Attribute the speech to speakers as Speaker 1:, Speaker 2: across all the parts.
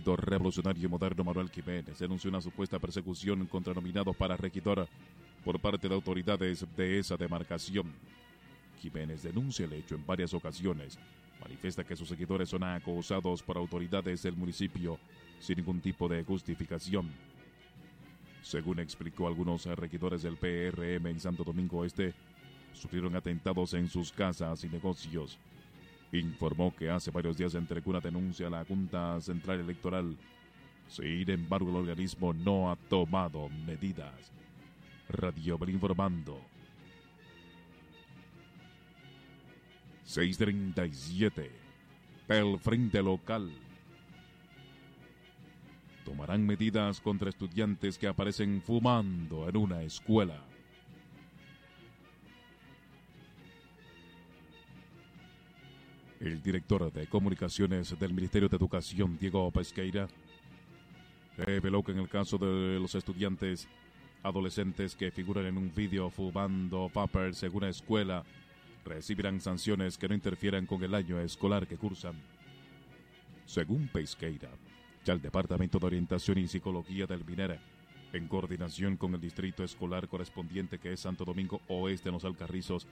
Speaker 1: Partido Revolucionario Moderno Manuel Jiménez denunció una supuesta persecución contra nominados para regidor por parte de autoridades de esa demarcación. Jiménez denuncia el hecho en varias ocasiones. Manifiesta que sus seguidores son acosados por autoridades del municipio sin ningún tipo de justificación. Según explicó algunos regidores del PRM en Santo Domingo Este, sufrieron atentados en sus casas y negocios. Informó que hace varios días entregó una denuncia a la Junta Central Electoral. Sin embargo, el organismo no ha tomado medidas. Radio informando. 637 del Frente Local. Tomarán medidas contra estudiantes que aparecen fumando en una escuela. El director de comunicaciones del Ministerio de Educación, Diego Pesqueira, reveló que en el caso de los estudiantes adolescentes que figuran en un vídeo fumando papers en una escuela recibirán sanciones que no interfieran con el año escolar que cursan. Según Pesqueira, ya el Departamento de Orientación y Psicología del Minera, en coordinación con el distrito escolar correspondiente que es Santo Domingo Oeste en los Alcarrizos,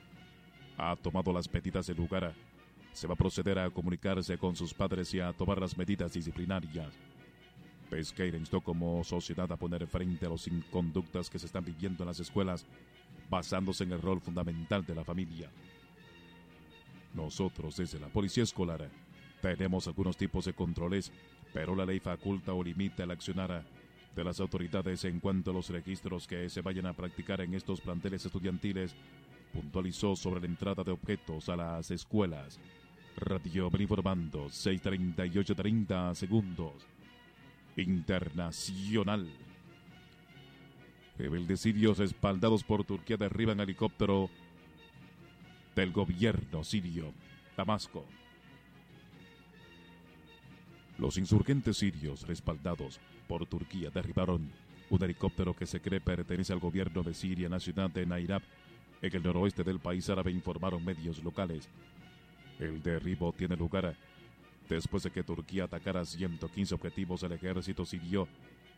Speaker 1: ha tomado las medidas del lugar se va a proceder a comunicarse con sus padres y a tomar las medidas disciplinarias. Pesqueira instó como sociedad a poner frente a las inconductas que se están viviendo en las escuelas, basándose en el rol fundamental de la familia. Nosotros, desde la policía escolar, tenemos algunos tipos de controles, pero la ley faculta o limita el accionar de las autoridades en cuanto a los registros que se vayan a practicar en estos planteles estudiantiles, puntualizó sobre la entrada de objetos a las escuelas. Radio informando 638 30 segundos. Internacional. Rebeldes sirios respaldados por Turquía derriban helicóptero del gobierno sirio. Damasco. Los insurgentes sirios respaldados por Turquía derribaron un helicóptero que se cree pertenece al gobierno de Siria nacional de Nairab en el noroeste del país árabe informaron medios locales. El derribo tiene lugar después de que Turquía atacara 115 objetivos del ejército sirio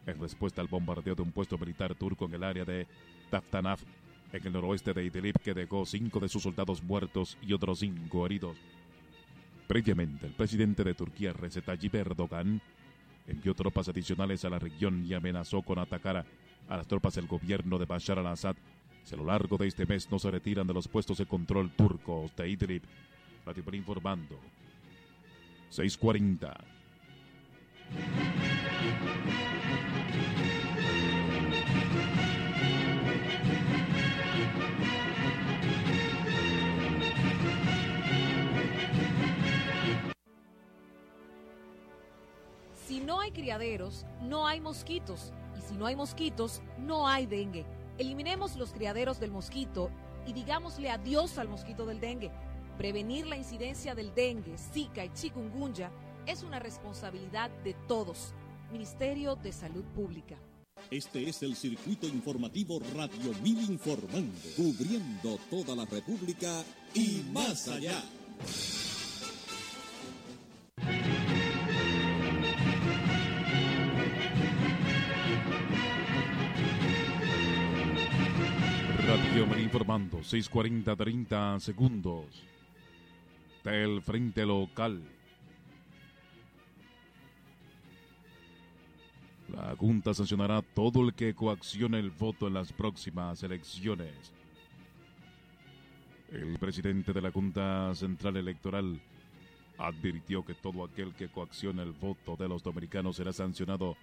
Speaker 1: en respuesta al bombardeo de un puesto militar turco en el área de Taftanaf, en el noroeste de Idlib, que dejó cinco de sus soldados muertos y otros cinco heridos. Previamente, el presidente de Turquía, Recep Tayyip Erdogan, envió tropas adicionales a la región y amenazó con atacar a las tropas del gobierno de Bashar al-Assad si a lo largo de este mes no se retiran de los puestos de control turcos de Idlib. Radio informando. 640.
Speaker 2: Si no hay criaderos, no hay mosquitos. Y si no hay mosquitos, no hay dengue. Eliminemos los criaderos del mosquito y digámosle adiós al mosquito del dengue. Prevenir la incidencia del dengue, zika y chikungunya es una responsabilidad de todos. Ministerio de Salud Pública.
Speaker 3: Este es el circuito informativo Radio Mil Informando, cubriendo toda la República y más allá.
Speaker 1: Radio Mil Informando, 640 30 segundos. Del Frente Local. La Junta sancionará todo el que coaccione el voto en las próximas elecciones. El presidente de la Junta Central Electoral advirtió que todo aquel que coaccione el voto de los dominicanos será sancionado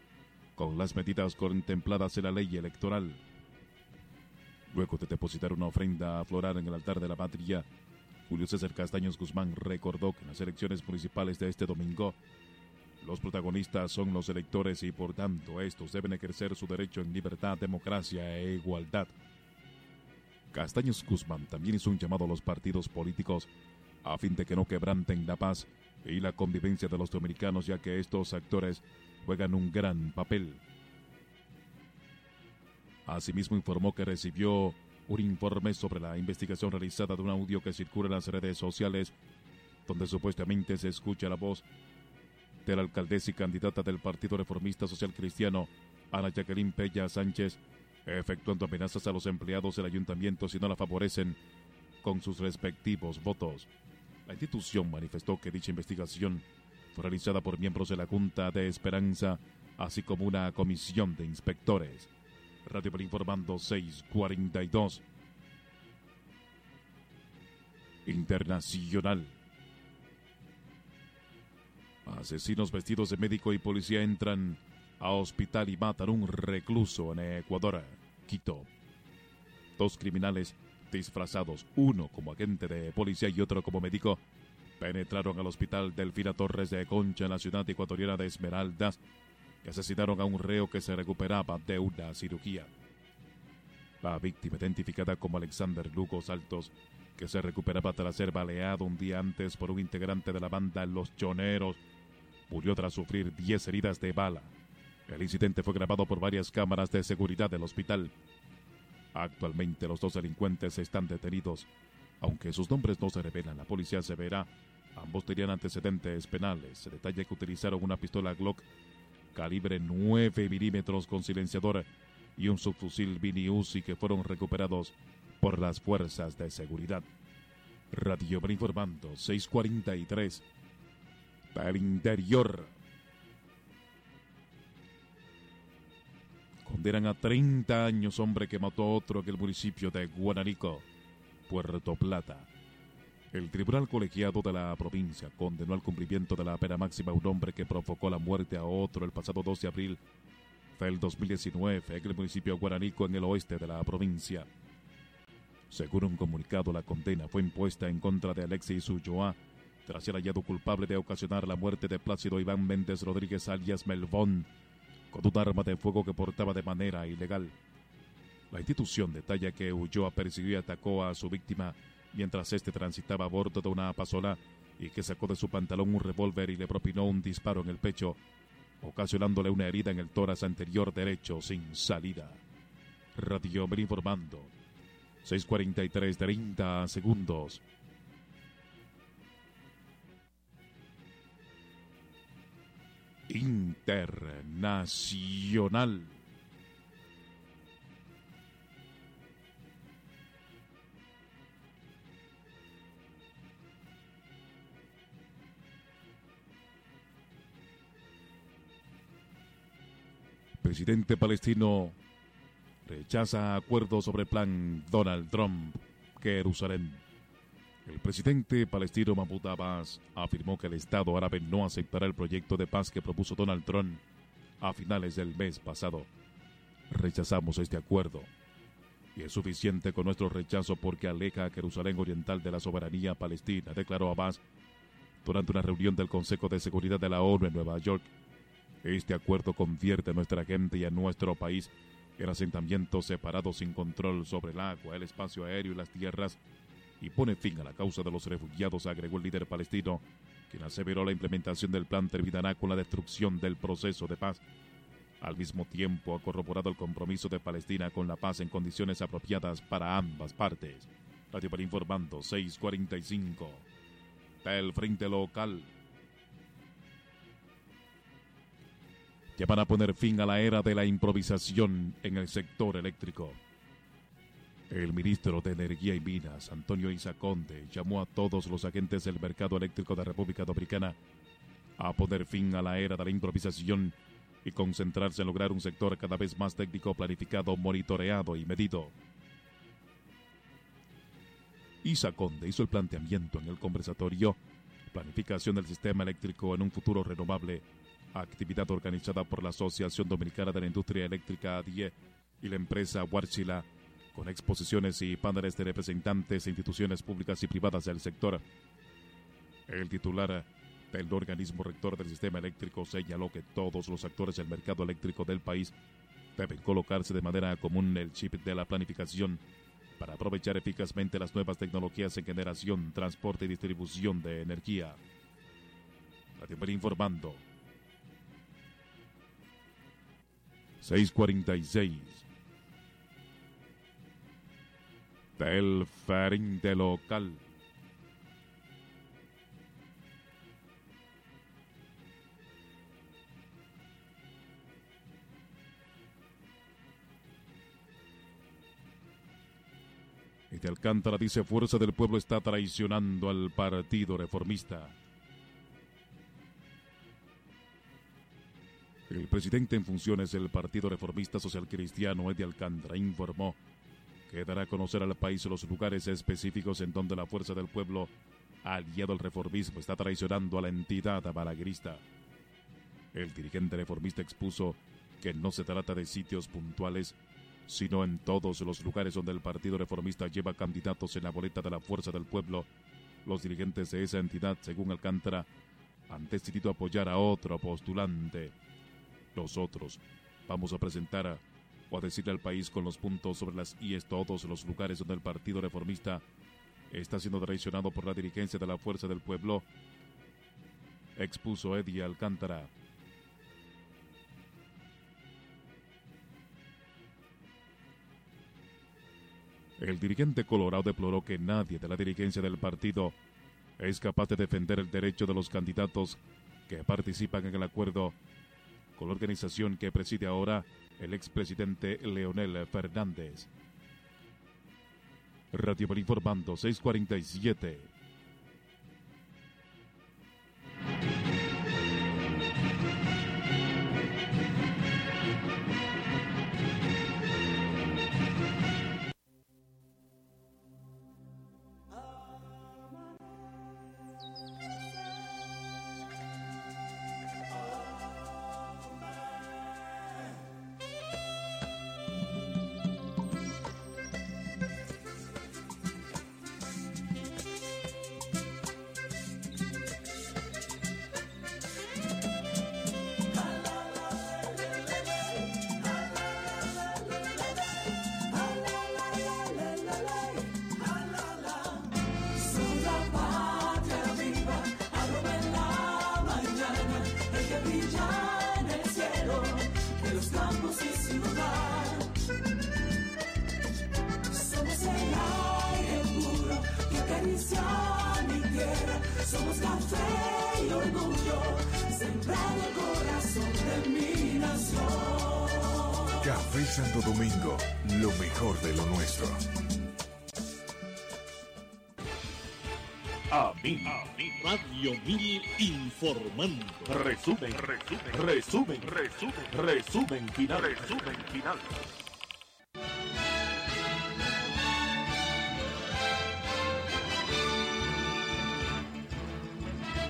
Speaker 1: con las medidas contempladas en la ley electoral. Luego de depositar una ofrenda floral en el altar de la patria, Julio César Castaños Guzmán recordó que en las elecciones municipales de este domingo, los protagonistas son los electores y por tanto estos deben ejercer su derecho en libertad, democracia e igualdad. Castaños Guzmán también hizo un llamado a los partidos políticos a fin de que no quebranten la paz y la convivencia de los dominicanos ya que estos actores juegan un gran papel. Asimismo informó que recibió un informe sobre la investigación realizada de un audio que circula en las redes sociales donde supuestamente se escucha la voz de la alcaldesa y candidata del Partido Reformista Social Cristiano, Ana Jacqueline Pella Sánchez, efectuando amenazas a los empleados del ayuntamiento si no la favorecen con sus respectivos votos. La institución manifestó que dicha investigación fue realizada por miembros de la Junta de Esperanza, así como una comisión de inspectores. Radio por Informando 642. Internacional. Asesinos vestidos de médico y policía entran a hospital y matan un recluso en Ecuador, Quito. Dos criminales disfrazados, uno como agente de policía y otro como médico, penetraron al hospital Delfina Torres de Concha en la ciudad ecuatoriana de Esmeraldas y asesinaron a un reo que se recuperaba de una cirugía. La víctima, identificada como Alexander Lugo Saltos, que se recuperaba tras ser baleado un día antes por un integrante de la banda Los Choneros, murió tras sufrir 10 heridas de bala. El incidente fue grabado por varias cámaras de seguridad del hospital. Actualmente los dos delincuentes están detenidos. Aunque sus nombres no se revelan, la policía se verá. Ambos tenían antecedentes penales. Se detalla que utilizaron una pistola Glock calibre 9 milímetros con silenciador y un subfusil Vini Uzi que fueron recuperados por las fuerzas de seguridad. Radio informando 643 del interior. Condenan a 30 años hombre que mató a otro en el municipio de Guanarico, Puerto Plata. El tribunal colegiado de la provincia condenó al cumplimiento de la pena máxima a un hombre que provocó la muerte a otro el pasado 2 de abril del 2019 en el municipio de Guanarico en el oeste de la provincia. Según un comunicado, la condena fue impuesta en contra de Alexis Ulloa tras ser hallado culpable de ocasionar la muerte de Plácido Iván Méndez Rodríguez alias Melbón con un arma de fuego que portaba de manera ilegal. La institución detalla que Ulloa persiguió y atacó a su víctima mientras éste transitaba a bordo de una pasola y que sacó de su pantalón un revólver y le propinó un disparo en el pecho, ocasionándole una herida en el tórax anterior derecho sin salida. Radio informando. 6.43 30 segundos. Internacional. Presidente palestino rechaza acuerdo sobre plan Donald Trump, Jerusalén. El presidente palestino Mahmoud Abbas afirmó que el Estado árabe no aceptará el proyecto de paz que propuso Donald Trump a finales del mes pasado. Rechazamos este acuerdo. Y es suficiente con nuestro rechazo porque aleja a Jerusalén Oriental de la soberanía palestina, declaró Abbas durante una reunión del Consejo de Seguridad de la ONU en Nueva York. Este acuerdo convierte a nuestra gente y a nuestro país en asentamientos separados sin control sobre el agua, el espacio aéreo y las tierras y pone fin a la causa de los refugiados, agregó el líder palestino, quien aseveró la implementación del plan terminará con la destrucción del proceso de paz. Al mismo tiempo, ha corroborado el compromiso de Palestina con la paz en condiciones apropiadas para ambas partes. Radio para informando 645 del Frente Local. Van a poner fin a la era de la improvisación en el sector eléctrico. El ministro de Energía y Minas, Antonio Isaconde, llamó a todos los agentes del mercado eléctrico de República Dominicana a poner fin a la era de la improvisación y concentrarse en lograr un sector cada vez más técnico, planificado, monitoreado y medido. Isaconde hizo el planteamiento en el conversatorio Planificación del Sistema Eléctrico en un futuro renovable, actividad organizada por la Asociación Dominicana de la Industria Eléctrica ADIE y la empresa Warchila con exposiciones y paneles de representantes e instituciones públicas y privadas del sector. El titular del organismo rector del sistema eléctrico señaló que todos los actores del mercado eléctrico del país deben colocarse de manera común el chip de la planificación para aprovechar eficazmente las nuevas tecnologías en generación, transporte y distribución de energía. Radio informando. 646. Del frente local. Este Alcántara dice, fuerza del pueblo está traicionando al Partido Reformista. El presidente en funciones del Partido Reformista Social Cristiano, Eddie Alcántara, informó que dará a conocer al país los lugares específicos en donde la Fuerza del Pueblo, aliado al reformismo, está traicionando a la entidad balaguerista. El dirigente reformista expuso que no se trata de sitios puntuales, sino en todos los lugares donde el Partido Reformista lleva candidatos en la boleta de la Fuerza del Pueblo. Los dirigentes de esa entidad, según Alcántara, han decidido apoyar a otro postulante. Nosotros vamos a presentar a, o a decirle al país con los puntos sobre las IES todos los lugares donde el Partido Reformista está siendo traicionado por la dirigencia de la Fuerza del Pueblo, expuso Eddie Alcántara. El dirigente colorado deploró que nadie de la dirigencia del partido es capaz de defender el derecho de los candidatos que participan en el acuerdo con la organización que preside ahora el expresidente Leonel Fernández. Radio informando 647.
Speaker 4: Final, resumen final.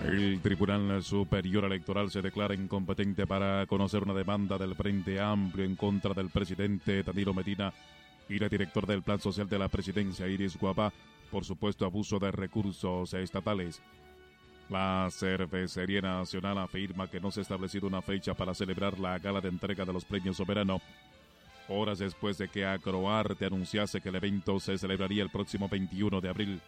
Speaker 1: El Tribunal Superior Electoral se declara incompetente para conocer una demanda del Frente Amplio en contra del presidente Danilo Medina y la directora del Plan Social de la Presidencia, Iris Guapa, por supuesto abuso de recursos estatales. La Cervecería Nacional afirma que no se ha establecido una fecha para celebrar la gala de entrega de los premios Soberano, horas después de que Acroarte anunciase que el evento se celebraría el próximo 21 de abril.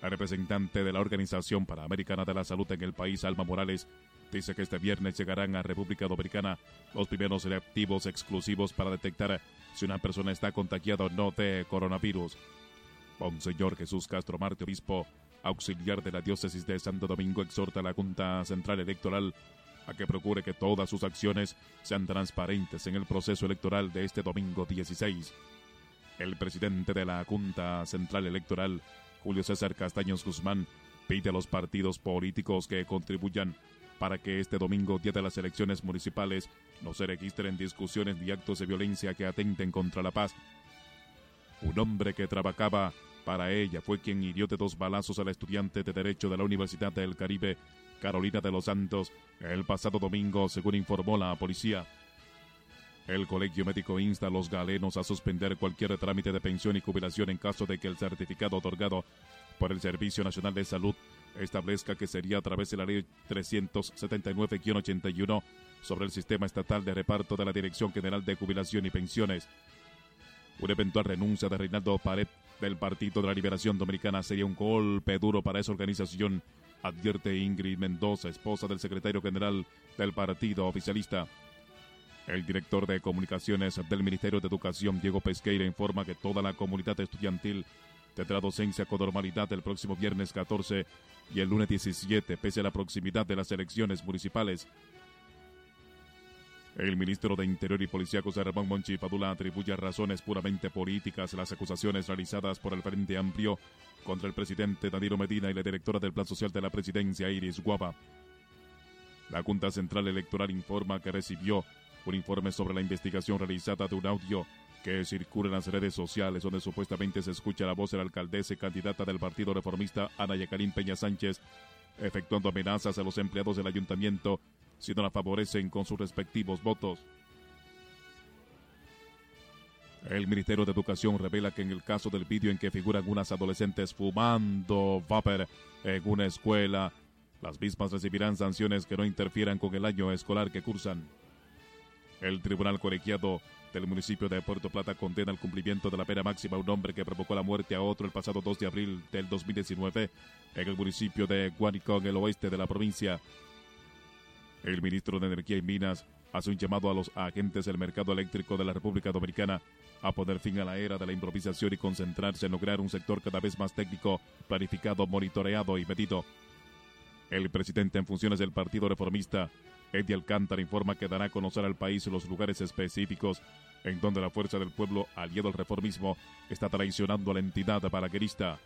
Speaker 1: La representante de la Organización Panamericana de la Salud en el país, Alma Morales, dice que este viernes llegarán a República Dominicana los primeros reactivos exclusivos para detectar si una persona está contagiada o no de coronavirus. Monseñor Jesús Castro Marte, obispo auxiliar de la diócesis de Santo Domingo, exhorta a la Junta Central Electoral a que procure que todas sus acciones sean transparentes en el proceso electoral de este domingo 16. El presidente de la Junta Central Electoral, Julio César Castaños Guzmán, pide a los partidos políticos que contribuyan para que este domingo, día de las elecciones municipales, no se registren discusiones ni actos de violencia que atenten contra la paz. Un hombre que trabajaba para ella fue quien hirió de dos balazos a la estudiante de Derecho de la Universidad del Caribe, Carolina de los Santos, el pasado domingo, según informó la policía. El Colegio Médico insta a los galenos a suspender cualquier trámite de pensión y jubilación en caso de que el certificado otorgado por el Servicio Nacional de Salud establezca que sería a través de la Ley 379-81 sobre el sistema estatal de reparto de la Dirección General de Jubilación y Pensiones. Una eventual renuncia de Reinaldo Pared del Partido de la Liberación Dominicana sería un golpe duro para esa organización, advierte Ingrid Mendoza, esposa del secretario general del partido oficialista. El director de comunicaciones del Ministerio de Educación, Diego Pesqueira, informa que toda la comunidad estudiantil tendrá docencia con normalidad el próximo viernes 14 y el lunes 17, pese a la proximidad de las elecciones municipales. El ministro de Interior y Policía José Ramón Monchi Padula atribuye razones puramente políticas las acusaciones realizadas por el Frente Amplio contra el presidente Danilo Medina y la directora del Plan Social de la Presidencia Iris Guava. La Junta Central Electoral informa que recibió un informe sobre la investigación realizada de un audio que circula en las redes sociales donde supuestamente se escucha la voz de la alcaldesa y candidata del Partido Reformista Ana Yacarín Peña Sánchez efectuando amenazas a los empleados del ayuntamiento si no la favorecen con sus respectivos votos. El Ministerio de Educación revela que en el caso del vídeo en que figuran unas adolescentes fumando vapor en una escuela, las mismas recibirán sanciones que no interfieran con el año escolar que cursan. El Tribunal Colegiado del municipio de Puerto Plata condena el cumplimiento de la pena máxima a un hombre que provocó la muerte a otro el pasado 2 de abril del 2019 en el municipio de Guánico, en el oeste de la provincia. El ministro de Energía y Minas hace un llamado a los agentes del mercado eléctrico de la República Dominicana a poner fin a la era de la improvisación y concentrarse en lograr un sector cada vez más técnico, planificado, monitoreado y medido. El presidente en funciones del Partido Reformista, Eddie Alcántara, informa que dará a conocer al país los lugares específicos en donde la fuerza del pueblo aliado al reformismo está traicionando a la entidad balaguerista.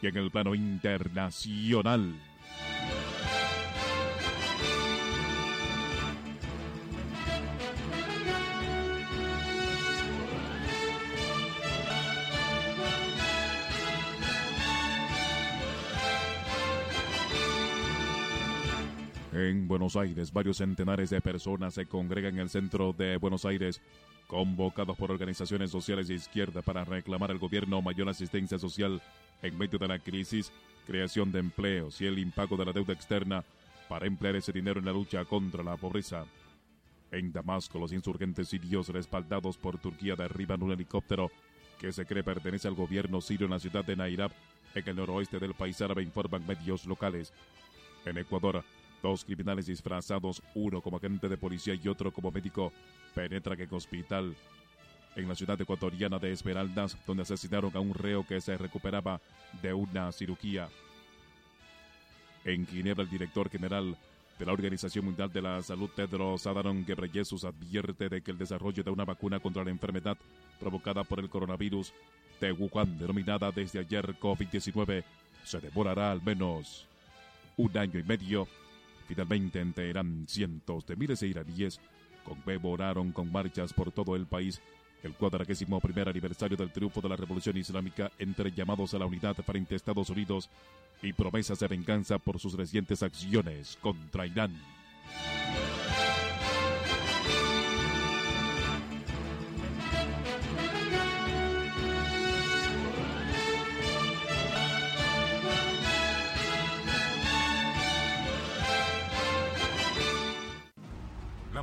Speaker 1: Y en el plano internacional. En Buenos Aires, varios centenares de personas se congregan en el centro de Buenos Aires, convocados por organizaciones sociales de izquierda para reclamar al gobierno mayor asistencia social en medio de la crisis, creación de empleos y el impago de la deuda externa para emplear ese dinero en la lucha contra la pobreza. En Damasco, los insurgentes sirios respaldados por Turquía derriban un helicóptero que se cree pertenece al gobierno sirio en la ciudad de Nairab, en el noroeste del país árabe, informan medios locales. En Ecuador, Dos criminales disfrazados, uno como agente de policía y otro como médico, penetran en hospital en la ciudad ecuatoriana de Esmeraldas, donde asesinaron a un reo que se recuperaba de una cirugía. En Ginebra, el director general de la Organización Mundial de la Salud, Tedros Adhanom Ghebreyesus, advierte de que el desarrollo de una vacuna contra la enfermedad provocada por el coronavirus de Wuhan, denominada desde ayer COVID-19, se demorará al menos un año y medio Finalmente, en Teherán, cientos de miles de iraníes conmemoraron con marchas por todo el país el cuadragésimo primer aniversario del triunfo de la Revolución Islámica entre llamados a la unidad frente a Estados Unidos y promesas de venganza por sus recientes acciones contra Irán.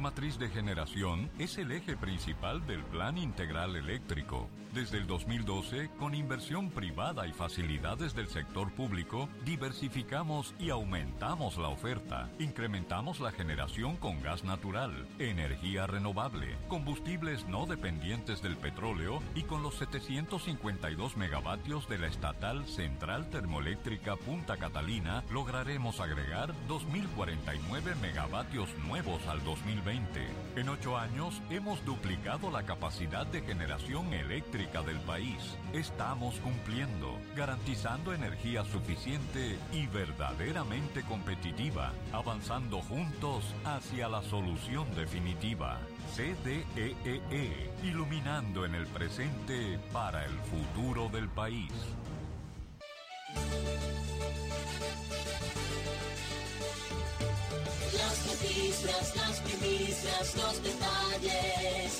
Speaker 5: Matriz de generación es el eje principal del Plan Integral Eléctrico. Desde el 2012, con inversión privada y facilidades del sector público, diversificamos y aumentamos la oferta. Incrementamos la generación con gas natural, energía renovable, combustibles no dependientes del petróleo y con los 752 megavatios de la estatal Central Termoeléctrica Punta Catalina, lograremos agregar 2.049 megavatios nuevos al 2020 en ocho años hemos duplicado la capacidad de generación eléctrica del país. Estamos cumpliendo, garantizando energía suficiente y verdaderamente competitiva, avanzando juntos hacia la solución definitiva. CDEE, e e, iluminando en el presente para el futuro del país.
Speaker 6: Las noticias, las primicias, los detalles.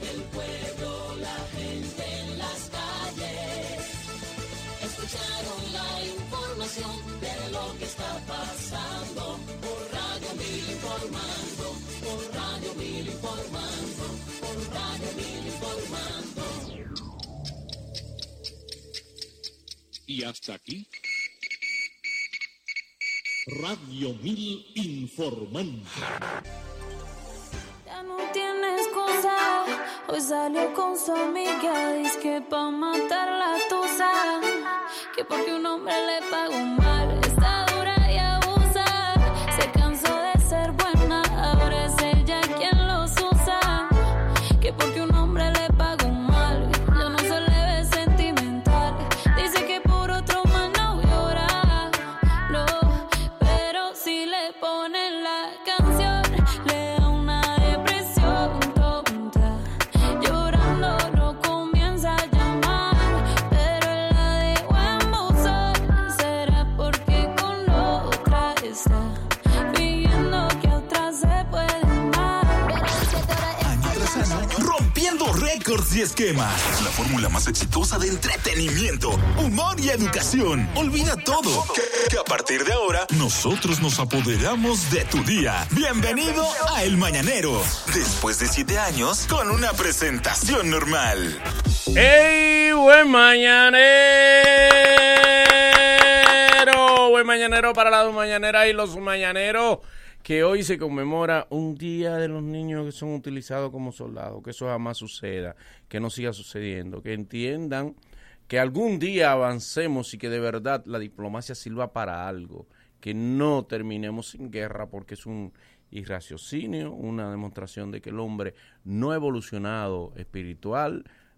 Speaker 6: El pueblo, la gente en las calles. Escucharon la información de lo que está pasando. Por Radio Mil informando. Por Radio Mil informando. Por Radio Mil informando.
Speaker 3: Y hasta aquí. Radio Mil informando.
Speaker 7: Ya no tienes cosa, hoy salió con su amiga, dice que pa' matar la tusa, que porque un hombre le pagó mal, y
Speaker 8: esquemas. La fórmula más exitosa de entretenimiento, humor y educación. Olvida todo. Que, que a partir de ahora, nosotros nos apoderamos de tu día. Bienvenido a El Mañanero. Después de siete años, con una presentación normal.
Speaker 9: ¡Ey, buen mañanero! Buen mañanero para las mañaneras y los mañaneros que hoy se conmemora un día de los niños que son utilizados como soldados, que eso jamás suceda, que no siga sucediendo, que entiendan que algún día avancemos y que de verdad la diplomacia sirva para algo, que no terminemos sin guerra porque es un irraciocinio, una demostración de que el hombre no ha evolucionado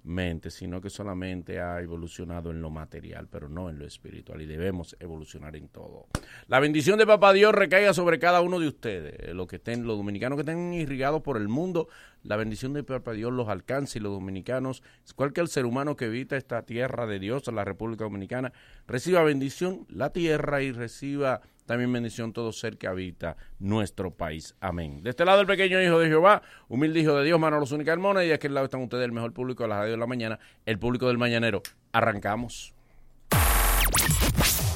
Speaker 9: espiritualmente, sino que solamente ha evolucionado en lo material, pero no en lo espiritual, y debemos evolucionar en todo. La bendición de Papá Dios recaiga sobre cada uno de ustedes, eh, los que estén, los dominicanos que estén irrigados por el mundo, la bendición de Papá Dios los alcance y los dominicanos, cualquier ser humano que habita esta tierra de Dios, la República Dominicana, reciba bendición la tierra y reciba también bendición todo ser que habita nuestro país. Amén. De este lado el pequeño hijo de Jehová, humilde hijo de Dios, Manolo Zúñiga Carmona, y de aquel lado están ustedes, el mejor público de la radio de la mañana, el público del mañanero. Arrancamos.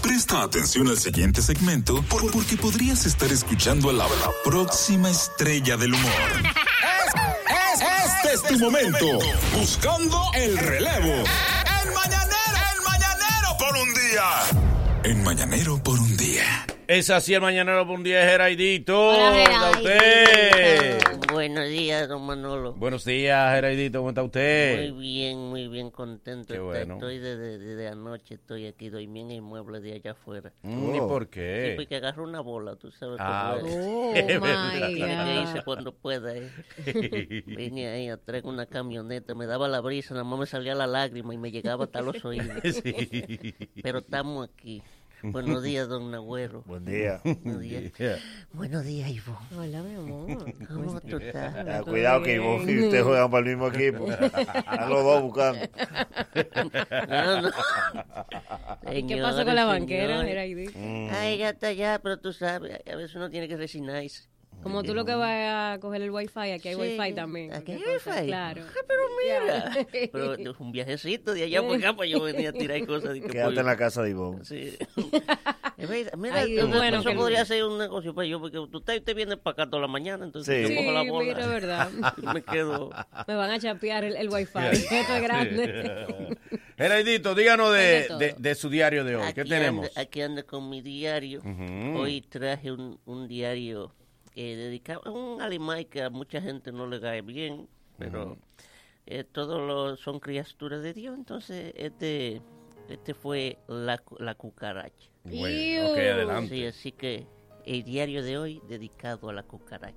Speaker 8: Presta atención al siguiente segmento por- porque podrías estar escuchando a la, la próxima estrella del humor. este es tu momento. Buscando el relevo. El mañanero, el mañanero por un día. En mañanero por un día.
Speaker 9: Es así el mañanero por un día, Geraidito.
Speaker 10: Hola,
Speaker 9: ¿Cómo está usted?
Speaker 10: Buenos días, don Manolo.
Speaker 9: Buenos días, Geraidito. ¿Cómo está usted?
Speaker 10: Muy bien, muy bien contento.
Speaker 9: Qué bueno.
Speaker 10: Estoy desde, desde anoche, estoy aquí, dormí en el mueble de allá afuera.
Speaker 9: Mm, ¿Y por
Speaker 10: Sí,
Speaker 9: qué?
Speaker 10: porque agarro una bola, tú sabes
Speaker 9: Ah,
Speaker 10: cómo es.
Speaker 2: Oh,
Speaker 9: Es
Speaker 2: God.
Speaker 10: cuando pueda. eh. Venía ahí atrás en una camioneta, me daba la brisa, nada más me salía la lágrima y me llegaba hasta los oídos.
Speaker 9: Sí.
Speaker 10: Pero estamos aquí. Buenos días, don Nagüero.
Speaker 11: Buen día.
Speaker 10: Buenos días. Buenos días, Ivo.
Speaker 2: Hola, mi amor.
Speaker 10: ¿Cómo tú estás?
Speaker 11: Ah, cuidado que vos y usted juegan para el mismo equipo. Están los dos buscando.
Speaker 10: No, no.
Speaker 2: ¿Y ¿Qué pasó con la banquera, Geraidi?
Speaker 10: Ay, ya está ya, pero tú sabes, a veces uno tiene que resignarse.
Speaker 2: Como tú lo que vas a coger el wifi, aquí hay
Speaker 10: Sí,
Speaker 2: wifi también.
Speaker 10: aquí hay
Speaker 2: Qué
Speaker 10: wifi.
Speaker 2: Claro.
Speaker 10: Ah, pero mira. Pero es un viajecito de allá por acá, pues yo venía a tirar cosas.
Speaker 11: Quédate en la casa de Ivonne.
Speaker 10: Sí. Es verdad, Mira,
Speaker 2: Ay,
Speaker 10: eso,
Speaker 2: bueno,
Speaker 10: eso
Speaker 2: que-
Speaker 10: podría ser un negocio para yo, porque tú te, te vienes para acá toda la mañana, entonces
Speaker 11: Sí.
Speaker 10: yo cojo la
Speaker 2: Sí,
Speaker 10: bola.
Speaker 2: mira, verdad.
Speaker 10: me quedo.
Speaker 2: Me van a chapear el, el wifi. Esto es grande.
Speaker 9: Geraidito, díganos de,
Speaker 2: de
Speaker 9: de- su diario de hoy. ¿Qué
Speaker 10: Aquí
Speaker 9: tenemos?
Speaker 10: ando- aquí ando con mi diario.
Speaker 9: Ujú.
Speaker 10: Hoy traje un, un diario eh, dedicado a un animal que a mucha gente no le cae bien, pero eh, todos los son criaturas de Dios. Entonces, este, este fue la, cu- la cucaracha.
Speaker 9: Bueno, ok,
Speaker 2: Iu.
Speaker 9: adelante.
Speaker 10: Sí, así que el diario de hoy dedicado a la cucaracha.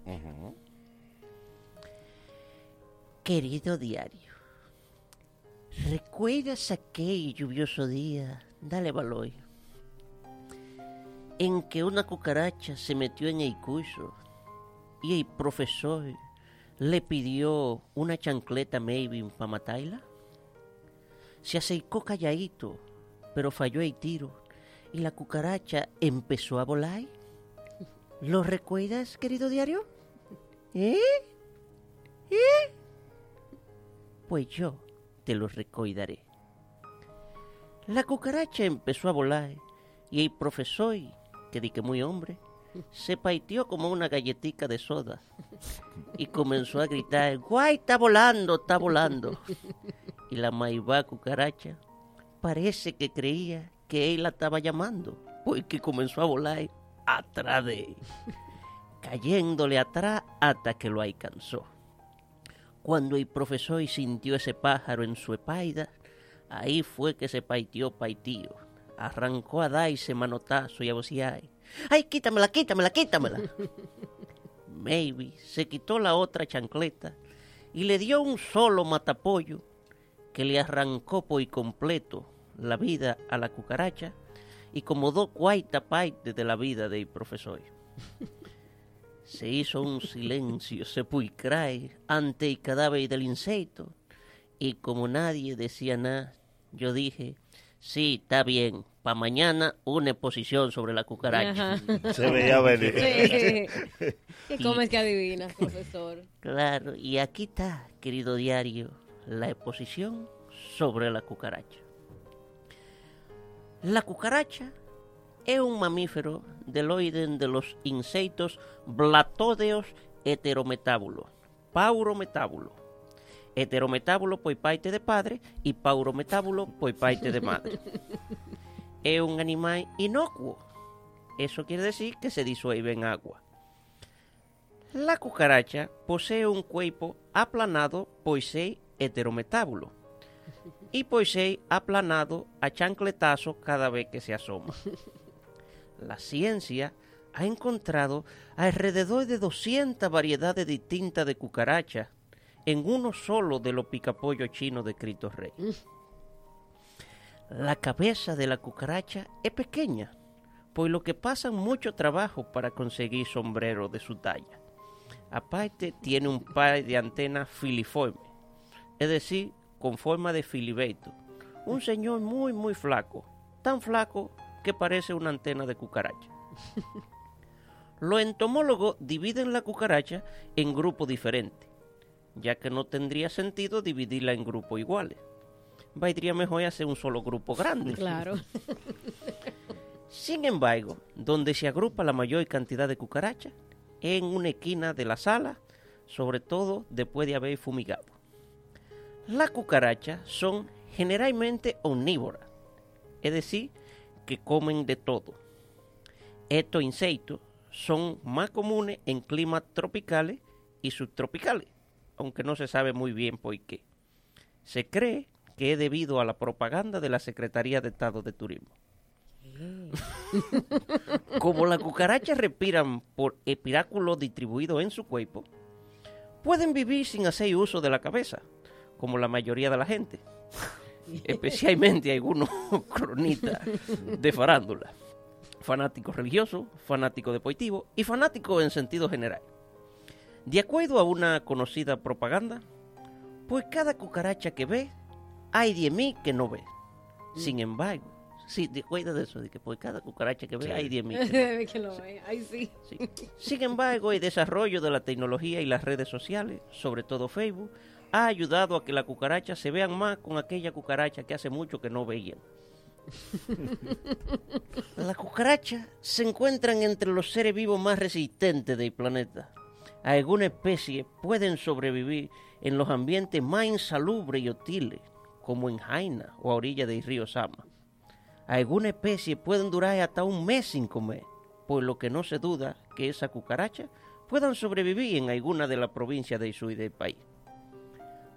Speaker 10: Querido diario, ¿recuerdas aquel lluvioso día? Dale valor. En que una cucaracha se metió en el curso y el profesor le pidió una chancleta maybe para matarla. Se acercó calladito, pero falló el tiro y la cucaracha empezó a volar. ¿Lo recuerdas, querido diario? ¿Eh? ¿Eh? Pues yo te lo recordaré. La cucaracha empezó a volar y el profesor, que di que muy hombre, se paiteó como una galletica de soda y comenzó a gritar, guay, está volando, está volando. Y la maibá cucaracha parece que creía que él la estaba llamando, porque comenzó a volar atrás de él, cayéndole atrás hasta que lo alcanzó. Cuando el profesor sintió ese pájaro en su espalda, ahí fue que se paiteó paitío. Arrancó a darse manotazo y a vociar. ¡Ay, quítamela, quítamela, quítamela! Maybe se quitó la otra chancleta y le dio un solo matapollo que le arrancó por completo la vida a la cucaracha y como dos cuartas partes de la vida del profesor. Se hizo un silencio sepulcral ante el cadáver del insecto y como nadie decía nada, yo dije, sí, está bien, para mañana una exposición sobre la cucaracha.
Speaker 2: Ajá.
Speaker 11: Se veía venir.
Speaker 2: Sí. ¿Qué comes que adivinas, profesor?
Speaker 10: Claro, y aquí está, querido diario, la exposición sobre la cucaracha. La cucaracha es un mamífero del orden de los insectos blatódeos heterometábulos, paurometábulos. Heterometábulo por parte de padre y paurometábulo por parte de madre. Es un animal inocuo. Eso quiere decir que se disuelve en agua. La cucaracha posee un cuerpo aplanado por ser heterometábulo y por aplanado a chancletazo cada vez que se asoma. La ciencia ha encontrado alrededor de 200 variedades distintas de cucarachas en uno solo de los picapollos chinos de Cristo Rey. La cabeza de la cucaracha es pequeña, por lo que pasan mucho trabajo para conseguir sombreros de su talla. Aparte, tiene un par de antenas filiformes, es decir, con forma de filiberto. Un señor muy, muy flaco, tan flaco que parece una antena de cucaracha. Los entomólogos dividen la cucaracha en grupos diferentes, ya que no tendría sentido dividirla en grupos iguales. Valdría mejor hacer un solo grupo grande.
Speaker 2: Claro.
Speaker 10: Sin embargo, donde se agrupa la mayor cantidad de cucarachas es en una esquina de la sala, sobre todo después de haber fumigado. Las cucarachas son generalmente omnívoras, es decir, que comen de todo. Estos insectos son más comunes en climas tropicales y subtropicales, aunque no se sabe muy bien por qué. Se cree que es debido a la propaganda de la Secretaría de Estado de Turismo. Como las cucarachas respiran por espiráculos distribuidos en su cuerpo, pueden vivir sin hacer uso de la cabeza, como la mayoría de la gente, especialmente algunos cronistas de farándula, fanáticos religiosos, fanáticos deportivos y fanáticos en sentido general. De acuerdo a una conocida propaganda, pues cada cucaracha que ve, hay 10.000 que no ve. Sin embargo, sí, de acuerdo de eso, de que por cada cucaracha que ve, hay 10.000 que no ve.
Speaker 2: que lo ve. Sí.
Speaker 10: Sin embargo, el desarrollo de la tecnología y las redes sociales, sobre todo Facebook, ha ayudado a que las cucarachas se vean más con aquella cucaracha que hace mucho que no veían. Las cucarachas se encuentran entre los seres vivos más resistentes del planeta. Algunas especies pueden sobrevivir en los ambientes más insalubres y hostiles, como en Jaina o a orilla del río Sama. Algunas especies pueden durar hasta un mes sin comer, por lo que no se duda que esas cucarachas puedan sobrevivir en alguna de las provincias del sur del país.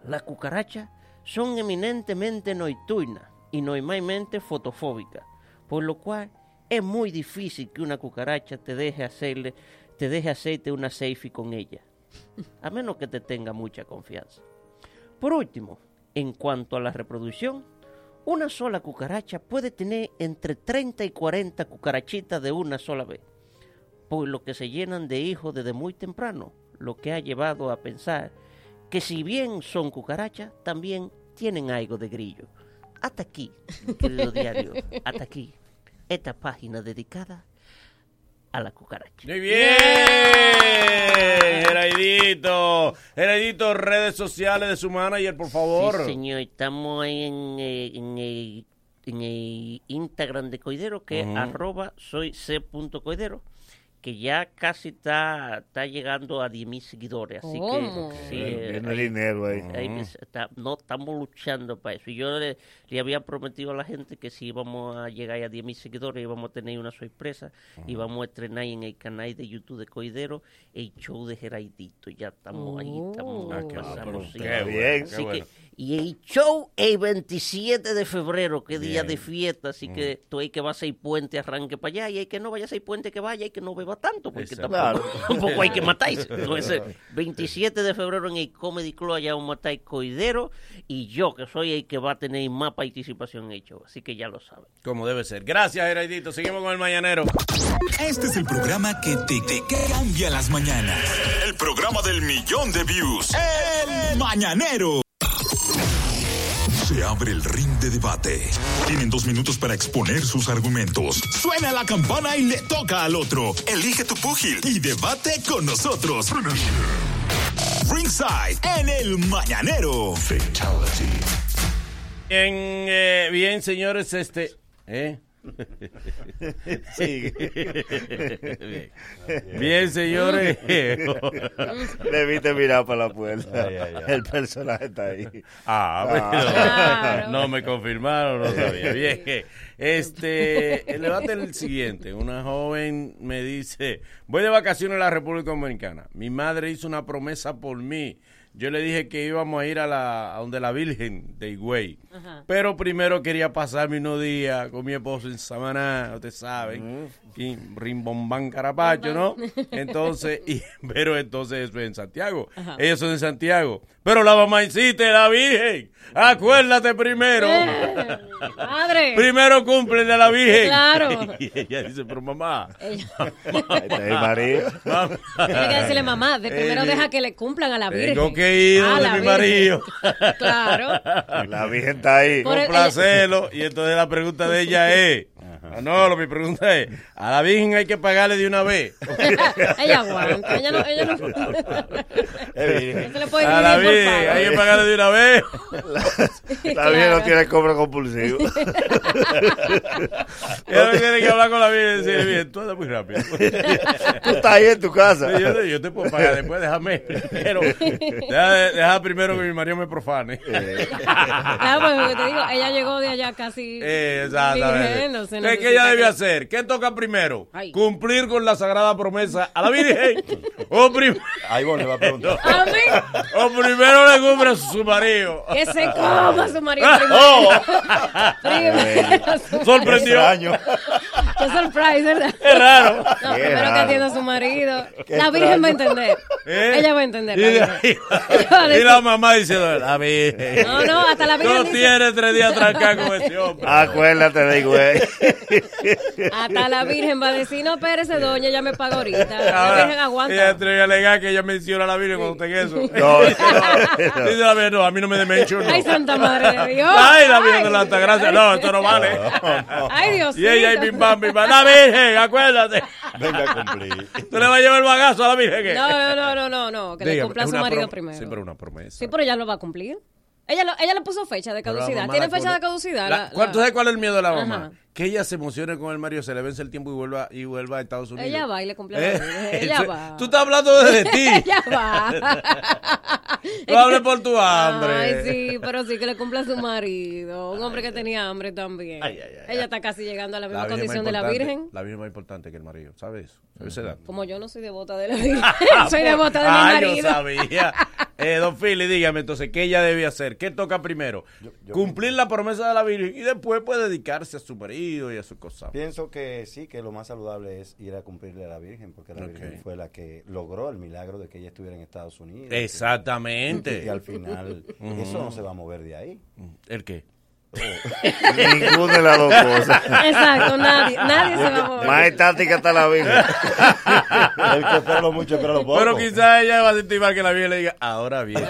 Speaker 10: Las cucarachas son eminentemente nocturnas y normalmente fotofóbicas, por lo cual es muy difícil que una cucaracha te deje hacerle, te deje hacerte una selfie con ella, a menos que te tenga mucha confianza. Por último, en cuanto a la reproducción, una sola cucaracha puede tener entre 30 y 40 cucarachitas de una sola vez, por lo que se llenan de hijos desde muy temprano, lo que ha llevado a pensar que si bien son cucarachas, también tienen algo de grillo. Hasta aquí, querido diario, hasta aquí, esta página dedicada a la cucaracha.
Speaker 9: Muy bien, Geraidito. Geraidito, redes sociales de su manager, por favor.
Speaker 10: Sí, señor, estamos ahí en, eh, en el, en el Instagram de Coidero, que
Speaker 9: Ujú.
Speaker 10: es arroba soy c.coidero, que ya casi está, está llegando a 10 mil seguidores. Así
Speaker 2: ¿Cómo?
Speaker 10: que sí,
Speaker 11: Viene
Speaker 10: eh, ahí-
Speaker 11: dinero ahí.
Speaker 10: ahí me- está- no estamos luchando para eso. Y yo le, le había prometido a la gente que si íbamos a llegar a 10 mil seguidores íbamos a tener una sorpresa y vamos a estrenar en el canal de YouTube de Coidero el show de Geraidito. Ya estamos ahí, estamos
Speaker 2: Oh. Ah, qué
Speaker 10: pasando,
Speaker 9: bueno,
Speaker 10: sí.
Speaker 9: qué
Speaker 11: bien.
Speaker 10: Así
Speaker 9: qué bueno.
Speaker 10: que- y el show el 27 de febrero, que es día de fiesta, así que tú hay que va a ser puente, arranque para allá, y hay que no vaya a ser puente que vaya, y que no beba tanto, porque
Speaker 9: Exacto.
Speaker 10: tampoco, tampoco hay que matarse. Entonces, 27 de febrero en el Comedy Club allá vamos a matar Coidero, y yo, que soy el que va a tener más participación en el show, así que ya lo saben.
Speaker 9: Como debe ser. Gracias, Geraidito. Seguimos con el mañanero.
Speaker 8: Este es el programa que te, te cambia las mañanas. El programa del millón de views. El Mañanero. Se abre el ring de debate. Tienen dos minutos para exponer sus argumentos. Suena la campana y le toca al otro. Elige tu púgil y debate con nosotros. Ring Ringside en el Mañanero.
Speaker 9: Bien, eh, bien, señores, este... ¿eh?
Speaker 11: Sí.
Speaker 9: Bien, señores.
Speaker 11: Debiste mirar para la puerta.
Speaker 9: Ay, ay, ay.
Speaker 11: El personaje está ahí.
Speaker 9: Ah, bueno. No me confirmaron, no sabía. Bien. Este, el debate es el siguiente. Una joven me dice, voy de vacaciones a la República Dominicana. Mi madre hizo una promesa por mí. Yo le dije que íbamos a ir a, la, a donde la Virgen de Higüey.
Speaker 12: Ajá.
Speaker 9: Pero primero quería pasarme unos días con mi esposo en Samaná, ustedes saben. Y rimbombán carapacho, ¿no? Entonces, y, pero entonces eso es en Santiago.
Speaker 12: Ajá.
Speaker 9: Ellos son de Santiago. Pero la mamá insiste, la Virgen. Acuérdate primero.
Speaker 12: Eh, madre.
Speaker 9: Primero cumple de la Virgen.
Speaker 12: Claro.
Speaker 9: Y ella dice, pero mamá.
Speaker 11: María.
Speaker 12: Tiene que decirle mamá, de primero
Speaker 9: Eh,
Speaker 12: deja que le cumplan a la Virgen.
Speaker 9: Tengo que ir
Speaker 12: A
Speaker 9: donde
Speaker 12: la
Speaker 9: mi
Speaker 12: Virgen.
Speaker 9: marido.
Speaker 12: Claro.
Speaker 11: La Virgen está ahí.
Speaker 12: Por el-
Speaker 9: Complacerlo. Y entonces la pregunta de ella es, ah, no, lo- mi pregunta es, a la Virgen hay que pagarle de una vez.
Speaker 12: ella aguanta. Ella no, ella no. no se le puede
Speaker 9: A la Virgen hay que pagarle de una vez.
Speaker 11: La Virgen no tiene cobro compulsivo.
Speaker 9: Ella no tiene que hablar con la Virgen y decirle, bien, tú andas muy rápido.
Speaker 11: Tú estás ahí en tu casa.
Speaker 9: Sí, yo, te- yo te puedo pagar después, déjame primero. Deja, deja primero que mi marido me profane.
Speaker 12: Claro, porque te digo, ella llegó de allá casi
Speaker 9: Eh, exactamente.
Speaker 12: virgen, no
Speaker 9: ¿Qué, ella debe hacer? ¿Qué toca primero?
Speaker 12: Ay.
Speaker 9: ¿Cumplir con la sagrada promesa a la Virgen? ¿O, prim-
Speaker 13: Ahí vos le va a preguntar.
Speaker 12: A mí,
Speaker 9: o primero le cumple a su marido?
Speaker 12: que se coma su marido
Speaker 9: Oh.
Speaker 12: primero. primero.
Speaker 9: Sorprendió.
Speaker 11: Extraño.
Speaker 12: Qué surprise, ¿verdad?
Speaker 9: Es raro.
Speaker 12: No,
Speaker 11: Qué
Speaker 12: primero que atienda a su marido.
Speaker 11: Qué
Speaker 12: La Virgen va a entender.
Speaker 9: ¿Eh?
Speaker 12: Ella va a entender.
Speaker 9: Y,
Speaker 12: la
Speaker 9: y mamá diciendo, la Virgen.
Speaker 12: No, no, hasta la Virgen
Speaker 9: No
Speaker 12: dice-
Speaker 9: tiene tres días trancados con ese hombre.
Speaker 11: Acuérdate de güey.
Speaker 12: Hasta la Virgen va a decir, no, espérese, doña, ya me paga ahorita. La Virgen aguanta.
Speaker 9: Ella entrega legal que ella menciona a la Virgen cuando tenga eso.
Speaker 11: No,
Speaker 9: Dice la Virgen, no, a mí no me demencho, no.
Speaker 12: Ay, Santa Madre de Dios.
Speaker 9: Ay, la Virgen de la Altagracia. No, esto no vale.
Speaker 12: Ay, Dios
Speaker 9: Y ella y bim bam, bim bam. La Virgen, acuérdate.
Speaker 13: Venga a cumplir.
Speaker 9: Tú le vas a llevar el bagazo a la Virgen. ¿qué?
Speaker 12: No, no, no, no, no, no, que le cumpla a su marido primero.
Speaker 9: Sí, pero una promesa.
Speaker 12: Sí, pero ella lo va a cumplir. Ella, lo- ella le puso fecha de caducidad. ¿Tiene fecha de caducidad?
Speaker 9: La-
Speaker 12: la-
Speaker 9: ¿cuál-
Speaker 12: la-
Speaker 9: ¿Tú sabes cuál es el miedo de la mamá?
Speaker 12: Ajá.
Speaker 9: Que ella se emocione con el marido, se le vence el tiempo y vuelva, y vuelva a Estados Unidos.
Speaker 12: Ella va y le cumple a
Speaker 9: Eh,
Speaker 12: la. Ella va.
Speaker 9: Tú estás hablando desde ti.
Speaker 12: ella va.
Speaker 9: Tú hables por tu hambre.
Speaker 12: Ay, sí, pero sí que le cumple a su marido. Un hombre que tenía hambre también.
Speaker 9: Ay, ay, ay,
Speaker 12: ella está casi llegando a la misma condición de la Virgen.
Speaker 9: La Virgen es más importante que el marido, ¿sabes? ¿Sabes esa edad?
Speaker 12: Como yo no soy devota de la Virgen, soy devota de mi marido.
Speaker 9: yo sabía. Eh, don Philly, dígame entonces, ¿qué ella debe hacer? ¿Qué toca primero? Cumplir la promesa de la Virgen y después puede dedicarse a su marido y a sus cosas.
Speaker 13: Pienso que sí, que lo más saludable es ir a cumplirle a la Virgen, porque la. Virgen fue la que logró el milagro de que ella estuviera en Estados Unidos.
Speaker 9: Exactamente.
Speaker 13: Y al final, eso no se va a mover de ahí.
Speaker 9: ¿El qué?
Speaker 11: Ninguna de las dos cosas.
Speaker 12: Exacto, nadie, nadie se va a mover.
Speaker 11: Más estática está la Virgen.
Speaker 13: El que espera lo mucho, espera lo poco.
Speaker 9: Pero quizás ella va a sentir mal que la Virgen le diga, ahora viene.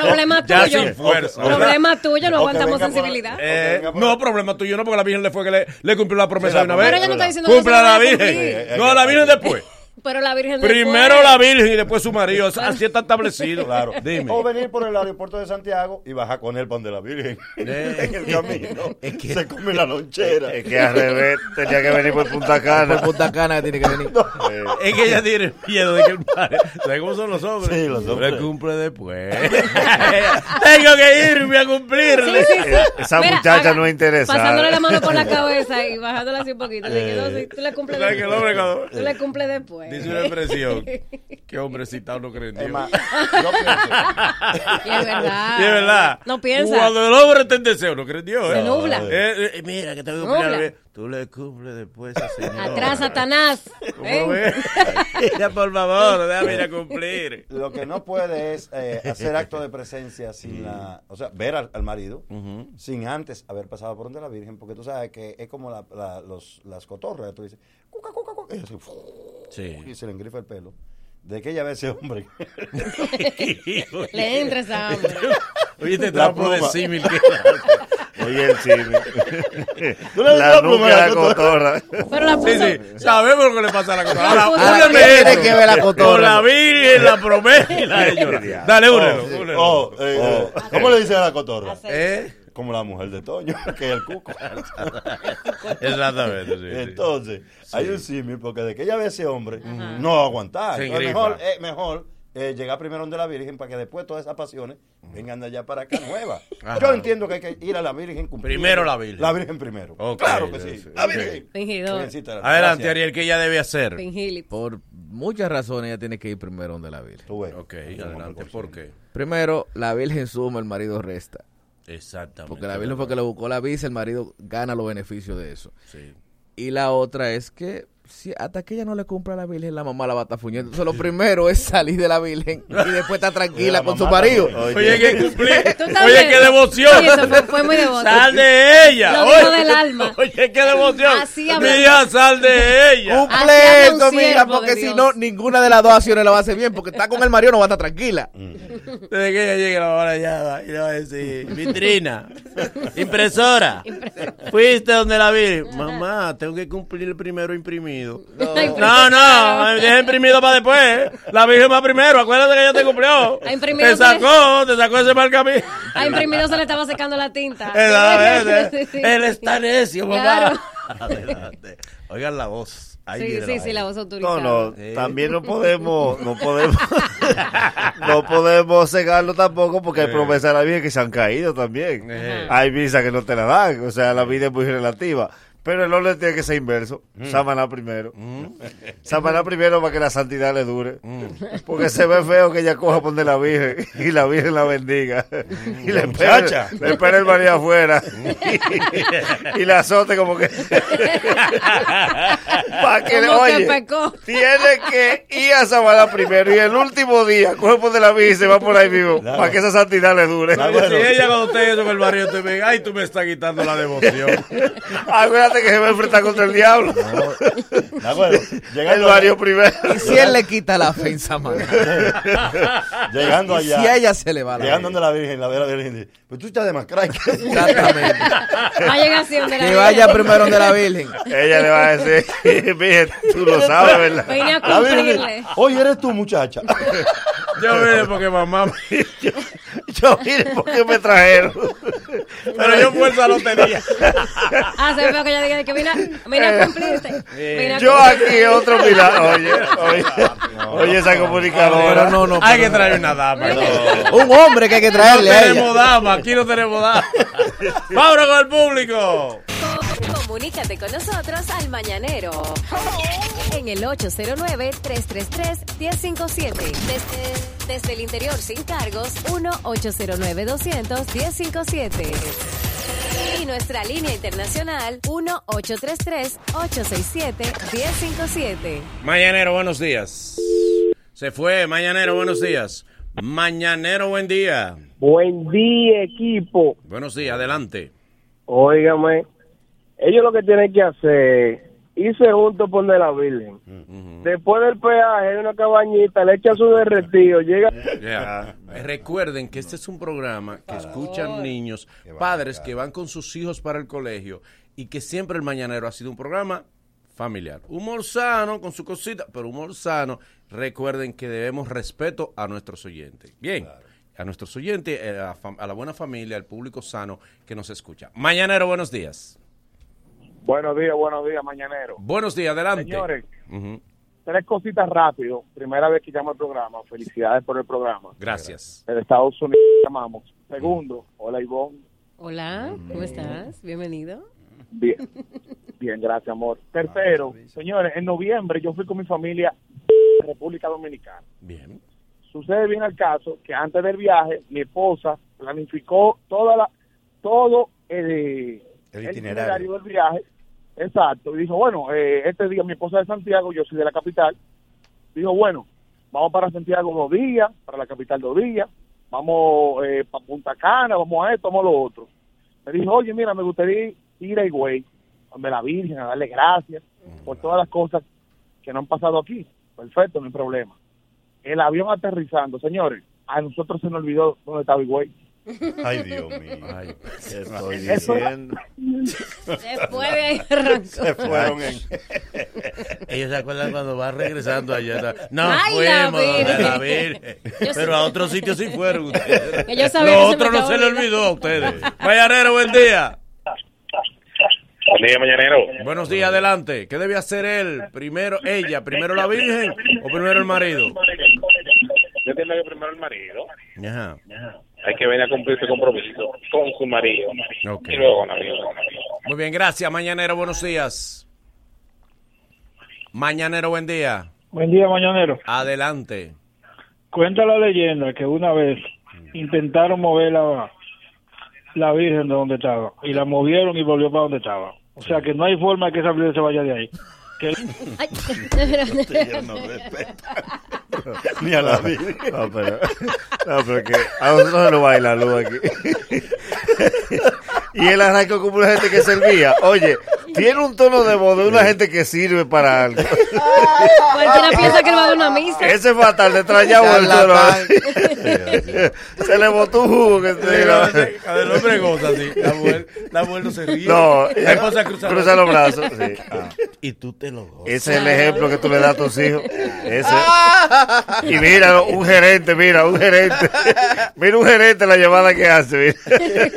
Speaker 12: Problema
Speaker 9: Ya
Speaker 12: tuyo.
Speaker 9: sin fuerza.
Speaker 12: Problema tuyo, no aguantamos
Speaker 13: por-
Speaker 12: sensibilidad.
Speaker 9: Eh, no, problema tuyo no, porque la Virgen le fue que le, le cumplió la promesa
Speaker 13: Sí, la
Speaker 9: de una vez.
Speaker 12: Pero ella no está diciendo que
Speaker 9: Cumple
Speaker 12: no
Speaker 9: a
Speaker 12: se
Speaker 9: la Virgen. No, la Virgen después.
Speaker 12: Pero la Virgen
Speaker 9: Primero
Speaker 12: después-
Speaker 9: la Virgen y después su marido. Así está establecido.
Speaker 13: Claro.
Speaker 9: Dime.
Speaker 13: O venir por el aeropuerto de Santiago y bajar con él pan de la Virgen.
Speaker 9: Eh.
Speaker 13: en el camino. Se come la lonchera.
Speaker 11: Es que al revés tenía que venir por Punta Cana.
Speaker 14: Por Punta Cana que tiene que venir.
Speaker 11: Eh,
Speaker 9: Es que ella tiene miedo de que el padre. ¿Sabes cómo son los hombres?
Speaker 13: Sí, los hombres.
Speaker 9: Le cumple después. Tengo que irme a cumplirle.
Speaker 12: Sí, sí, sí.
Speaker 11: Esa
Speaker 12: Mira,
Speaker 11: muchacha
Speaker 12: haga-
Speaker 11: no es interesada.
Speaker 12: Pasándole la mano por la cabeza y bajándola así un poquito. No, tú le cumples
Speaker 9: ¿Sabes que el hombre
Speaker 12: después. Tú le cumples después.
Speaker 9: Dice una expresión. Qué hombrecita uno cree en Dios.
Speaker 13: Más, yo pienso.
Speaker 12: Y es verdad.
Speaker 9: Sí, es verdad.
Speaker 12: No piensa.
Speaker 9: Cuando el hombre está en deseo, no cree en Dios. ¿eh?
Speaker 12: Se nubla.
Speaker 9: Eh, eh, mira, que te voy a
Speaker 12: Nubla.
Speaker 9: cumplir. Tú le cumples después a señor.
Speaker 12: Atrás, Satanás.
Speaker 9: ¿Cómo ves? Ya, por favor, déjame ir a cumplir.
Speaker 13: Lo que no puede es eh, hacer acto de presencia sin la. O sea, ver al, al marido sin antes haber pasado por donde la Virgen, porque tú sabes que es como la, la- los, las cotorras. Tú dices, cuca, cuca, cuca, y, así,
Speaker 9: Sí.
Speaker 13: y se le engrifa el pelo. De que ella ve ese hombre.
Speaker 12: Le entra esa hambre.
Speaker 9: Oye, te trapo de símil que
Speaker 11: Oye, el
Speaker 13: le
Speaker 11: la nuca de
Speaker 13: a
Speaker 11: la cotorra.
Speaker 12: Pero la
Speaker 9: Sí,
Speaker 12: puso.
Speaker 9: sí, sabemos lo que le pasa a la cotorra. Ahora, úneme
Speaker 12: Ahora, ¿qué
Speaker 14: tiene
Speaker 9: esto
Speaker 14: que ver la cotorra?
Speaker 9: Con la Virgen, la promesa y la señora. Dale, únelo,
Speaker 13: Oh,
Speaker 9: únelo.
Speaker 13: oh, eh, eh, ¿Cómo le dicen a la cotorra?
Speaker 9: ¿Eh?
Speaker 13: Como la mujer de Toño, que es el cuco.
Speaker 9: Exactamente, sí, sí.
Speaker 13: Entonces, hay un símil porque de que ella ve a ese hombre, no aguantar.
Speaker 9: Se
Speaker 13: Entonces,
Speaker 9: engrifa.
Speaker 13: mejor, eh, mejor eh, llegar primero donde la Virgen para que después todas esas pasiones vengan de allá para acá nuevas.
Speaker 9: Ajá.
Speaker 13: Yo entiendo que hay que ir a la Virgen cumplir.
Speaker 9: Primero la Virgen.
Speaker 13: La Virgen primero. Claro que sí.
Speaker 9: sí,
Speaker 13: La. Virgen.
Speaker 12: Fingidor.
Speaker 9: Adelante. Ariel, ¿qué ella debe hacer?
Speaker 12: Fingilip.
Speaker 14: Por muchas razones ella tiene que ir primero donde la Virgen.
Speaker 13: Tú ves.
Speaker 9: Ok, adelante, ¿por qué?
Speaker 14: Primero, la Virgen suma, el marido resta.
Speaker 9: Exactamente.
Speaker 14: Porque la Virgen fue que le buscó la visa, el marido gana los beneficios de eso.
Speaker 9: Sí.
Speaker 14: Y la otra es que si hasta que ella no le cumpla a la Virgen, la mamá la va a estar fuñendo. Entonces lo primero es salir de la Virgen y después estar tranquila
Speaker 13: La
Speaker 14: con su marido.
Speaker 13: también.
Speaker 9: Oye, que cumplir.
Speaker 12: Tú
Speaker 9: Oye, qué devoción.
Speaker 12: Eso fue- fue muy devoto.
Speaker 9: Sal de ella.
Speaker 12: Lo
Speaker 9: Oye,
Speaker 12: del alma.
Speaker 9: Oye, qué devoción.
Speaker 12: Así
Speaker 9: Mía, sal de ella.
Speaker 14: Cumple esto,
Speaker 12: siervo
Speaker 14: porque si no, ninguna de las dos acciones la va a hacer bien, porque está con el marido no va a estar tranquila.
Speaker 9: Desde que ella llegue la hora ya va, y le va a decir, vitrina, impresora, fuiste donde la vi. Mamá, tengo que cumplir el primero imprimido. No, no, deja imprimido para después. La Virgen va primero, acuérdate que ella te cumplió.
Speaker 12: A
Speaker 9: Te sacó, te sacó ese mal camino.
Speaker 12: A imprimido se le estaba secando la tinta.
Speaker 9: Exactamente.
Speaker 12: Sí, sí.
Speaker 9: Él está necio, mamá.
Speaker 12: Claro.
Speaker 9: Adelante. Oigan la voz. Ahí
Speaker 12: Sí, sí,
Speaker 9: la
Speaker 12: sí, la voz
Speaker 11: No,
Speaker 12: autorizada.
Speaker 11: no,
Speaker 9: Sí.
Speaker 11: también no podemos, no podemos, no podemos cegarlo tampoco porque hay promesas de la Virgen que se han caído también.
Speaker 9: Ajá.
Speaker 11: Hay visas que no te la dan, o sea, la vida es muy relativa. Pero el orden tiene que ser inverso. Samaná primero. Samaná primero para que la santidad le dure. Porque se ve feo que ella coja por donde la Virgen y la Virgen la bendiga. Y le espera, le espera el marido afuera. y la azote como que... para que le
Speaker 12: que
Speaker 11: oye. Tiene que ir a Samaná primero y el último día coge por de la Virgen y se va por ahí
Speaker 13: Claro.
Speaker 11: para que esa santidad le dure.
Speaker 13: Bueno.
Speaker 9: Si ella cuando usted eso con el barrio te ve, ay, tú me estás quitando la devoción.
Speaker 11: Que se va a enfrentar contra el diablo.
Speaker 13: De acuerdo.
Speaker 11: El
Speaker 13: Llegando,
Speaker 11: barrio primero.
Speaker 14: Y si él le quita la fe en Samaná.
Speaker 13: llegando
Speaker 14: Y
Speaker 13: allá.
Speaker 14: si a ella se le va la
Speaker 13: Llegando donde la Virgen, la a la Virgen pues tú estás de mascray.
Speaker 14: Exactamente.
Speaker 12: Va a llegar así donde la
Speaker 14: Que vaya primero donde la Virgen.
Speaker 11: Ella le va a decir, Virgen, tú lo sabes, ¿verdad?
Speaker 12: Vine a
Speaker 13: La Virgen
Speaker 12: cumplirle.
Speaker 13: oye, eres tú, muchacha.
Speaker 9: Yo vine porque mamá me...
Speaker 11: Yo mire por qué me trajeron.
Speaker 9: Pero yo fuerza no tenía.
Speaker 12: Ah, se ve que ella diga que vine a, vine a cumplirte. Vine a
Speaker 11: Yo aquí otro milagro. Oye, oye, oye esa comunicadora.
Speaker 14: Pero no, no.
Speaker 9: Hay que traer una dama.
Speaker 14: Un hombre que hay que
Speaker 9: No
Speaker 14: traerle a
Speaker 9: tenemos dama, aquí no tenemos dama. Vámonos con el público.
Speaker 15: Comunícate con nosotros al Mañanero. En el 809-333-1057. Desde, desde el interior sin cargos, 1-809-200-1057. Y nuestra línea internacional, 1-833-867-1057.
Speaker 9: Mañanero, buenos días. Se fue, Mañanero, buenos días. Mañanero, buen día.
Speaker 16: Buen día, equipo.
Speaker 9: Buenos días, adelante.
Speaker 16: Óigame, ellos lo que tienen que hacer, irse juntos por la Virgen. Después del peaje, hay una cabañita, le echan su derretido, llega...
Speaker 9: Recuerden que este es un programa que escuchan niños, padres que van con sus hijos para el colegio y que siempre el Mañanero ha sido un programa familiar. Humor sano, con su cosita, pero humor sano. Recuerden que debemos respeto a nuestros oyentes. Bien, a nuestros oyentes, eh, a la buena familia, al público sano que nos escucha. Mañanero, buenos días.
Speaker 16: Buenos días, buenos días, mañanero.
Speaker 9: Buenos días, adelante.
Speaker 16: Señores, tres cositas rápido. Primera vez que llamo al programa, felicidades por el programa.
Speaker 9: Gracias.
Speaker 16: De Estados Unidos llamamos. Segundo, hola Ivonne.
Speaker 12: Hola, ¿cómo estás? Bienvenido.
Speaker 16: Bien, bien, gracias, amor. Tercero, señores, en noviembre yo fui con mi familia a República Dominicana.
Speaker 9: Bien.
Speaker 16: Sucede bien el caso que antes del viaje, mi esposa planificó toda la, todo el,
Speaker 13: El itinerario.
Speaker 16: del viaje. Exacto. Y dijo, bueno, eh, este día mi esposa es de Santiago, yo soy de la capital. Dijo, bueno, vamos para Santiago dos días, para la capital dos días, vamos eh, para Punta Cana, vamos a esto, vamos a lo otro. Me dijo, oye, mira, me gustaría ir a Higüey, donde la Virgen, a darle gracias por todas las cosas que nos han pasado aquí. Perfecto, no hay problema. El avión aterrizando, señores, a nosotros se nos olvidó dónde estaba Higüey.
Speaker 17: Ay, Dios mío.
Speaker 9: Ay,
Speaker 11: estoy
Speaker 16: Eso-
Speaker 11: diciendo.
Speaker 12: Después de ahí arrancó.
Speaker 17: Se fueron en...
Speaker 9: Ellos se acuerdan cuando va regresando allá. No
Speaker 12: Ay,
Speaker 9: fuimos la Virgen. Pero a otros sitios sí fueron ustedes.
Speaker 12: Que yo sabía
Speaker 9: Lo
Speaker 12: que se
Speaker 9: otro no se le olvidó a ustedes. Mañanero, buen día.
Speaker 18: Buen día, mañanero.
Speaker 9: Buenos días, adelante. ¿Qué debe hacer él? Primero ella, primero la Virgen o primero el marido?
Speaker 18: Yo entiendo que primero el marido.
Speaker 9: Ajá.
Speaker 18: Hay que venir a cumplir su compromiso con su marido. Y luego con.
Speaker 9: Muy bien, gracias, Mañanero. Buenos días. Mañanero, buen día.
Speaker 19: Buen día, mañanero.
Speaker 9: Adelante.
Speaker 19: Cuenta la leyenda que una vez intentaron mover la, la Virgen de donde estaba y la movieron y volvió para donde estaba. O sea que no hay forma que esa Virgen se vaya de ahí. Que-
Speaker 17: Ni a la vida.
Speaker 11: No, pero, no, pero que a nosotros se nos va a ir la luz aquí. Y él arrancó como una gente que servía. Oye, tiene un tono de voz de una gente que sirve para algo.
Speaker 12: Cualquiera piensa que él va a dar una misa.
Speaker 11: Ese fatal de trayado el tono. Se le botó un jugo que se
Speaker 9: El hombre goza así. La mujer, la mujer no se ríe.
Speaker 11: No,
Speaker 9: la esposa cruza,
Speaker 11: cruza los brazos. sí. Ah.
Speaker 9: Y tú te lo gozas.
Speaker 11: Ese es el ejemplo que tú le das a tus hijos. Ese. Y mira, un gerente, mira, un gerente. Mira un gerente la llamada que hace. mira.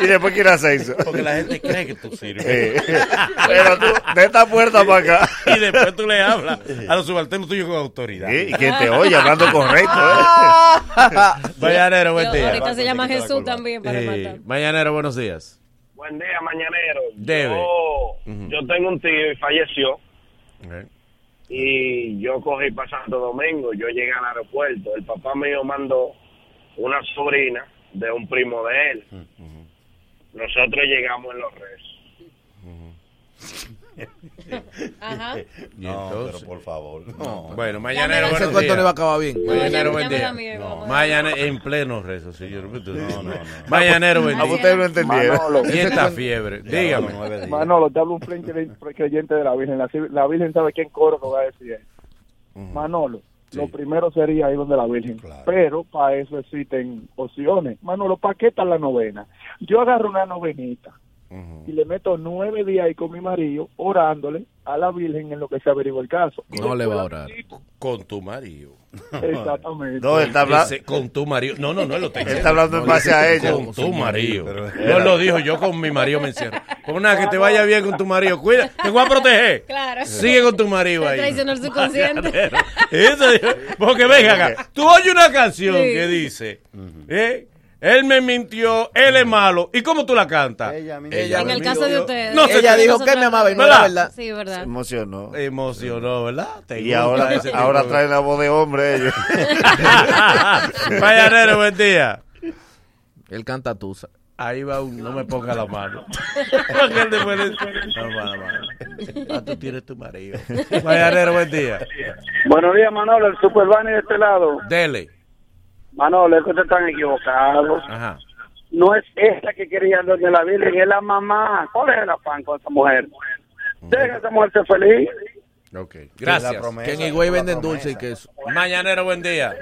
Speaker 11: Y después quiere hacer eso.
Speaker 9: Porque la gente cree que tú sirves.
Speaker 11: Sí. Pero tú, de esta puerta para acá.
Speaker 9: Y después tú le hablas a los subalternos tuyos con autoridad.
Speaker 11: Sí, y quien te oye hablando correcto. ¿eh?
Speaker 9: Mañanero, buen
Speaker 12: Yo-
Speaker 9: día.
Speaker 12: Ahorita se llama Jesús también para
Speaker 9: Sí.
Speaker 12: matar.
Speaker 9: Mañanero, buenos días.
Speaker 18: Buen día, mañanero.
Speaker 9: Debe.
Speaker 18: Yo, yo tengo un tío y falleció. Y yo cogí para Santo Domingo. Yo llegué al aeropuerto. El papá mío mandó una sobrina de un primo de él. Nosotros llegamos en los rezos.
Speaker 12: Ajá.
Speaker 17: No, pero por favor. No.
Speaker 9: Bueno, mañanero,
Speaker 14: Ese
Speaker 9: buenos
Speaker 14: cuento
Speaker 9: días.
Speaker 14: no iba a acabar bien.
Speaker 9: Mañanero, buen día. Mañana en pleno rezo, señor. No, no, no. Mañanero, buen
Speaker 11: A
Speaker 9: día.
Speaker 11: ustedes no entendieron.
Speaker 16: Manolo.
Speaker 9: Y esta fiebre. Dígame.
Speaker 16: Manolo, te hablo un frente creyente de la Virgen. La, Virgen sabe quién coro que va a decir eso. Lo primero sería ir donde la Virgen.
Speaker 17: Claro.
Speaker 16: Pero para eso existen opciones. Manolo, ¿para qué está la novena? Yo agarro una novenita y le meto nueve días ahí con mi marido orándole a la Virgen en lo que se averigua el caso.
Speaker 14: No le va a orar.
Speaker 9: Con tu marido.
Speaker 16: Exactamente.
Speaker 11: No, él está hablando.
Speaker 9: Ese- con tu marido. No, no, no, él lo está
Speaker 11: Él está hablando en base a ella.
Speaker 9: Con tu marido.
Speaker 17: pero-
Speaker 9: No lo dijo, yo con mi marido me encierro. Con nada, que te vaya bien con tu marido. Cuida, te voy a proteger.
Speaker 12: Claro.
Speaker 9: Sigue con tu marido ahí.
Speaker 12: traicionó el subconsciente.
Speaker 9: Eso dijo. Porque venga acá. Tú oyes una canción
Speaker 12: Sí.
Speaker 9: que dice, ¿eh? Él me mintió, él es malo. ¿Y cómo tú la cantas?
Speaker 17: Ella me
Speaker 14: Ella
Speaker 12: En el caso de ustedes.
Speaker 9: No se
Speaker 14: Ella
Speaker 9: te-
Speaker 14: dijo que me amaba y no
Speaker 9: ¿Verdad?
Speaker 14: era verdad.
Speaker 12: Sí,
Speaker 11: Se
Speaker 12: verdad.
Speaker 11: emocionó.
Speaker 9: Emocionó, ¿verdad? Te
Speaker 11: Y ahora, trae la voz de hombre ellos.
Speaker 9: Mañanero, buen día.
Speaker 14: Él canta tusa.
Speaker 9: Ahí va un, no me ponga la mano. Él No, mano, mano. Ah, tú tienes tu marido. Buen día.
Speaker 16: Buenos días, Manolo, el Super Bunny de este lado.
Speaker 9: Dele.
Speaker 16: Manolo, es que ustedes están equivocados.
Speaker 9: Ajá.
Speaker 16: No es esa que quería doña la Virgen, es la mamá. ¿Cuál es el afán con esa mujer? Deja a esa mujer ser feliz.
Speaker 9: Ok. Gracias.
Speaker 17: promesa,
Speaker 14: Que en Higüey venden dulce y queso.
Speaker 9: Mañanero, buen día.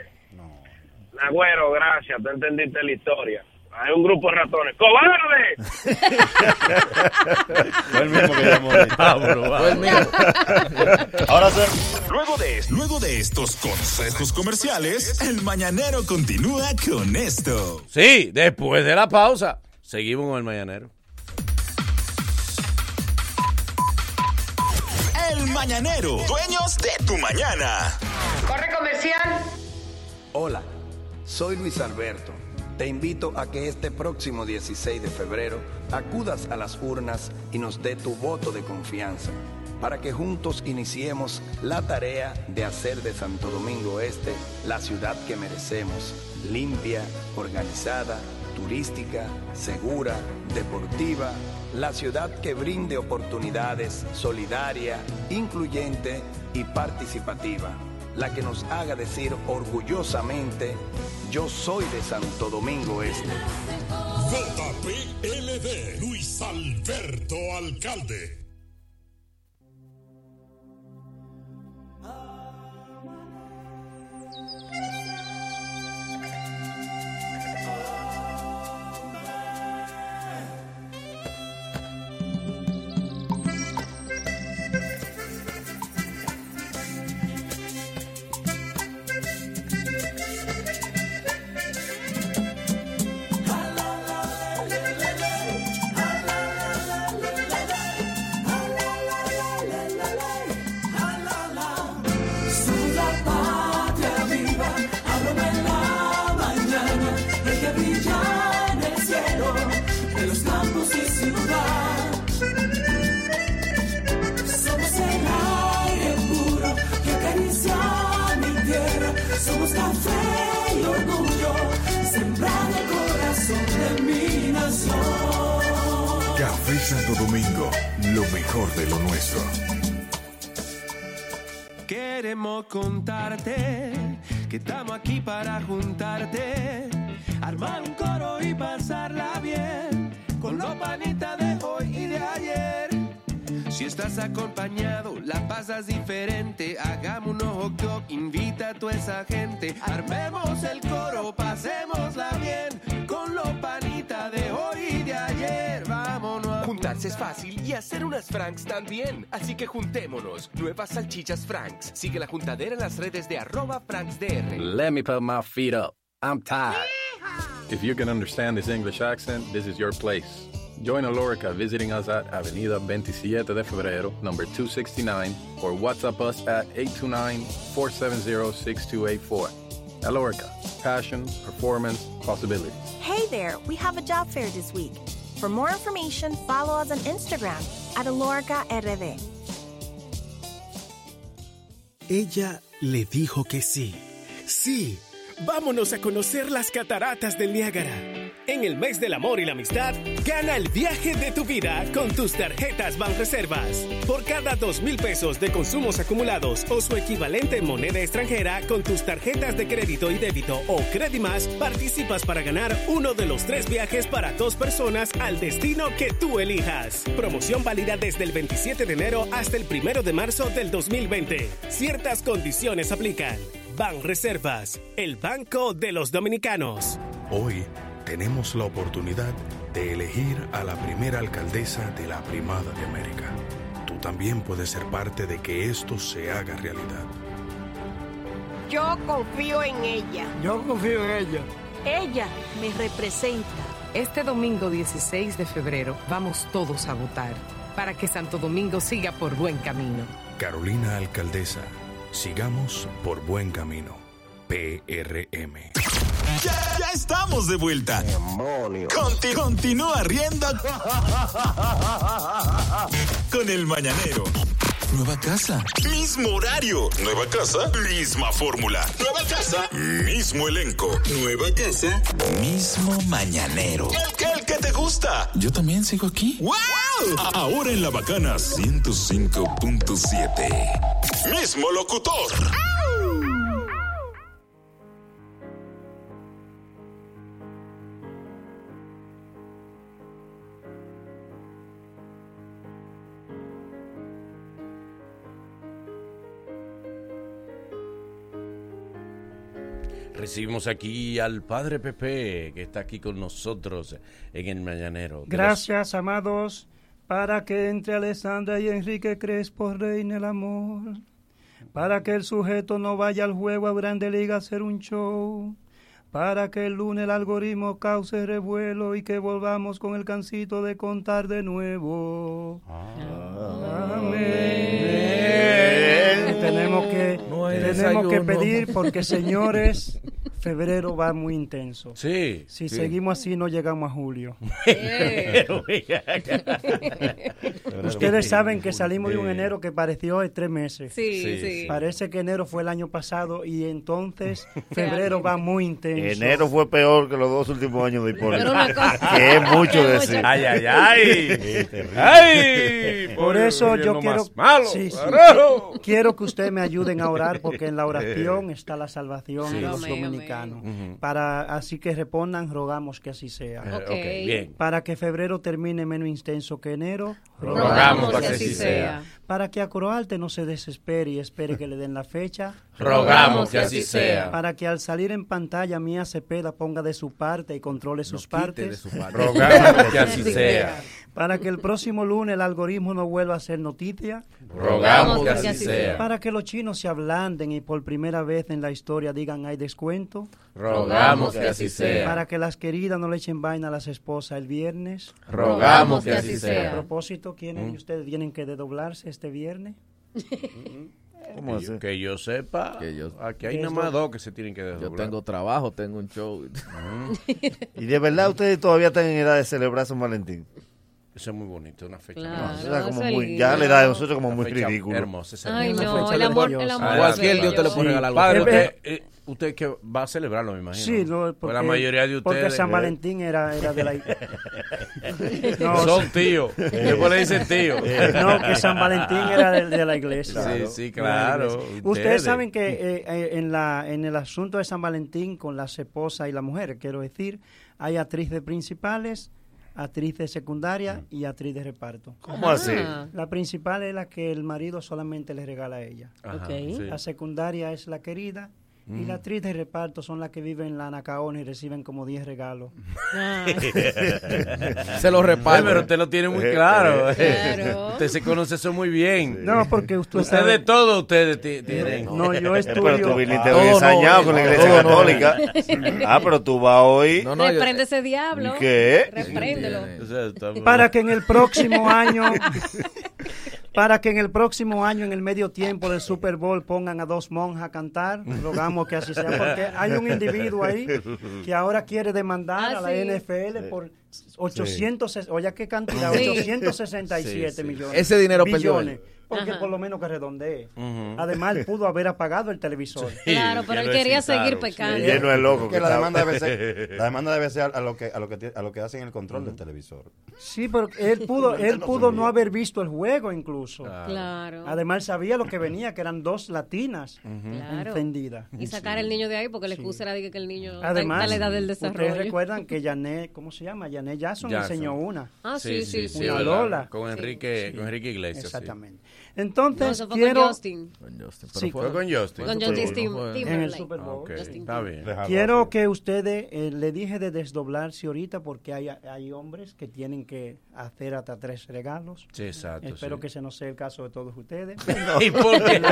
Speaker 18: Nagüero, gracias, tú entendiste la historia. Hay un grupo de ratones. ¡Cobarde!
Speaker 17: Fue el mismo que llamó.
Speaker 9: Vámonos,
Speaker 14: Fue el mío.
Speaker 8: Ahora sí. Luego de, luego de estos consejos comerciales, el mañanero continúa con esto.
Speaker 9: Sí, después de la pausa, seguimos con el mañanero.
Speaker 8: El mañanero, dueños de tu mañana.
Speaker 20: Corre comercial.
Speaker 21: Hola, soy Luis Alberto. Te invito a que este próximo 16 de febrero acudas a las urnas y nos dé tu voto de confianza para que juntos iniciemos la tarea de hacer de Santo Domingo Este la ciudad que merecemos, limpia, organizada, turística, segura, deportiva, la ciudad que brinde oportunidades, solidaria, incluyente y participativa, la que nos haga decir orgullosamente, yo soy de Santo Domingo Este.
Speaker 22: JPLD, Luis Alberto Alcalde.
Speaker 23: Santo Domingo, lo mejor de lo nuestro.
Speaker 24: Queremos contarte que estamos aquí para juntarte, armar un coro y pasarla bien con los panitas de hoy y de ayer. Si estás acompañado, la pasas diferente. Hagamos un ojo club, invita a toda esa gente. Armemos el coro, pasémosla bien con los panitas de hoy y
Speaker 25: Juntarse es fácil y hacer unas Franks también. Así que juntémonos. Nuevas salchichas Franks. Sigue la juntadera en las redes de arroba FranksDR.
Speaker 26: Let me put my feet up. I'm tired. If you can understand this English accent, this is your place. Join Alorica visiting us at Avenida 27 de Febrero, number 269, or WhatsApp us at 829-470-6284. Alorica, passion, performance, possibilities.
Speaker 27: Hey there, we have a job fair this week. For more information, follow us on Instagram at Alorca RD.
Speaker 28: Ella le dijo que sí. Sí, vámonos a conocer las cataratas del Niágara. En el mes del amor y la amistad, gana el viaje de tu vida con tus tarjetas Banreservas. Por cada dos mil pesos de consumos acumulados o su equivalente en moneda extranjera con tus tarjetas de crédito y débito o Credimas, participas para ganar uno de los tres viajes para dos personas al destino que tú elijas. Promoción válida desde el 27 de enero hasta el 1 de marzo del 2020. Ciertas condiciones aplican. Ban Reservas, el banco de los dominicanos.
Speaker 23: Hoy tenemos la oportunidad de elegir a la primera alcaldesa de la Primada de América. Tú también puedes ser parte de que esto se haga realidad.
Speaker 29: Yo confío en ella.
Speaker 30: Yo confío en ella.
Speaker 29: Ella me representa.
Speaker 20: Este domingo 16 de febrero vamos todos a votar para que Santo Domingo siga por buen camino.
Speaker 23: Carolina Alcaldesa, sigamos por buen camino. PRM.
Speaker 8: Ya, ya estamos de vuelta. Conti- continúa riendo con el mañanero. Nueva casa, mismo horario. Nueva casa, misma fórmula. Nueva casa, mismo elenco. Nueva casa, mismo mañanero. El que, el que te gusta. Yo también sigo aquí. ¡Wow! Ahora en la bacana 105.7. Mismo locutor.
Speaker 9: Recibimos aquí al Padre Pepe, que está aquí con nosotros en el Mañanero. Los-
Speaker 31: Gracias, amados, para que entre Alessandra y Enrique Crespo reine el amor, para que el sujeto no vaya al juego a Grande Liga a hacer un show, para que el lunes el algoritmo cause revuelo y que volvamos con el cancito de contar de nuevo. Amén. Tenemos que,
Speaker 9: No
Speaker 31: tenemos que pedir porque, señores, febrero va muy intenso.
Speaker 9: Sí.
Speaker 31: Si
Speaker 9: sí.
Speaker 31: seguimos así, no llegamos a julio. Ustedes saben que salimos de un enero que pareció de tres meses.
Speaker 12: Sí, Sí. sí.
Speaker 31: Parece que enero fue el año pasado y entonces febrero va muy intenso.
Speaker 11: Enero fue peor que los dos últimos años de Hipólito. Que es mucho decir.
Speaker 9: Ay, ay, ay. Ay,
Speaker 31: Por eso yo quiero,
Speaker 9: malo,
Speaker 31: sí, sí.
Speaker 9: carajo.
Speaker 31: quiero que ustedes me ayuden a orar porque en la oración está la salvación
Speaker 9: Sí.
Speaker 31: de los Para así que respondan, rogamos que así sea.
Speaker 9: Eh, bien.
Speaker 31: Para que febrero termine menos intenso que enero,
Speaker 9: Rogamos que así sea.
Speaker 31: Para que Acroarte no se desespere y espere que le den la fecha,
Speaker 9: Rogamos que así sea.
Speaker 31: Para que al salir en pantalla Mía Cepeda ponga de su parte y controle sus partes.
Speaker 9: de su parte. Rogamos que así sea.
Speaker 31: Para que el próximo lunes el algoritmo no vuelva a ser noticia.
Speaker 9: Rogamos que así sea.
Speaker 31: Para que los chinos se ablanden y por primera vez en la historia digan hay descuento.
Speaker 9: Rogamos que así sea.
Speaker 31: Para que las queridas no le echen vaina a las esposas el viernes.
Speaker 9: Rogamos que así sea.
Speaker 31: A propósito, ¿quiénes
Speaker 9: Mm.
Speaker 31: de ustedes tienen que desdoblarse este viernes?
Speaker 11: ¿Cómo
Speaker 9: que, yo, que yo sepa, aquí hay
Speaker 31: ¿Qué
Speaker 9: nada más dos que se tienen que
Speaker 14: Yo
Speaker 9: desdoblar.
Speaker 14: tengo trabajo, tengo un show.
Speaker 11: Y de verdad ustedes todavía están en edad de celebrar San Valentín.
Speaker 9: Eso es muy bonito, una fecha.
Speaker 12: Claro,
Speaker 11: O sea, como
Speaker 12: eso es
Speaker 11: muy- ya le da a nosotros como
Speaker 9: Una
Speaker 11: muy
Speaker 9: fecha
Speaker 11: ridículo.
Speaker 9: Hermosa, esa
Speaker 12: Ay, no, el amor, el amor.
Speaker 9: Ah,
Speaker 12: es
Speaker 14: Cualquier día usted le puede regalar algo.
Speaker 9: Padre, usted, eh, usted que va a celebrarlo, me imagino.
Speaker 31: Sí, no,
Speaker 9: Pues
Speaker 31: porque,
Speaker 9: la mayoría de ustedes
Speaker 31: porque San
Speaker 9: eh,
Speaker 31: Valentín era, era de la... No,
Speaker 9: son tíos. Después le dicen tío.
Speaker 31: No, que San Valentín era de, de la iglesia.
Speaker 9: Sí, sí,
Speaker 31: De la
Speaker 9: claro. Ustedes.
Speaker 31: Ustedes saben que eh, eh, en, la, en el asunto de San Valentín con las esposas y las mujeres, quiero decir, hay actrices principales, actrices secundarias y actriz de reparto.
Speaker 11: ¿Cómo así?
Speaker 31: La principal es la que el marido solamente le regala a ella.
Speaker 9: Ajá,
Speaker 12: Ok.
Speaker 9: sí.
Speaker 31: La secundaria es la querida. Y la actriz de reparto son las que viven en la Anacaona y reciben como 10 regalos.
Speaker 12: Ah.
Speaker 14: Se lo
Speaker 9: Ay,
Speaker 14: reparto.
Speaker 9: pero usted lo tiene muy claro.
Speaker 12: Claro.
Speaker 9: Usted se conoce eso muy bien.
Speaker 31: No, porque usted
Speaker 9: Usted
Speaker 31: sabe-
Speaker 9: de todo ustedes ti- tienen.
Speaker 31: No, yo
Speaker 11: Eh, Pero
Speaker 31: estudio...
Speaker 11: tú viniste
Speaker 14: no,
Speaker 11: con la
Speaker 14: no,
Speaker 11: iglesia
Speaker 14: no.
Speaker 11: católica. Ah, pero tú vas hoy.
Speaker 14: No, no, yo-
Speaker 12: Reprende ese diablo.
Speaker 11: ¿Qué?
Speaker 12: Repréndelo.
Speaker 9: O sea, está-
Speaker 31: para que en el próximo año para que en el próximo año en el medio tiempo del Super Bowl pongan a dos monjas a cantar rogamos que así sea porque hay un individuo ahí que ahora quiere demandar
Speaker 12: Ah,
Speaker 31: a la
Speaker 12: sí.
Speaker 31: NFL por 800 oye qué cantidad
Speaker 12: Sí.
Speaker 31: 867
Speaker 9: Sí, sí.
Speaker 31: millones
Speaker 14: Ese dinero perdió
Speaker 31: billones porque
Speaker 12: Ajá.
Speaker 31: por lo menos que redondee además él pudo haber apagado el televisor
Speaker 12: Claro, pero él quería seguir pecando.
Speaker 11: Y lleno de loco
Speaker 13: Que la demanda debe ser, la demanda debe ser a lo que a lo que a lo que hacen el control del televisor.
Speaker 31: sí pero él pudo él pudo no haber visto el juego incluso
Speaker 12: Claro.
Speaker 31: además sabía lo que venía que eran dos latinas
Speaker 12: Claro.
Speaker 31: encendidas
Speaker 12: Y sacar al niño de ahí porque la excusa era de que el niño
Speaker 31: Además,
Speaker 12: la edad del
Speaker 31: ustedes
Speaker 12: desarrollo.
Speaker 31: recuerdan que Janet, ¿cómo se llama? Janet Jackson,
Speaker 9: Jackson.
Speaker 31: enseñó una.
Speaker 12: Ah, sí, sí, sí.
Speaker 31: Una. Lola.
Speaker 9: Con Enrique, con Enrique Iglesias. sí.
Speaker 12: No,
Speaker 31: Entonces,
Speaker 12: eso fue
Speaker 31: quiero,
Speaker 12: con Justin.
Speaker 14: Con Justin,
Speaker 31: Sí,
Speaker 14: pero
Speaker 9: Fue con Justin.
Speaker 12: Con Justin
Speaker 31: Bowl,
Speaker 12: Tim-
Speaker 14: no fue.
Speaker 31: en el
Speaker 12: Timberlake.
Speaker 31: Super Bowl.
Speaker 9: Ok,
Speaker 12: Justin
Speaker 9: está bien.
Speaker 31: Quiero que ustedes, eh, le dije de desdoblarse ahorita porque hay, hay hombres que tienen que hacer hasta tres regalos.
Speaker 9: Sí, exacto.
Speaker 31: Espero
Speaker 9: sí.
Speaker 31: que ese no sea el caso de todos ustedes.
Speaker 9: ¿Y por qué?
Speaker 12: Y. ¿Por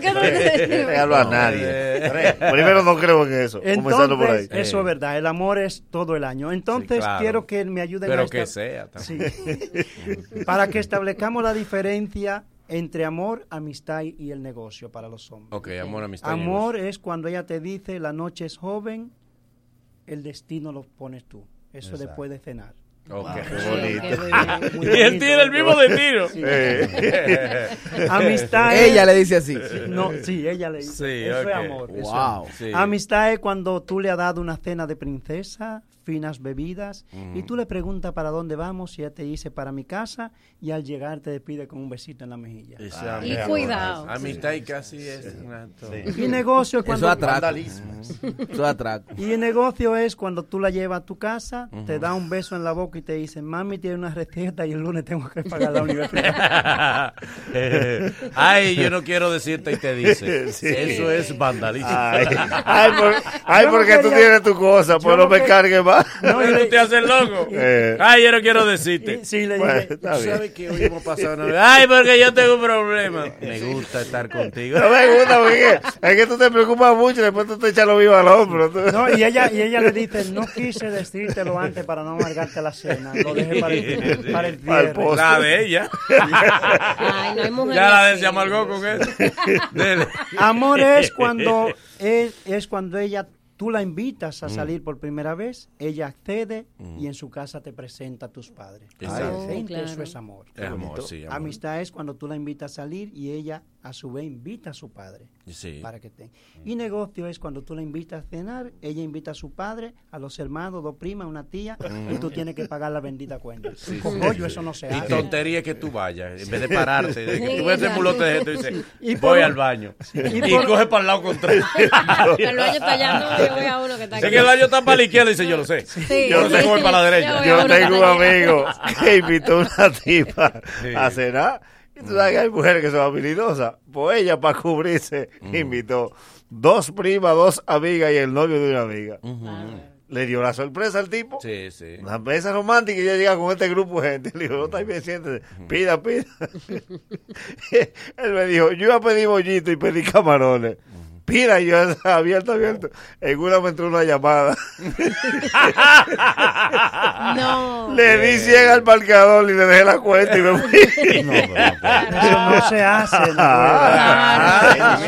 Speaker 12: qué no
Speaker 11: No regalo a nadie. Primero no creo en eso. Comenzando por ahí.
Speaker 31: Eso es verdad, el amor es todo el año. Entonces,
Speaker 9: Sí, claro.
Speaker 31: quiero que me ayuden
Speaker 9: Pero
Speaker 31: a
Speaker 9: que
Speaker 31: esta-
Speaker 9: sea.
Speaker 31: Sí.
Speaker 9: también.
Speaker 31: para que establezcamos la diferencia entre amor, amistad y el negocio para los hombres.
Speaker 9: Ok, amor, amistad. y
Speaker 31: Amor es cuando ella te dice la noche es joven, el destino lo pones tú. Eso
Speaker 13: Exacto.
Speaker 31: después de cenar.
Speaker 9: Ok.
Speaker 11: Qué
Speaker 31: Sí,
Speaker 11: bonito.
Speaker 31: qué muy
Speaker 9: Y él
Speaker 31: bonito,
Speaker 9: tiene el mismo destino.
Speaker 31: Sí.
Speaker 11: Eh.
Speaker 31: Amistad es-
Speaker 14: Ella le dice así.
Speaker 31: No, sí, ella le dice.
Speaker 9: Sí,
Speaker 31: eso
Speaker 9: ok.
Speaker 31: es amor. eso es
Speaker 14: Wow.
Speaker 9: Sí.
Speaker 31: Amistad es cuando tú le has dado una cena de princesa, finas bebidas, y tú le preguntas para dónde vamos y ella te dice para mi casa, y al llegar te despide con un besito en la mejilla.
Speaker 12: Y
Speaker 9: amor.
Speaker 12: cuidado.
Speaker 9: Amistad y casi es. un acto.
Speaker 31: Y negocio es
Speaker 14: Eso
Speaker 31: cuando...
Speaker 14: es atraco.
Speaker 13: Vandalismo.
Speaker 14: Eso es atraco.
Speaker 31: Y el negocio es cuando tú la llevas a tu casa, te da un beso en la boca y te dice, mami tiene una receta y el lunes tengo que pagar la universidad.
Speaker 9: Ay, yo no quiero decirte y te dice.
Speaker 11: Sí.
Speaker 9: Eso es vandalismo.
Speaker 11: Ay, ay, por- ay, porque tú tienes tu cosa, pues no
Speaker 31: no
Speaker 11: me cargues más.
Speaker 31: No, y
Speaker 9: Tú
Speaker 31: le-
Speaker 9: te haces loco.
Speaker 11: Eh.
Speaker 9: Ay, yo no quiero decirte.
Speaker 31: sí, le dije,
Speaker 9: Tú
Speaker 11: bien.
Speaker 9: sabes que hoy hemos pasado una vez. Ay, porque yo tengo un problema. Me gusta estar contigo.
Speaker 11: No me gusta porque es que tú te preocupas mucho y después tú te echas lo vivo al hombro.
Speaker 31: No, y ella, y ella le dice, no quise decírtelo antes para no amargarte la cena. Lo dejé para el, para el
Speaker 11: Para el
Speaker 31: cierre.
Speaker 11: postre.
Speaker 9: La de ella.
Speaker 12: Ay, no hay mujeres
Speaker 9: Ya la de se amargó con eso.
Speaker 31: Amor es cuando es, es cuando ella tú la invitas a
Speaker 9: Mm.
Speaker 31: salir por primera vez, ella accede y en su casa te presenta a tus padres.
Speaker 9: Exacto.
Speaker 31: Ay,
Speaker 12: Oh, claro.
Speaker 31: Eso es amor.
Speaker 9: Es amor, sí, amor.
Speaker 31: Amistad es cuando tú la invitas a salir y ella a su vez invita a su padre
Speaker 9: Sí.
Speaker 31: para que esté. Y negocio es cuando tú la invitas a cenar, ella invita a su padre, a los hermanos, dos primas, una tía, y tú tienes que pagar la bendita cuenta. Con pollo eso no se
Speaker 9: Y
Speaker 31: hace.
Speaker 9: tontería es que tú vayas, en vez de pararte, de que
Speaker 12: Sí,
Speaker 9: tú ves el mulote de gente y dices,
Speaker 31: Y por
Speaker 9: voy al baño.
Speaker 31: y
Speaker 9: Y,
Speaker 31: por-
Speaker 9: coge para el lado contrario.
Speaker 12: El baño está allá, no, yo voy a uno que está
Speaker 9: Es
Speaker 12: aquí.
Speaker 9: que el baño está para la izquierda y dice, yo lo sé.
Speaker 12: Sí,
Speaker 9: Yo no sé
Speaker 12: sí.
Speaker 9: cómo es para la derecha.
Speaker 12: Yo
Speaker 11: tengo un amigo que invitó a una tipa
Speaker 9: Sí.
Speaker 11: a cenar. Tú sabes que hay mujeres que son habilidosas. Pues ella, para cubrirse, invitó dos primas, dos amigas y el novio de una amiga. Le dio la sorpresa al tipo.
Speaker 9: Sí, sí.
Speaker 11: Una mesa romántica y ella llega con este grupo de gente. Le dijo, no está bien, siéntese. Pida, pida. Él me dijo, yo iba a pedir bollito y pedí camarones. Mira, yo abierto, abierto. En una me entró una llamada.
Speaker 12: No.
Speaker 11: Le di 100 al marcador y le dejé la cuenta y me fui.
Speaker 31: Eso no se hace. no.
Speaker 11: Ah,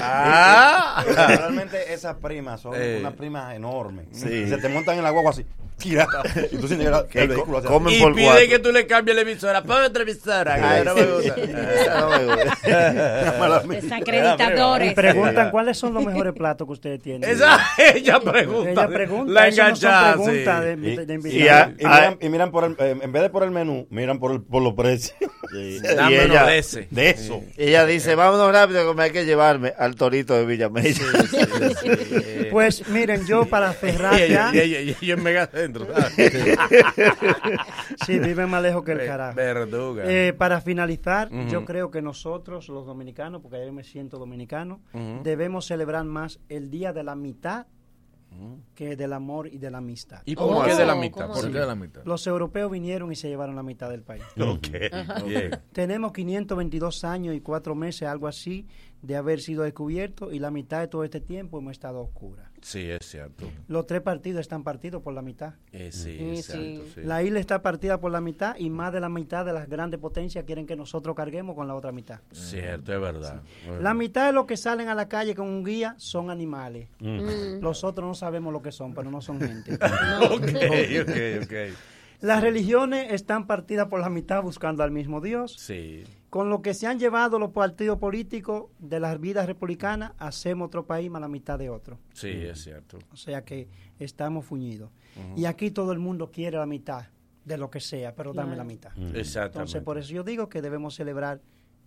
Speaker 13: Ah. Realmente esas primas son
Speaker 11: Eh.
Speaker 13: unas primas enormes.
Speaker 11: Sí.
Speaker 13: Se te montan en la guagua así. Tira. Y tú sin llegar
Speaker 11: Que
Speaker 13: el vehículo hacia
Speaker 11: comen
Speaker 9: Y
Speaker 11: por
Speaker 9: pide
Speaker 11: cuatro.
Speaker 9: que tú le cambies la emisora. Ponme otra emisora.
Speaker 11: Ay,
Speaker 9: no
Speaker 11: sí.
Speaker 9: me gusta.
Speaker 11: Esa no me gusta.
Speaker 12: Desacreditadores.
Speaker 31: Y preguntan cuáles son los mejores platos que ustedes tienen.
Speaker 9: Esa, ella pregunta.
Speaker 31: Ella pregunta.
Speaker 9: La
Speaker 31: no
Speaker 9: enganchada,
Speaker 31: preguntas
Speaker 9: sí.
Speaker 31: de,
Speaker 13: Y,
Speaker 31: de, de
Speaker 13: y-
Speaker 31: invitados.
Speaker 13: y miran, y miran por el, eh, en vez de por el menú, miran por, el, por los precios.
Speaker 9: Dame
Speaker 11: Y ella-
Speaker 9: de ese.
Speaker 13: De eso.
Speaker 11: Ella dice, vámonos rápido que me hay que llevarme al torito de Villamella.
Speaker 31: Pues miren, yo para cerrar
Speaker 9: Y
Speaker 31: ya.
Speaker 9: ella, y ella- Megacentro. ¿sabes?
Speaker 31: Sí, viven más lejos que el carajo.
Speaker 9: verduga.
Speaker 31: Eh, para finalizar, yo creo que nosotros, los dominicanos, porque yo me siento dominicano, debemos celebrar más el día de la mitad que del amor y de la amistad.
Speaker 9: ¿Y por qué de la mitad?
Speaker 14: ¿Por qué de la mitad?
Speaker 31: Los europeos vinieron y se llevaron la mitad del país.
Speaker 9: Ok, bien.
Speaker 31: Tenemos 522 años y cuatro meses, algo así, de haber sido descubiertos y la mitad de todo este tiempo hemos estado oscuras.
Speaker 9: Sí, es cierto.
Speaker 31: Los tres partidos están partidos por la mitad.
Speaker 9: Eh, sí,
Speaker 12: Sí,
Speaker 9: es cierto. sí.
Speaker 31: La isla está partida por la mitad y más de la mitad de las grandes potencias quieren que nosotros carguemos con la otra mitad.
Speaker 9: Cierto, es verdad.
Speaker 31: La mitad de los que salen a la calle con un guía son animales.
Speaker 9: Mm.
Speaker 31: Los otros no sabemos lo que son, pero no son gente.
Speaker 9: Ok, ok, ok.
Speaker 31: Las religiones están partidas por la mitad buscando al mismo Dios.
Speaker 9: Sí.
Speaker 31: Con lo que se han llevado los partidos políticos de las vidas republicanas, hacemos otro país más la mitad de otro.
Speaker 9: Sí, es cierto.
Speaker 31: O sea que estamos fuñidos. Y aquí todo el mundo quiere la mitad de lo que sea, pero dame la mitad.
Speaker 9: Exactamente.
Speaker 31: Entonces, por eso yo digo que debemos celebrar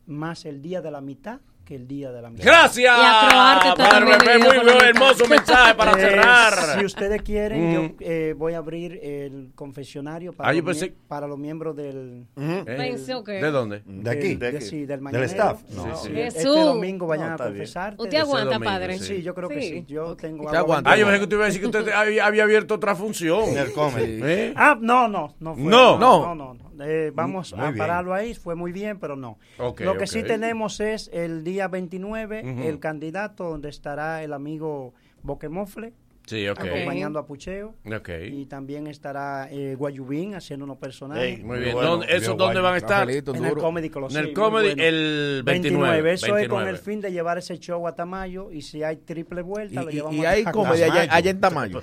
Speaker 31: más el día de la mitad que el día de la mitad.
Speaker 9: Gracias.
Speaker 12: Y a
Speaker 9: Padre Pepe, muy
Speaker 12: mitad.
Speaker 9: hermoso mensaje para
Speaker 31: Eh,
Speaker 9: cerrar.
Speaker 31: Si ustedes quieren,
Speaker 9: Mm.
Speaker 31: yo eh, voy a abrir el confesionario para,
Speaker 9: Ah,
Speaker 31: los,
Speaker 9: pensé-
Speaker 31: mie- para los miembros del...
Speaker 9: Eh, ¿De dónde?
Speaker 13: De aquí.
Speaker 31: del- de- sí, del mañanero.
Speaker 13: staff.
Speaker 31: No,
Speaker 9: Sí, sí.
Speaker 31: Este domingo vayan
Speaker 11: No,
Speaker 31: a confesar.
Speaker 12: ¿Usted aguanta,
Speaker 9: domingo,
Speaker 12: padre?
Speaker 9: sí.
Speaker 31: Sí, yo creo que
Speaker 12: Sí.
Speaker 31: sí. Yo tengo
Speaker 14: Usted
Speaker 31: agua
Speaker 14: aguanta.
Speaker 9: Ah, yo pensé que tú ibas a decir que usted había, había abierto otra función.
Speaker 13: En el comedy.
Speaker 9: ¿Eh?
Speaker 31: Ah, no, no, no fue.
Speaker 9: No.
Speaker 31: no, no. no. Eh, vamos
Speaker 13: Muy
Speaker 31: a
Speaker 13: bien.
Speaker 31: pararlo ahí, fue muy bien, pero no. Lo que
Speaker 9: ok.
Speaker 31: sí tenemos es el día 29,
Speaker 9: Ujú.
Speaker 31: el candidato donde estará el amigo Boquemofle
Speaker 9: Sí, ok.
Speaker 31: acompañando a Pucheo.
Speaker 9: Ok.
Speaker 31: Y también estará eh, Guayubín haciendo unos personajes.
Speaker 11: Ey,
Speaker 9: Muy bien.
Speaker 11: bueno,
Speaker 9: ¿Dónde- ¿Esos
Speaker 13: bien
Speaker 9: dónde van a estar?
Speaker 14: Rafaelito,
Speaker 31: En el
Speaker 14: duro.
Speaker 31: Comedy
Speaker 9: En
Speaker 31: Colosseum.
Speaker 9: el
Speaker 31: muy
Speaker 9: Comedy
Speaker 31: bueno.
Speaker 9: el 29.
Speaker 31: 29. Eso es con
Speaker 9: 29.
Speaker 31: el fin de llevar ese show a Tamayo y si hay triple vuelta, lo
Speaker 14: Y, y-
Speaker 31: llevamos
Speaker 14: y
Speaker 31: a-
Speaker 14: hay
Speaker 31: a
Speaker 14: comedia allá, en Tamayo.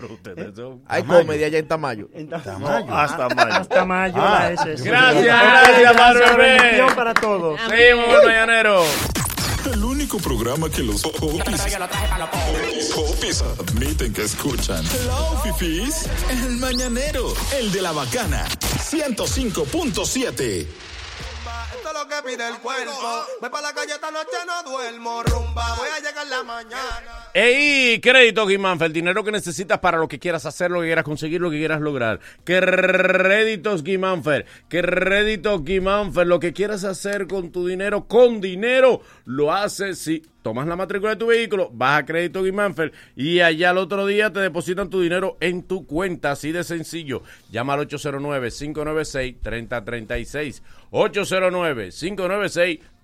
Speaker 9: Son-
Speaker 14: Hay comedia allá en Tamayo.
Speaker 31: En Tamayo.
Speaker 11: hasta mayo.
Speaker 31: Hasta mayo.
Speaker 13: Ah.
Speaker 31: la.
Speaker 9: Gracias, gracias,
Speaker 31: bendición para todos.
Speaker 9: Seguimos el mañanero.
Speaker 8: El único programa que los popis, popis admiten que escuchan. Hello, fifis. El mañanero, el de la bacana. 105.7.
Speaker 24: Esto es lo que pide el cuerpo. Voy para la calle esta noche, no duermo. Rumba, voy a llegar la mañana.
Speaker 9: Ey, crédito Guimánfer, el dinero que necesitas para lo que quieras hacer, lo que quieras conseguir, lo que quieras lograr. Créditos Guimánfer, créditos Guimánfer, lo que quieras hacer con tu dinero, con dinero, lo haces si tomas la matrícula de tu vehículo, vas a Crédito Guimánfer y allá al otro día te depositan tu dinero en tu cuenta, así de sencillo. Llama al 809-596-3036.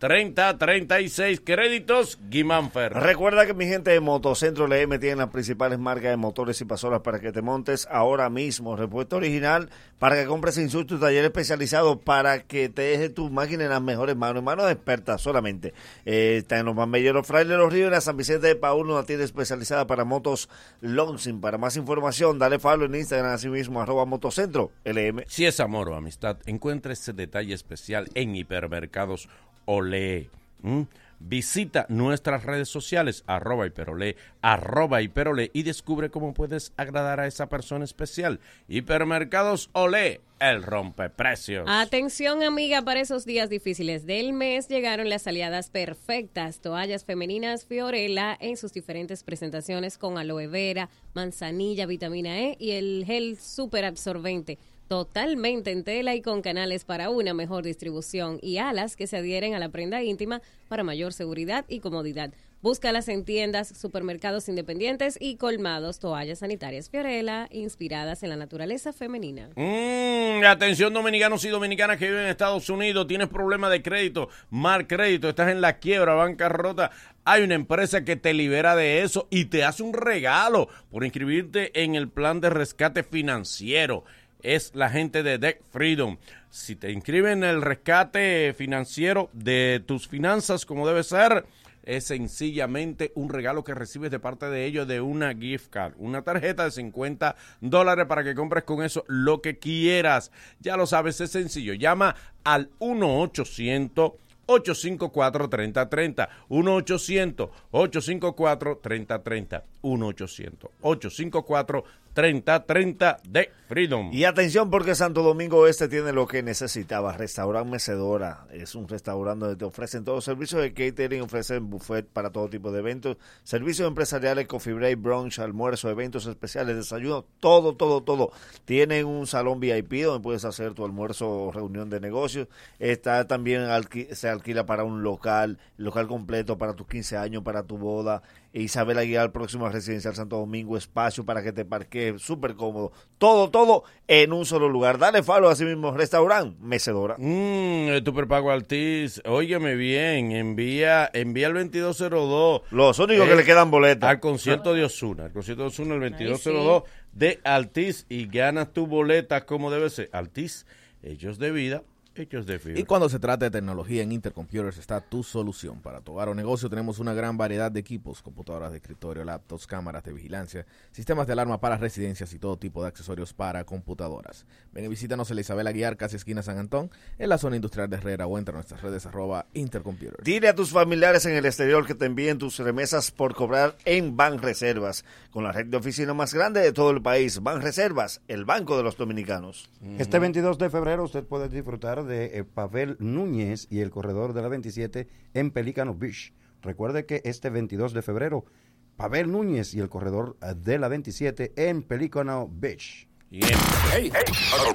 Speaker 9: 809-596-3036. Créditos Guimánfer.
Speaker 11: Recuerda que mi gente de Motocentro LM tiene las principales marcas de motores y pasolas para que te montes ahora mismo. Repuesto original para que compres sin susto tu taller especializado para que te deje tu máquina en las mejores manos, en manos expertas solamente. Eh, está en los Mammelleros Fraile de los Ríos, en la San Vicente de Paúl, una tienda especializada para motos Lonsing. Para más información, dale follow en Instagram, así mismo, arroba Motocentro LM.
Speaker 9: Si es amor o amistad, encuentra ese detalle especial en Hipermercados Olé. ¿m? Visita nuestras redes sociales, arroba hiperolé, arroba hiperolé, y descubre cómo puedes agradar a esa persona especial. Hipermercados Olé, el rompeprecios.
Speaker 12: Atención amiga, para esos días difíciles del mes llegaron las aliadas perfectas, toallas femeninas Fiorella en sus diferentes presentaciones con aloe vera, manzanilla, vitamina E y el gel super absorbente. Totalmente en tela y con canales para una mejor distribución y alas que se adhieren a la prenda íntima para mayor seguridad y comodidad. Búscalas en tiendas, supermercados independientes y colmados. Toallas sanitarias Fiorella, inspiradas en la naturaleza femenina.
Speaker 9: Mm, atención dominicanos y dominicanas que viven en Estados Unidos, tienes problemas de crédito, mal crédito, estás en la quiebra, bancarrota. Hay una empresa que te libera de eso y te hace un regalo por inscribirte en el plan de rescate financiero. Es la gente de Deck Freedom. Si te inscriben en el rescate financiero de tus finanzas como debe ser, es sencillamente un regalo que recibes de parte de ellos de una gift card, una tarjeta de 50 dólares para que compres con eso lo que quieras. Ya lo sabes, es sencillo. Llama al 1 800 854-3030. 1-800-854-3030. 1-800-854-3030 de Freedom.
Speaker 11: Y atención porque Santo Domingo Este tiene lo que necesitaba. Restaurante Mecedora. Es un restaurante donde te ofrecen todos los servicios de catering, ofrecen buffet para todo tipo de eventos, servicios empresariales, coffee break, brunch, almuerzo, eventos especiales, desayuno, todo, todo, todo. Tienen un salón VIP donde puedes hacer tu almuerzo o reunión de negocios. Está también, se alquila para un local, local completo para tus 15 años, para tu boda. Isabel Aguilar, próxima residencial Santo Domingo, espacio para que te parques, súper cómodo. Todo, todo en un solo lugar. Dale follow a sí mismo, restaurante, mecedora.
Speaker 9: Mm, el tu prepago Altiz, óyeme bien, envía, envía el 2202.
Speaker 11: Los únicos que le quedan boletas.
Speaker 9: Al concierto de Osuna, al concierto de Osuna, el 2202 de Altiz y ganas tu boleta como debe ser. Altiz, ellos de vida, ellos de fibra.
Speaker 14: Y cuando se trata de tecnología en Intercomputers está tu solución. Para tu hogar o negocio tenemos una gran variedad de equipos, computadoras de escritorio, laptops, cámaras de vigilancia, sistemas de alarma para residencias y todo tipo de accesorios para computadoras. Ven y visítanos en la Isabel Aguiar, casi esquina San Antón, en la zona industrial de Herrera o entra a nuestras redes arroba Intercomputers.
Speaker 11: Dile a tus familiares en el exterior que te envíen tus remesas por cobrar en Banreservas, con la red de oficina más grande de todo el país. Banreservas, el banco de los dominicanos.
Speaker 13: Este 22 de febrero usted puede disfrutar de eh, Pavel Núñez y el corredor de la 27 en Pelícano Beach. Recuerde que este 22 de febrero, Pavel Núñez y el corredor eh, de la 27 en Pelícano Beach.
Speaker 8: Hey,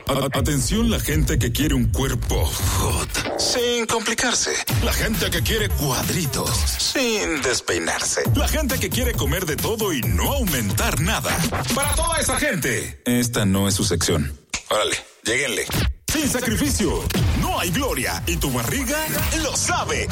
Speaker 8: a- atención la gente que quiere un cuerpo hot, sin complicarse. La gente que quiere cuadritos, sin despeinarse. La gente que quiere comer de todo y no aumentar nada. Para toda esa gente, esta no es su sección. Órale, lleguenle. Sin sacrificio, no hay gloria y tu barriga lo sabe.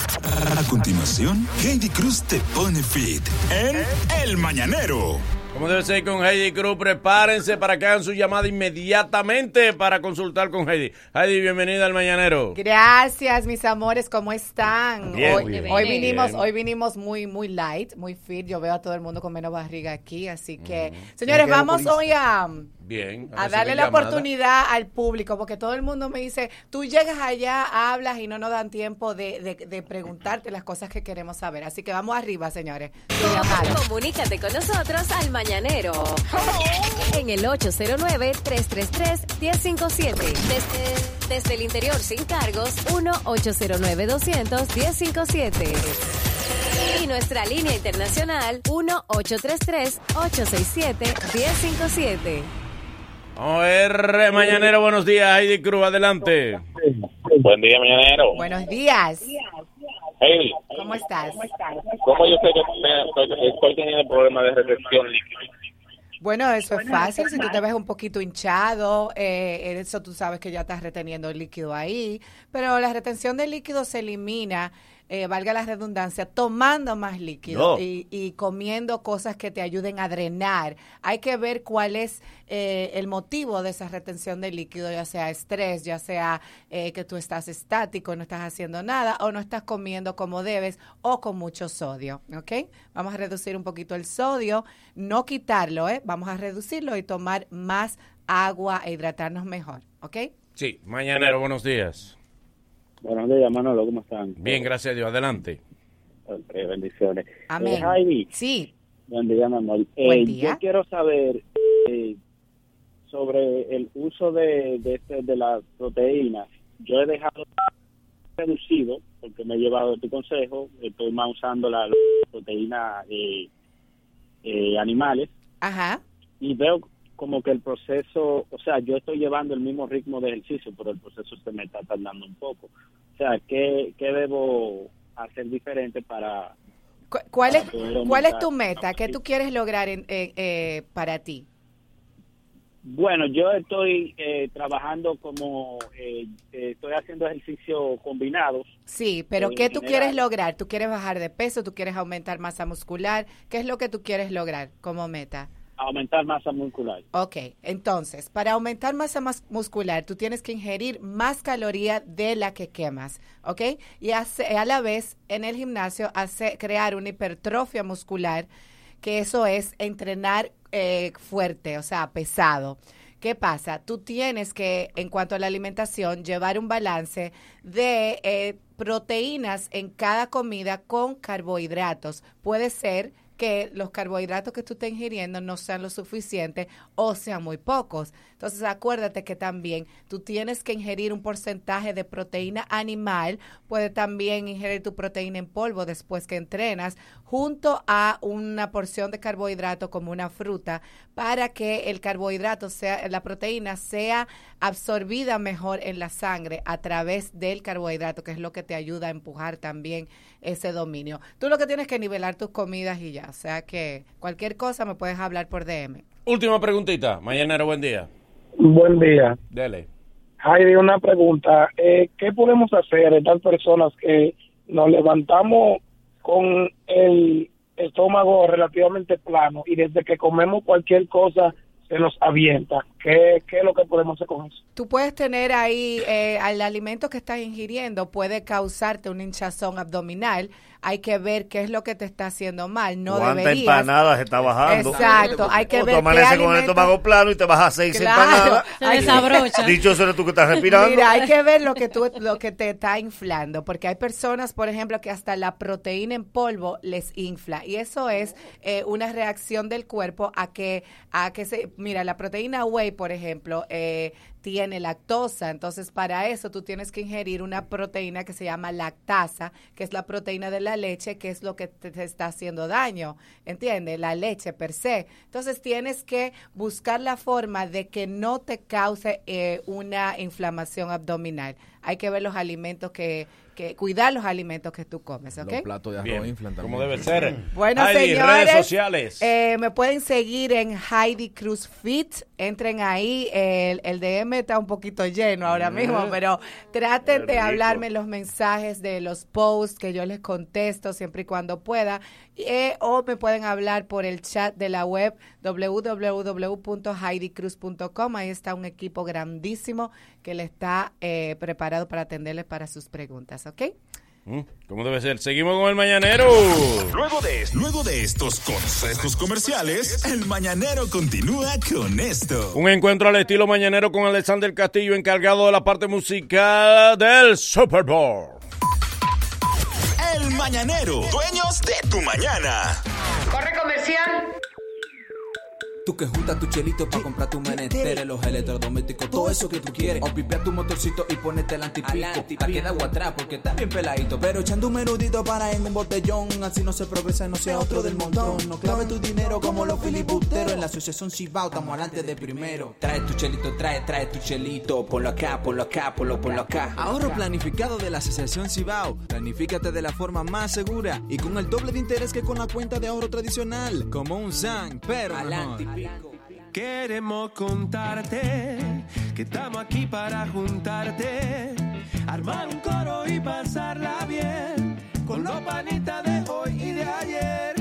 Speaker 8: A continuación, Heidi Cruz te pone fit en El Mañanero.
Speaker 9: Como debe ser con Heidi Cruz, prepárense para que hagan su llamada inmediatamente para consultar con Heidi. Heidi, bienvenida al Mañanero.
Speaker 32: Gracias, mis amores, ¿cómo están?
Speaker 9: Bien,
Speaker 32: hoy,
Speaker 9: muy bien.
Speaker 32: hoy
Speaker 9: Bien.
Speaker 32: vinimos, hoy vinimos muy, muy light, muy fit. Yo veo a todo el mundo con menos barriga aquí, así que, señores, vamos hoy a,
Speaker 9: Bien.
Speaker 32: a
Speaker 9: recibir
Speaker 32: darle la
Speaker 9: llamada.
Speaker 32: oportunidad al público, porque todo el mundo me dice, tú llegas allá, hablas y no nos dan tiempo de, de- de preguntarte las cosas que queremos saber. Así que vamos arriba, señores.
Speaker 12: Comunícate con nosotros al Mañanero. En el 809-333-1057. Desde, desde el interior sin cargos, 1-809-200-1057. Y nuestra línea internacional, 1-833-867-1057.
Speaker 9: Vamos a ver, Mañanero, buenos días, Heidi Cruz, adelante.
Speaker 33: Buen día, mañanero.
Speaker 32: Buenos días.
Speaker 33: Hey,
Speaker 32: ¿Cómo estás?
Speaker 33: ¿cómo yo sé que estoy teniendo problemas de retención líquida?
Speaker 32: Bueno, eso es fácil. Si tú te ves un poquito hinchado, eh, eso tú sabes que ya estás reteniendo el líquido ahí. Pero la retención de líquido se elimina, eh, valga la redundancia, tomando más líquido
Speaker 34: No.
Speaker 32: y, y comiendo cosas que te ayuden a drenar. Hay que ver cuál es eh, el motivo de esa retención de líquido, ya sea estrés, ya sea eh, que tú estás estático, no estás haciendo nada o no estás comiendo como debes o con mucho sodio, ¿ok? Vamos a reducir un poquito el sodio, no quitarlo, ¿eh? Vamos a reducirlo y tomar más agua e hidratarnos mejor, ¿ok?
Speaker 9: Sí, Mañanero, buenos días.
Speaker 34: Buenos días, Manolo, ¿cómo están?
Speaker 9: Bien, gracias a Dios, adelante.
Speaker 34: Ok, bendiciones.
Speaker 32: Amén.
Speaker 34: Eh, Heidi.
Speaker 32: Sí.
Speaker 34: Buen día, mi amor. Eh,
Speaker 32: Buen día.
Speaker 34: Yo quiero saber eh, sobre el uso de, de, este- de las proteínas. Yo he dejado reducido, porque me he llevado de tu consejo, estoy más usando la, la proteína eh, eh, animales
Speaker 32: Ajá.
Speaker 34: y veo como que el proceso, o sea, yo estoy llevando el mismo ritmo de ejercicio, pero el proceso se me está tardando un poco. O sea, ¿qué, qué debo hacer diferente para
Speaker 32: Cu- ¿Cuál es,
Speaker 34: Para
Speaker 32: cuál es tu meta? ¿Qué tú quieres lograr en- eh, eh, para ti?
Speaker 34: Bueno, yo estoy eh, trabajando como, eh, eh, estoy haciendo ejercicios combinados.
Speaker 32: Sí, pero
Speaker 34: En
Speaker 32: ¿qué tú
Speaker 34: general.
Speaker 32: quieres lograr? ¿Tú quieres bajar de peso? ¿Tú quieres aumentar masa muscular? ¿Qué es lo que tú quieres lograr como meta?
Speaker 34: Aumentar masa muscular.
Speaker 32: Ok, entonces, para aumentar masa mas- muscular, tú tienes que ingerir más calorías de la que quemas, ¿ok? Y hace- a la vez, en el gimnasio, hace, crear una hipertrofia muscular, que eso es entrenar eh, fuerte, o sea, pesado. ¿Qué pasa? Tú tienes que, en cuanto a la alimentación, llevar un balance de eh, proteínas en cada comida con carbohidratos. Puede ser que los carbohidratos que tú estés ingiriendo no sean lo suficiente o sean muy pocos. Entonces, acuérdate que también tú tienes que ingerir un porcentaje de proteína animal, puede también ingerir tu proteína en polvo después que entrenas, junto a una porción de carbohidrato como una fruta, para que el carbohidrato sea, la proteína sea absorbida mejor en la sangre a través del carbohidrato, que es lo que te ayuda a empujar también ese dominio. Tú lo que tienes que nivelar tus comidas y ya, o sea que cualquier cosa me puedes hablar por DM.
Speaker 9: Última preguntita. Mañanero, buen día.
Speaker 35: Buen día.
Speaker 9: Dele.
Speaker 35: Heidi, una pregunta. Eh, ¿Qué podemos hacer estas personas que nos levantamos con el estómago relativamente plano y desde que comemos cualquier cosa se nos avienta? ¿Qué, qué es lo que podemos hacer con eso?
Speaker 32: Tú puedes tener ahí, eh, el alimento que estás ingiriendo puede causarte una hinchazón abdominal. Hay que ver qué es lo que te está haciendo mal. No
Speaker 11: ¿Cuántas
Speaker 32: deberías.
Speaker 11: empanadas está bajando?
Speaker 32: Exacto, hay que
Speaker 11: O
Speaker 32: ver
Speaker 11: tú
Speaker 32: qué
Speaker 11: amaneces con el estómago plano y te bajas seis
Speaker 32: Claro,
Speaker 11: empanadas.
Speaker 32: Se desabrocha.
Speaker 11: Dicho eso, eres tú que estás respirando.
Speaker 32: Mira, hay que ver lo que tú, lo que te está inflando, porque hay personas, por ejemplo, que hasta la proteína en polvo les infla y eso es eh, una reacción del cuerpo a que, a que se, mira, la proteína whey, por ejemplo, eh, tiene lactosa, entonces para eso tú tienes que ingerir una proteína que se llama lactasa, que es la proteína de la leche, que es lo que te, te está haciendo daño, ¿entiendes? La leche per se. Entonces tienes que buscar la forma de que no te cause eh, una inflamación abdominal. Hay que ver los alimentos que, que cuidar los alimentos que tú comes, ¿ok?
Speaker 14: Los platos de arroz
Speaker 9: Bien,
Speaker 14: inflan
Speaker 9: como debe ser.
Speaker 32: Bueno,
Speaker 9: Heidi,
Speaker 32: señores,
Speaker 9: redes sociales.
Speaker 32: eh, me pueden seguir en Heidi Cruz Fit. Entren ahí. El, el DM está un poquito lleno ahora mismo, pero traten de hablarme los mensajes de los posts que yo les contesto siempre y cuando pueda. Eh, o me pueden hablar por el chat de la web www.heidicruz.com. Ahí está un equipo grandísimo que le está eh, preparado para atenderles para sus preguntas, ¿ok?
Speaker 9: Mm, ¿Cómo debe ser? Seguimos con el mañanero.
Speaker 8: Luego de, luego de estos consejos comerciales, el mañanero continúa con esto.
Speaker 9: Un encuentro al estilo mañanero con Alexander Castillo, encargado de la parte musical del Super Bowl.
Speaker 8: El mañanero, dueños de tu mañana.
Speaker 36: Corre comercial.
Speaker 37: Tú que juntas tu chelito para comprar tu menester, los electrodomésticos, todo eso que tú quieres. O pipea tu motorcito y ponete el antipico. Pa' que da agua atrás porque está bien peladito. Pero echando un menudito para en un botellón. Así no se progresa, no sea otro del montón. No clave tu dinero como los filibusteros. En la asociación Cibao estamos adelante de primero. Trae tu chelito, trae, trae tu chelito. Ponlo acá, ponlo acá, ponlo, ponlo acá. Ahorro planificado de la asociación Cibao. Planifícate de la forma más segura y con el doble de interés que con la cuenta de ahorro tradicional. Como un SAN, pero.
Speaker 24: Queremos contarte que estamos aquí para juntarte, armar un coro y pasarla bien con los panitas de hoy y de ayer.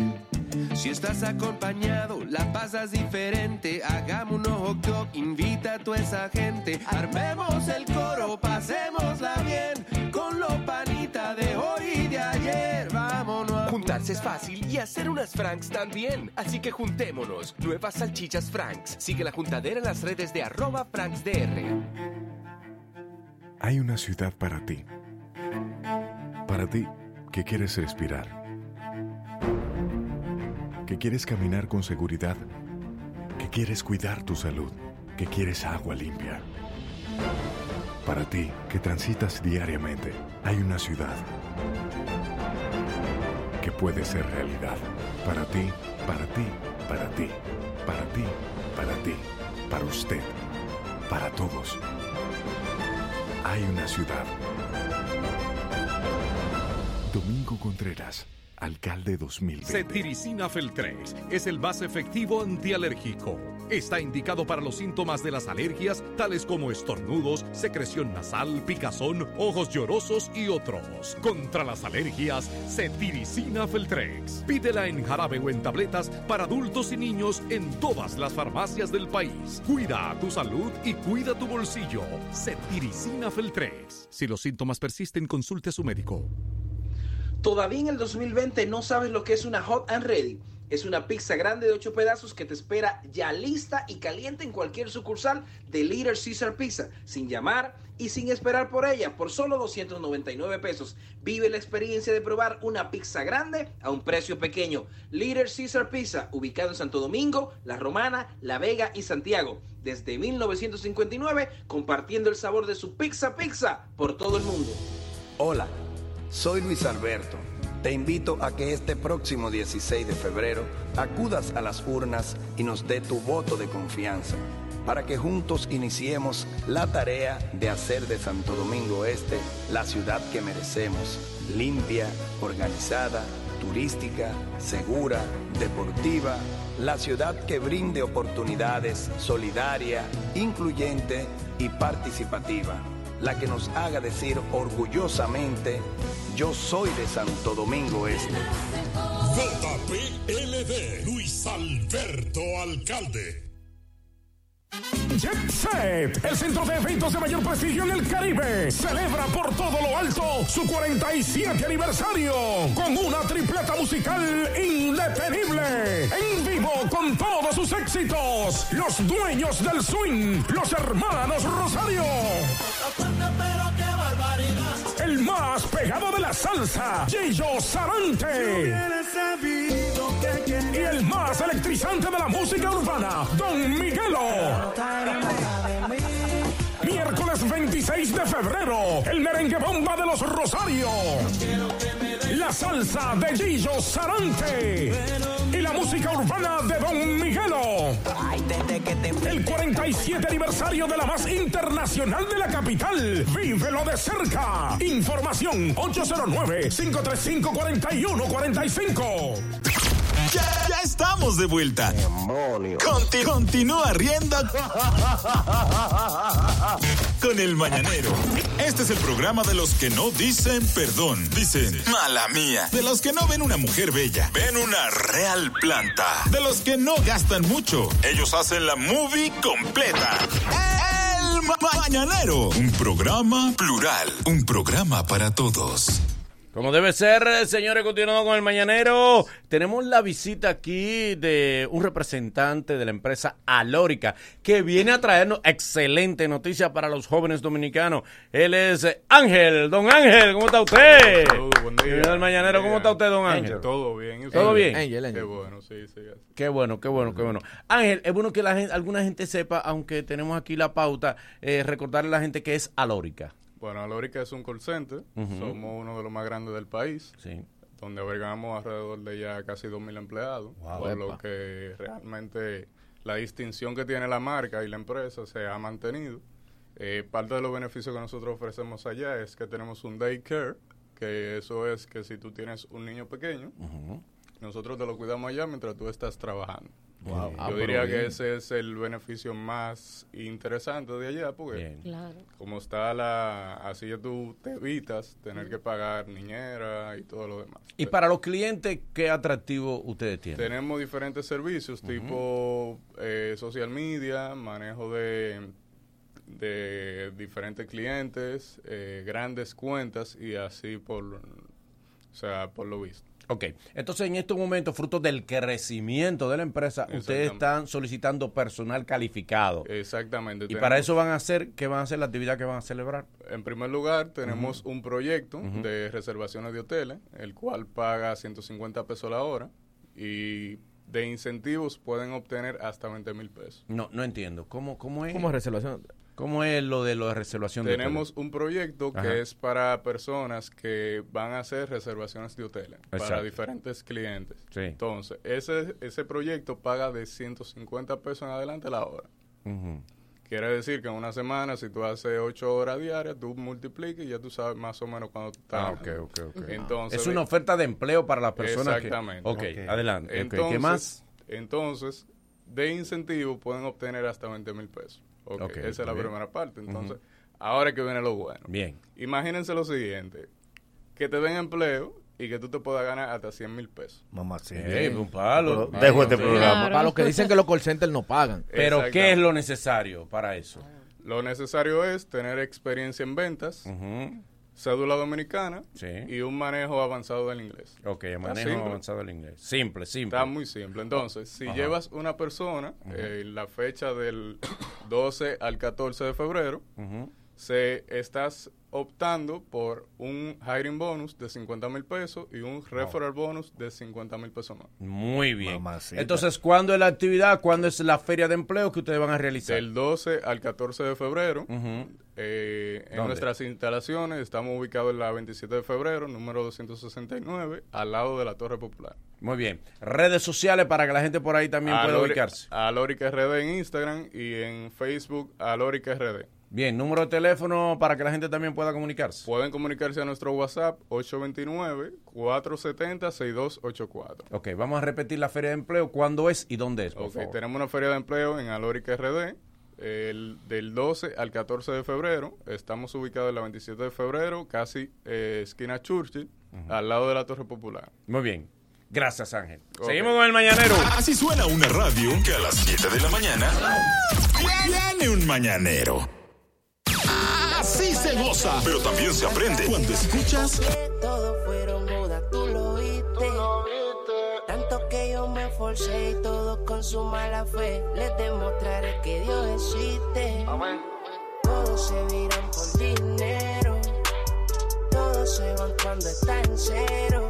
Speaker 24: Si estás acompañado, la pasas diferente. Hagamos un ojo club, invita a toda esa gente. Armemos el coro, pasémosla bien con los panitas de hoy y de ayer.
Speaker 25: Juntarse es fácil y hacer unas Franks también. Así que juntémonos. Nuevas salchichas Franks. Sigue la juntadera en las redes de arroba FranksDR.
Speaker 23: Hay una ciudad para ti. Para ti que quieres respirar. Que quieres caminar con seguridad. Que quieres cuidar tu salud. Que quieres agua limpia. Para ti que transitas diariamente. Hay una ciudad que puede ser realidad. Para ti, para ti, para ti, para ti, para ti, para usted, para todos. Hay una ciudad. Domingo Contreras,
Speaker 38: Alcalde 2020.
Speaker 39: Cetiricina Feltrex es el más efectivo antialérgico. Está indicado para los síntomas de las alergias, tales como estornudos, secreción nasal, picazón, ojos llorosos y otros. Contra las alergias, Cetiricina Feltrex. Pídela en jarabe o en tabletas para adultos y niños en todas las farmacias del país. Cuida tu salud y cuida tu bolsillo. Cetiricina Feltrex. Si los síntomas persisten, consulte a su médico.
Speaker 40: ¿Todavía en el 2020 no sabes lo que es una Hot and Ready? Es una pizza grande de 8 pedazos que te espera ya lista y caliente en cualquier sucursal de Little Caesar Pizza, sin llamar y sin esperar por ella, por solo 299 pesos. Vive la experiencia de probar una pizza grande a un precio pequeño. Little Caesar Pizza, ubicado en Santo Domingo, La Romana, La Vega y Santiago. Desde 1959, compartiendo el sabor de su pizza pizza por todo el mundo.
Speaker 21: Hola, soy Luis Alberto. Te invito a que este próximo 16 de febrero acudas a las urnas y nos dé tu voto de confianza para que juntos iniciemos la tarea de hacer de Santo Domingo Este la ciudad que merecemos, limpia, organizada, turística, segura, deportiva, la ciudad que brinde oportunidades, solidaria, incluyente y participativa la que nos haga decir orgullosamente, yo soy de Santo Domingo Este.
Speaker 22: JPLD, Luis Alberto Alcalde.
Speaker 41: Jet Set, el centro de eventos de mayor prestigio en el Caribe, celebra por todo lo alto su 47 aniversario con una tripleta musical indetenible. En vivo con todos sus éxitos, los dueños del swing, los hermanos Rosario. El más pegado de la salsa, Gillo Sarante. Y el más electrizante de la música urbana, Don Miguelo. Miércoles 26 de febrero, el merengue bomba de los Rosarios. La salsa de Gillo Sarante. Y la música urbana de Don Miguelo. El 47 aniversario de la más internacional de la capital. Vívelo de cerca. Información 809-535-4145.
Speaker 8: Ya, ya estamos de vuelta. Conti- continúa riendo con el mañanero. Este es el programa de los que no dicen perdón, dicen mala mía. De los que no ven una mujer bella, ven una real planta. De los que no gastan mucho, ellos hacen la movie completa. El Ma- Mañanero, un programa plural, un programa para todos.
Speaker 9: Como debe ser, señores, continuando con el mañanero, tenemos la visita aquí de un representante de la empresa Alórica que viene a traernos excelente noticia para los jóvenes dominicanos. Él es Ángel, don Ángel, ¿cómo está usted?
Speaker 42: buen día.
Speaker 9: Bienvenido al mañanero, ¿cómo está usted, don Ángel?
Speaker 42: Todo bien. ¿y usted?
Speaker 9: ¿Todo bien?
Speaker 42: Qué bueno, sí, sí.
Speaker 9: Qué bueno, qué bueno, qué bueno. Ángel, es bueno que la gente, alguna gente sepa, aunque tenemos aquí la pauta, eh, recordarle a la gente que es Alórica.
Speaker 42: Bueno, Alórica es un call center. Somos uno de los más grandes del país.
Speaker 9: Sí.
Speaker 42: Donde albergamos alrededor de ya casi 2.000 empleados.
Speaker 9: Wow.
Speaker 42: por
Speaker 9: Epa.
Speaker 42: lo que realmente la distinción que tiene la marca y la empresa se ha mantenido. Eh, parte de los beneficios que nosotros ofrecemos allá es que tenemos un daycare, que eso es que si tú tienes un niño pequeño, nosotros te lo cuidamos allá mientras tú estás trabajando.
Speaker 9: Wow.
Speaker 42: Yo
Speaker 9: Ah, pero
Speaker 42: diría
Speaker 9: bien.
Speaker 42: que ese es el beneficio más interesante de allá, porque
Speaker 12: Claro.
Speaker 42: como está la... Así ya tú te evitas tener que pagar niñera y todo lo demás.
Speaker 9: Y para los clientes, ¿qué atractivo ustedes tienen?
Speaker 42: Tenemos diferentes servicios tipo eh, social media, manejo de, de diferentes clientes, eh, grandes cuentas y así por, o sea, por lo visto.
Speaker 9: Ok, entonces en estos momentos, fruto del crecimiento de la empresa, ustedes están solicitando personal calificado.
Speaker 42: Exactamente.
Speaker 9: Y
Speaker 42: tenemos-
Speaker 9: para eso van a hacer, ¿qué van a hacer? La actividad que van a celebrar.
Speaker 42: En primer lugar, tenemos un proyecto de reservaciones de hoteles, el cual paga 150 pesos la hora y de incentivos pueden obtener hasta 20 mil pesos.
Speaker 9: No, no entiendo. ¿Cómo, cómo es?
Speaker 14: ¿Cómo es reservación?
Speaker 9: ¿Cómo es lo de la reservación de
Speaker 42: Tenemos
Speaker 9: hoteles?
Speaker 42: un proyecto que
Speaker 9: Ajá.
Speaker 42: es para personas que van a hacer reservaciones de hoteles para diferentes clientes.
Speaker 9: Sí.
Speaker 42: Entonces, ese, ese proyecto paga de 150 pesos en adelante la hora. Quiere decir que en una semana, si tú haces ocho horas diarias, tú multiplicas y ya tú sabes más o menos cuándo tú estás.
Speaker 9: Ah, ok, ok, ok.
Speaker 42: Entonces,
Speaker 9: es una oferta de empleo para las personas que...
Speaker 42: Exactamente.
Speaker 9: Ok, adelante.
Speaker 42: Entonces,
Speaker 9: ¿Qué más?
Speaker 42: Entonces, de incentivo pueden obtener hasta 20 mil pesos. Ok,
Speaker 9: Ok,
Speaker 42: esa es la
Speaker 9: bien.
Speaker 42: primera parte. Entonces, ahora que viene lo bueno.
Speaker 9: Bien.
Speaker 42: Imagínense lo siguiente. Que te den empleo y que tú te puedas ganar hasta 100 mil pesos.
Speaker 11: Mamá, sí.
Speaker 9: Ey, un palo.
Speaker 11: Pero Dejo este
Speaker 42: Sí.
Speaker 11: programa.
Speaker 14: Para los que dicen que los call centers no pagan.
Speaker 9: Pero, ¿qué es lo necesario para eso?
Speaker 42: Lo necesario es tener experiencia en ventas, cédula dominicana
Speaker 9: Sí.
Speaker 42: y un manejo avanzado del inglés.
Speaker 9: Ok, manejo
Speaker 42: simple.
Speaker 9: avanzado del inglés. Simple, simple.
Speaker 42: Está muy simple. Entonces, si
Speaker 9: Ajá.
Speaker 42: llevas una persona, eh, la fecha del 12 al 14 de febrero, se estás optando por un hiring bonus de 50 mil pesos y un referral bonus de 50 mil pesos más.
Speaker 9: Muy bien.
Speaker 11: Mamacita.
Speaker 9: Entonces, ¿cuándo es la actividad? ¿Cuándo es la feria de empleo que ustedes van a realizar?
Speaker 42: Del 12 al 14 de febrero, eh, en nuestras instalaciones estamos ubicados en la 27 de febrero, número 269, al lado de la Torre Popular.
Speaker 9: Muy bien. Redes sociales para que la gente por ahí también pueda ubicarse.
Speaker 42: Alórica RD en Instagram y en Facebook Alórica RD.
Speaker 9: Bien, número de teléfono para que la gente también pueda comunicarse.
Speaker 42: Pueden comunicarse a nuestro WhatsApp 829-470-6284.
Speaker 9: Ok, vamos a repetir la feria de empleo. ¿Cuándo es y dónde es? Por
Speaker 42: Ok,
Speaker 9: favor?
Speaker 42: tenemos una feria de empleo en Alórica RD el, del 12 al 14 de febrero. Estamos ubicados en la 27 de febrero, casi eh, esquina Churchill, al lado de la Torre Popular.
Speaker 9: Muy bien. Gracias, Ángel. Seguimos con el mañanero.
Speaker 8: Así suena una radio que a las 7 de la mañana viene un mañanero. Así se goza, pero también se aprende cuando escuchas
Speaker 38: Todo fueron bodas, tú lo viste. Tanto que yo me forcé y todo con su mala fe. Les demostraré que Dios existe. Todos se viran por dinero. Todos se van cuando está en cero.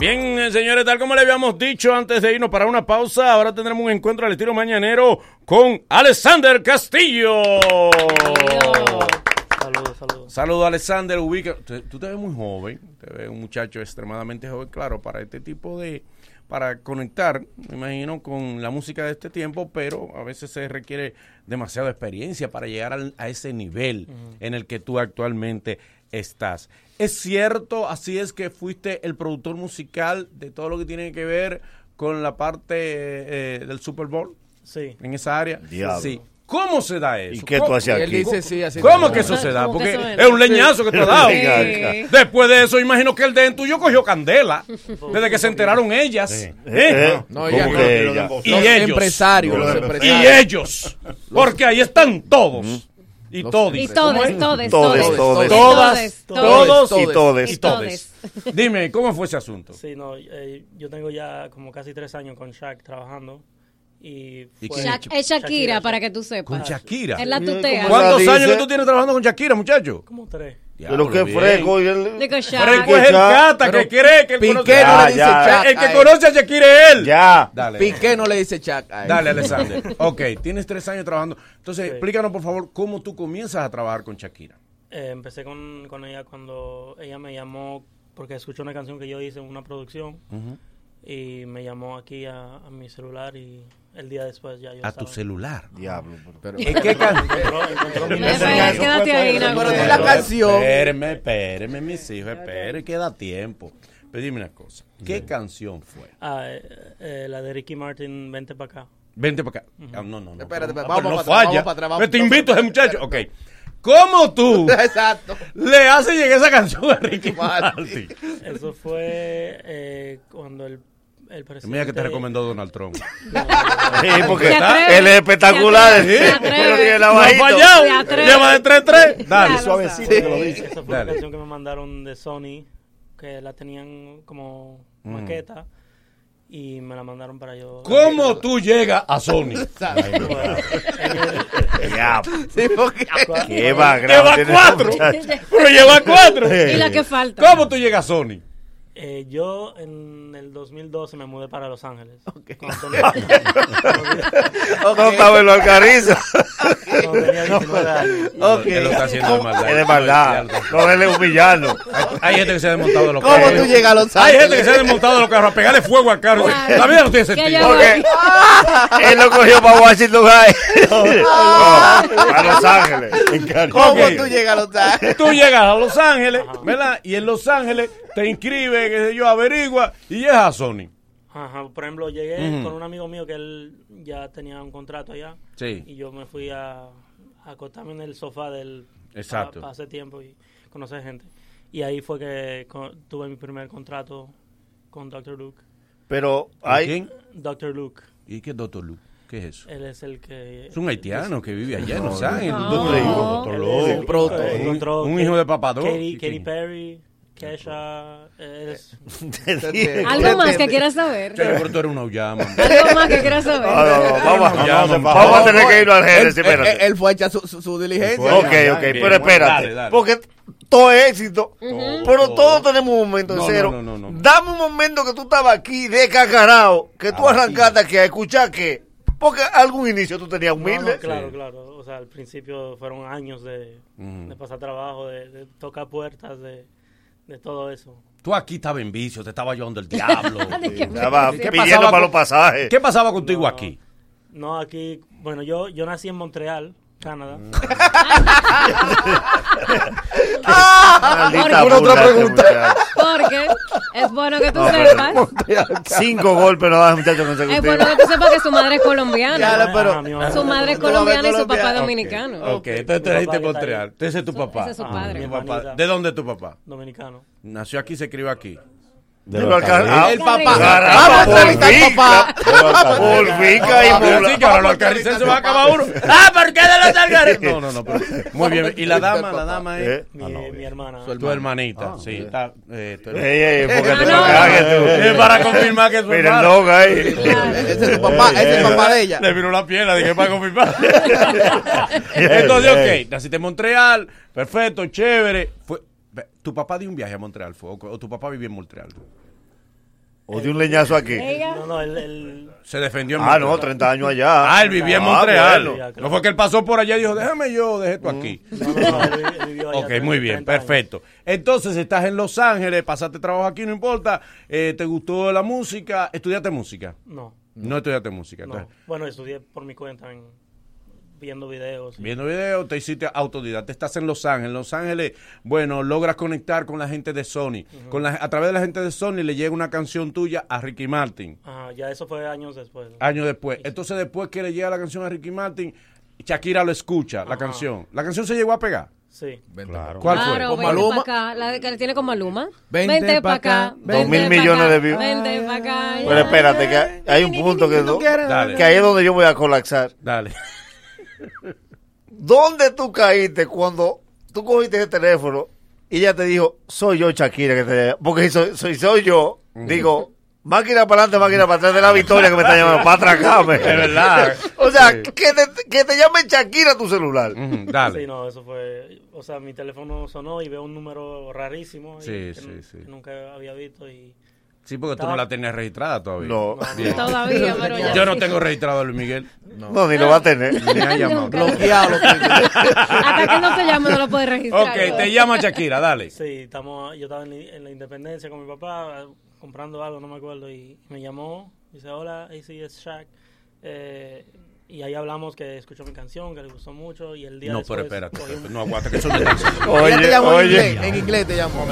Speaker 9: Bien, eh, señores, tal como le habíamos dicho antes de irnos para una pausa, ahora tendremos un encuentro al estilo mañanero con Alexander Castillo.
Speaker 43: Saludos, saludos.
Speaker 9: Saludos, Alexander. Ubica. Tú, te ves muy joven, te ves un muchacho extremadamente joven, claro, para este tipo de. para conectar, me imagino, con la música de este tiempo, pero a veces se requiere demasiada experiencia para llegar al- a ese nivel en el que tú actualmente estás. ¿Es cierto, así es que fuiste el productor musical de todo lo que tiene que ver con la parte eh, del Super Bowl?
Speaker 43: Sí.
Speaker 9: En esa área.
Speaker 11: Diablo.
Speaker 9: Sí. ¿Cómo se da eso?
Speaker 11: ¿Y qué tú
Speaker 9: ¿Cómo-
Speaker 11: hacías
Speaker 14: Él
Speaker 11: aquí?
Speaker 14: dice sí, así
Speaker 9: ¿Cómo que eso se da?
Speaker 12: ¿Cómo que
Speaker 9: Porque
Speaker 12: es?
Speaker 9: un leñazo que te ha dado.
Speaker 12: Sí.
Speaker 9: Después de eso, imagino que el de tuyo cogió candela. Desde que se enteraron ellas. ¿Eh?
Speaker 11: Eh,
Speaker 14: No,
Speaker 11: ¿cómo
Speaker 14: ella no,
Speaker 11: ella?
Speaker 9: Y
Speaker 14: Los
Speaker 9: ellos.
Speaker 14: empresarios, los
Speaker 11: Y
Speaker 9: Y
Speaker 14: empresarios.
Speaker 9: ellos. Porque ahí están todos. Y todos.
Speaker 12: Y
Speaker 14: empresarios.
Speaker 12: todes, todes,
Speaker 11: Todes,
Speaker 12: todes.
Speaker 11: todes.
Speaker 9: Todas, todos
Speaker 11: y todes.
Speaker 9: y todes. Dime, ¿cómo fue ese asunto?
Speaker 43: Sí, no, eh, yo tengo ya como casi tres años con Shaq trabajando. Y,
Speaker 9: ¿Y
Speaker 43: fue-
Speaker 12: es Shakira, para que tú sepas.
Speaker 9: Con Shakira.
Speaker 12: Es la
Speaker 11: ¿Cómo
Speaker 12: tutea.
Speaker 9: ¿Cuántos
Speaker 11: dice?
Speaker 9: años que tú tienes trabajando con Shakira, muchacho?
Speaker 43: Como tres.
Speaker 11: Pero
Speaker 9: bien.
Speaker 11: fresco. y
Speaker 9: el es el cata que cree que él
Speaker 14: Piqué
Speaker 9: conoce.
Speaker 14: no le dice
Speaker 11: ya.
Speaker 14: Shaq
Speaker 9: El que conoce a Shakira es él.
Speaker 11: Ya.
Speaker 9: Dale.
Speaker 14: Piqué no le dice él.
Speaker 9: Dale, Alexander. ok, tienes tres años trabajando. Entonces,
Speaker 43: Sí.
Speaker 9: explícanos, por favor, cómo tú comienzas a trabajar con Shakira.
Speaker 43: Eh, empecé con, con ella cuando ella me llamó porque escuchó una canción que yo hice en una producción y me llamó aquí a, a mi celular y el día después ya yo
Speaker 9: A tu celular.
Speaker 11: Diablo.
Speaker 14: Pero,
Speaker 9: ¿En qué canción?
Speaker 12: Quédate ahí,
Speaker 14: pero la canción.
Speaker 9: Espéreme, espéreme, mis hijos, espere, que da tiempo. Pero dime una cosa, ¿qué canción fue?
Speaker 43: Ah, eh, eh, la de Ricky Martin, Vente para acá.
Speaker 9: Vente para acá. Ah, no, no, no.
Speaker 14: Espérate,
Speaker 9: pero-
Speaker 14: vamos
Speaker 9: pero no
Speaker 14: para atrás,
Speaker 9: falla.
Speaker 14: vamos para atrás, vamos-
Speaker 9: Te invito a ese muchacho. Ok. ¿Cómo tú
Speaker 14: Exacto.
Speaker 9: le haces llegar esa canción a Ricky Martin?
Speaker 43: Eso fue eh, cuando el, el presidente...
Speaker 9: Mira que te recomendó Donald Trump.
Speaker 11: Sí, porque
Speaker 12: atreve.
Speaker 11: él es espectacular.
Speaker 12: Se
Speaker 11: ¿sí? Pero tiene la.
Speaker 9: Lleva de 3-3. Dale, suavecito
Speaker 12: sabe.
Speaker 9: que lo dice.
Speaker 43: Esa fue
Speaker 9: Dale.
Speaker 43: una canción que me mandaron de Sony, que la tenían como
Speaker 9: Mm.
Speaker 43: maqueta y me la mandaron para yo.
Speaker 9: ¿Cómo tú llegas a Sony?
Speaker 11: Ya.
Speaker 14: Sí, porque
Speaker 11: Qué va,
Speaker 9: Lleva cuatro. Pero lleva cuatro.
Speaker 12: Y la que falta.
Speaker 9: ¿Cómo tú llegas a Sony?
Speaker 43: Eh, yo en el 2012 me mudé para Los Ángeles. Cuando
Speaker 11: Alcariza.
Speaker 43: Cuando tenía 19 años.
Speaker 11: Ok.
Speaker 9: Él lo está haciendo de maldad.
Speaker 11: Es de maldad. No, él es humillando.
Speaker 9: Hay, hay gente que se ha desmontado de los
Speaker 11: ¿Cómo
Speaker 9: carros.
Speaker 11: tú llegas a Los
Speaker 9: Hay gente
Speaker 11: Ángeles?
Speaker 9: que se ha desmontado de los carros a pegarle fuego al carro. La vida no tiene sentido.
Speaker 11: Porque él lo cogió para Washington High. No, a Los Ángeles.
Speaker 9: ¿Cómo
Speaker 11: tú llegas a Los Ángeles?
Speaker 9: Tú llegas a Los Ángeles, ¿verdad? Y en Los Ángeles te inscribe, qué sé yo, averigua y es a Sony.
Speaker 43: Ajá, por ejemplo, llegué con un amigo mío que él ya tenía un contrato allá.
Speaker 9: Sí.
Speaker 43: Y yo me fui a, a acostarme en el sofá del.
Speaker 9: Exacto.
Speaker 43: Hace tiempo y conocer gente. Y ahí fue que tuve mi primer contrato con Dr. Luke.
Speaker 11: Pero hay.
Speaker 43: Dr. Luke.
Speaker 9: ¿Y qué es Doctor Luke? ¿Qué es eso?
Speaker 43: Él es el que.
Speaker 9: Es un haitiano que vive allá en Los
Speaker 11: No,
Speaker 9: Ángeles. Proto. Un- Un hijo de papador.
Speaker 43: Katy, Katy Perry, Kesha. Es...
Speaker 12: Algo más que quieras saber.
Speaker 9: Pero tú eres una uyama.
Speaker 12: Algo más que quieras saber.
Speaker 11: Vamos, a tener que irnos al espérate.
Speaker 14: él- fue a echar su, su, diligencia.
Speaker 11: Ok, ok, pero espérate. Porque todo es éxito. Pero todos tenemos un momento en
Speaker 9: No,
Speaker 11: cero.
Speaker 9: no, no, no, no.
Speaker 11: Dame un momento que tú estabas aquí de cacarao, que tú arrancaste aquí a escuchar que. Porque algún inicio tú tenías humilde.
Speaker 43: no, claro, claro. O sea, al principio fueron años de, de pasar trabajo, de, de tocar puertas, de, de todo eso.
Speaker 9: Tú aquí estabas en vicio, te estaba llevando el diablo.
Speaker 43: ¿De qué
Speaker 11: Estaba
Speaker 43: vicio?
Speaker 11: pidiendo
Speaker 9: pasaba
Speaker 11: para
Speaker 9: con-
Speaker 11: los pasajes.
Speaker 9: ¿Qué pasaba contigo aquí?
Speaker 43: No, aquí, bueno, yo, yo nací en Montreal, Canadá.
Speaker 11: Maldita
Speaker 12: Porque-
Speaker 11: burla este muchacho.
Speaker 12: Porque es bueno que tú sepas.
Speaker 11: Cinco golpes no da muchacho
Speaker 12: Es bueno que tú sepas que su madre es colombiana.
Speaker 11: Ya, pero-
Speaker 12: su madre es colombiana y su papá dominicano.
Speaker 9: Ok, entonces te. Ese es tu papá.
Speaker 12: Ese es su padre.
Speaker 9: Tu papá. ¿De dónde es tu papá?
Speaker 43: Dominicano.
Speaker 9: Nació aquí, se crió aquí.
Speaker 11: De los Alcarrizas.
Speaker 9: El papá.
Speaker 11: Caramba,
Speaker 9: Vamos a entrevistar al papá.
Speaker 11: Vica. Por Vica y Mula.
Speaker 9: Así que ahora los se va a acabar uno. Ah, ¿por qué de los? No, no, no. pero- muy bien. ¿Y la dama? La dama es.
Speaker 11: ¿Eh?
Speaker 43: Mi, mi hermana.
Speaker 9: Tu hermanita, sí. Está, eh, tu hermana.
Speaker 11: Ey, ey, porque te
Speaker 9: Ah. Es para confirmar que es su
Speaker 11: Mira el dog ahí.
Speaker 14: Ese es tu papá, ese es el papá de ella.
Speaker 9: Le vino la pierna, dije para confirmar. Entonces, ok, naciste en Montreal, perfecto, chévere. Fue, ¿Tu papá dio un viaje a Montreal fue, o, o tu papá vivía en Montreal?
Speaker 11: O de un leñazo aquí.
Speaker 43: No, no, él, él-
Speaker 9: Se defendió en
Speaker 11: Ah,
Speaker 9: Montreal.
Speaker 11: no, 30 años allá.
Speaker 9: Ah, él vivía en
Speaker 11: Ah,
Speaker 9: Montreal.
Speaker 11: bueno.
Speaker 9: No fue que él pasó por allá y dijo, déjame yo, deje esto aquí. ok, muy bien, perfecto. Entonces, estás en Los Ángeles, pasaste trabajo aquí, no importa. eh, ¿Te gustó la música? ¿Estudiaste música?
Speaker 43: No.
Speaker 9: No estudiaste música.
Speaker 43: no.
Speaker 9: entonces,
Speaker 43: Bueno, estudié por mi cuenta, en, viendo videos. y-
Speaker 9: Viendo videos, te hiciste autodidacta. Estás en Los Ángeles. En Los Ángeles, bueno, logras conectar con la gente de Sony. con la, a través de la gente de Sony le llega una canción tuya a Ricky Martin.
Speaker 43: Ajá, ya eso fue años después.
Speaker 9: Años después. Entonces, después que le llega la canción a Ricky Martin, Shakira lo escucha, la canción. ¿La canción se llegó a pegar?
Speaker 43: Sí.
Speaker 9: Claro. ¿Cuál fue?
Speaker 12: Claro,
Speaker 9: ¿Con Maluma?
Speaker 12: acá. La de que tiene con Maluma.
Speaker 11: Vente
Speaker 12: Vente,
Speaker 11: pa'
Speaker 12: pa' acá.
Speaker 11: Dos mil millones
Speaker 12: acá,
Speaker 11: de views.
Speaker 12: Vente pa' acá.
Speaker 11: Pero espérate, que hay un punto que, no-
Speaker 9: Dale.
Speaker 11: que ahí es donde yo voy a colapsar.
Speaker 9: Dale.
Speaker 11: ¿Dónde tú caíste cuando tú cogiste ese teléfono y ella te dijo, soy yo Shakira que te Porque si soy, soy, soy yo, digo, máquina para adelante, máquina para atrás de la victoria que me está llamando, para atracarme.
Speaker 9: Es verdad.
Speaker 11: o sea,
Speaker 9: Sí.
Speaker 11: que, te, que te llame Shakira a tu celular.
Speaker 9: dale.
Speaker 43: Sí, no, eso fue. O sea, mi teléfono sonó y veo un número rarísimo. y
Speaker 9: Sí,
Speaker 43: que
Speaker 9: sí,
Speaker 43: nu-
Speaker 9: sí.
Speaker 43: que nunca había visto y.
Speaker 9: Sí, porque tú no la tenías registrada todavía.
Speaker 11: No.
Speaker 9: Bien.
Speaker 12: Todavía, pero ya
Speaker 9: Yo no
Speaker 12: sí.
Speaker 9: tengo registrado a Luis Miguel.
Speaker 11: No, ni lo va a tener.
Speaker 9: Ni ha llamado.
Speaker 14: Bloqueado.
Speaker 12: Hasta que no te llame no lo puedes registrar.
Speaker 9: Ok, te llama Shakira, dale.
Speaker 43: Sí, estamos, yo estaba en, la- en la independencia con mi papá, comprando algo, no me acuerdo, y me llamó, dice, hola, AC es Shaq. Eh, y ahí hablamos que escuchó mi canción, que le gustó mucho, y el día
Speaker 9: No, pero espérate,
Speaker 43: un-
Speaker 9: no aguanta, que eso
Speaker 14: en
Speaker 11: oye.
Speaker 14: inglés, en inglés te llamó.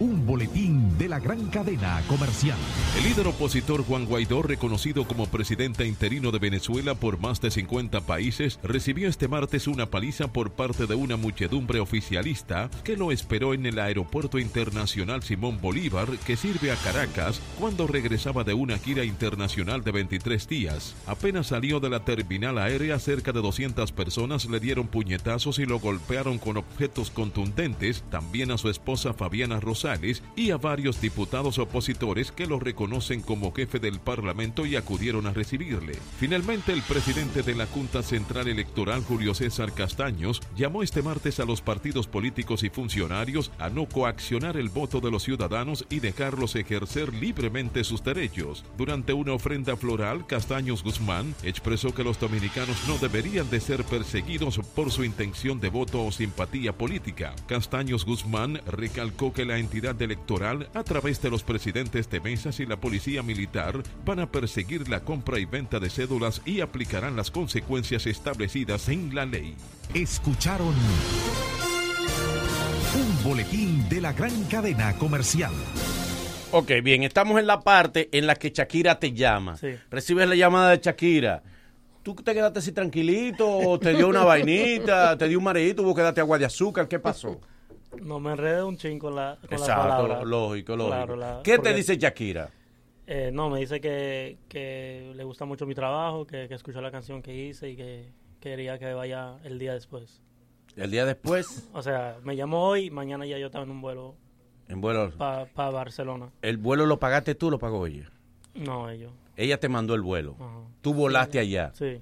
Speaker 22: Un boletín de la gran cadena comercial. El líder opositor Juan Guaidó, reconocido como presidente interino de Venezuela por más de 50 países, recibió este martes una paliza por parte de una muchedumbre oficialista que lo esperó en el aeropuerto internacional Simón Bolívar, que sirve a Caracas, cuando regresaba de una gira internacional de 23 días. Apenas salió de la terminal aérea, cerca de 200 personas le dieron puñetazos y lo golpearon con objetos contundentes, también a su esposa Fabiana Rosales y a varios diputados opositores que lo reconocen como jefe del Parlamento y acudieron a recibirle. Finalmente, el presidente de la Junta Central Electoral, Julio César Castaños, llamó este martes a los partidos políticos y funcionarios a no coaccionar el voto de los ciudadanos y dejarlos ejercer libremente sus derechos. Durante una ofrenda floral, Castaños Guzmán expresó que los dominicanos no deberían de ser perseguidos por su intención de voto o simpatía política. Castaños Guzmán recalcó que la entidad electoral, a través de los presidentes de mesas y la policía militar, van a perseguir la compra y venta de cédulas y aplicarán las consecuencias establecidas en la ley.
Speaker 41: Escucharon un boletín de la gran cadena comercial.
Speaker 9: Ok, bien, estamos en la parte en la que Shakira te llama.
Speaker 43: Sí.
Speaker 9: Recibes la llamada de Shakira. ¿Tú te quedaste así tranquilito? ¿Te dio una vainita? ¿Te dio un mareíto? ¿Hubo que darte agua de azúcar? ¿Qué pasó?
Speaker 43: No me enredé un chin con la, con
Speaker 9: Exacto, lógico, lógico.
Speaker 43: Claro, la-
Speaker 9: ¿Qué te dice Shakira?
Speaker 43: Eh, no, me dice que, que le gusta mucho mi trabajo, que, que escuchó la canción que hice y que quería que vaya el día después.
Speaker 9: El día después,
Speaker 43: O sea, me llamó hoy, mañana ya yo estaba en un vuelo
Speaker 9: en vuelo,
Speaker 43: para Barcelona.
Speaker 9: ¿el vuelo lo pagaste tú o lo pagó ella?
Speaker 43: No, ellos.
Speaker 9: Ella te mandó el vuelo.
Speaker 43: Ajá.
Speaker 9: Tú volaste allá.
Speaker 43: Sí.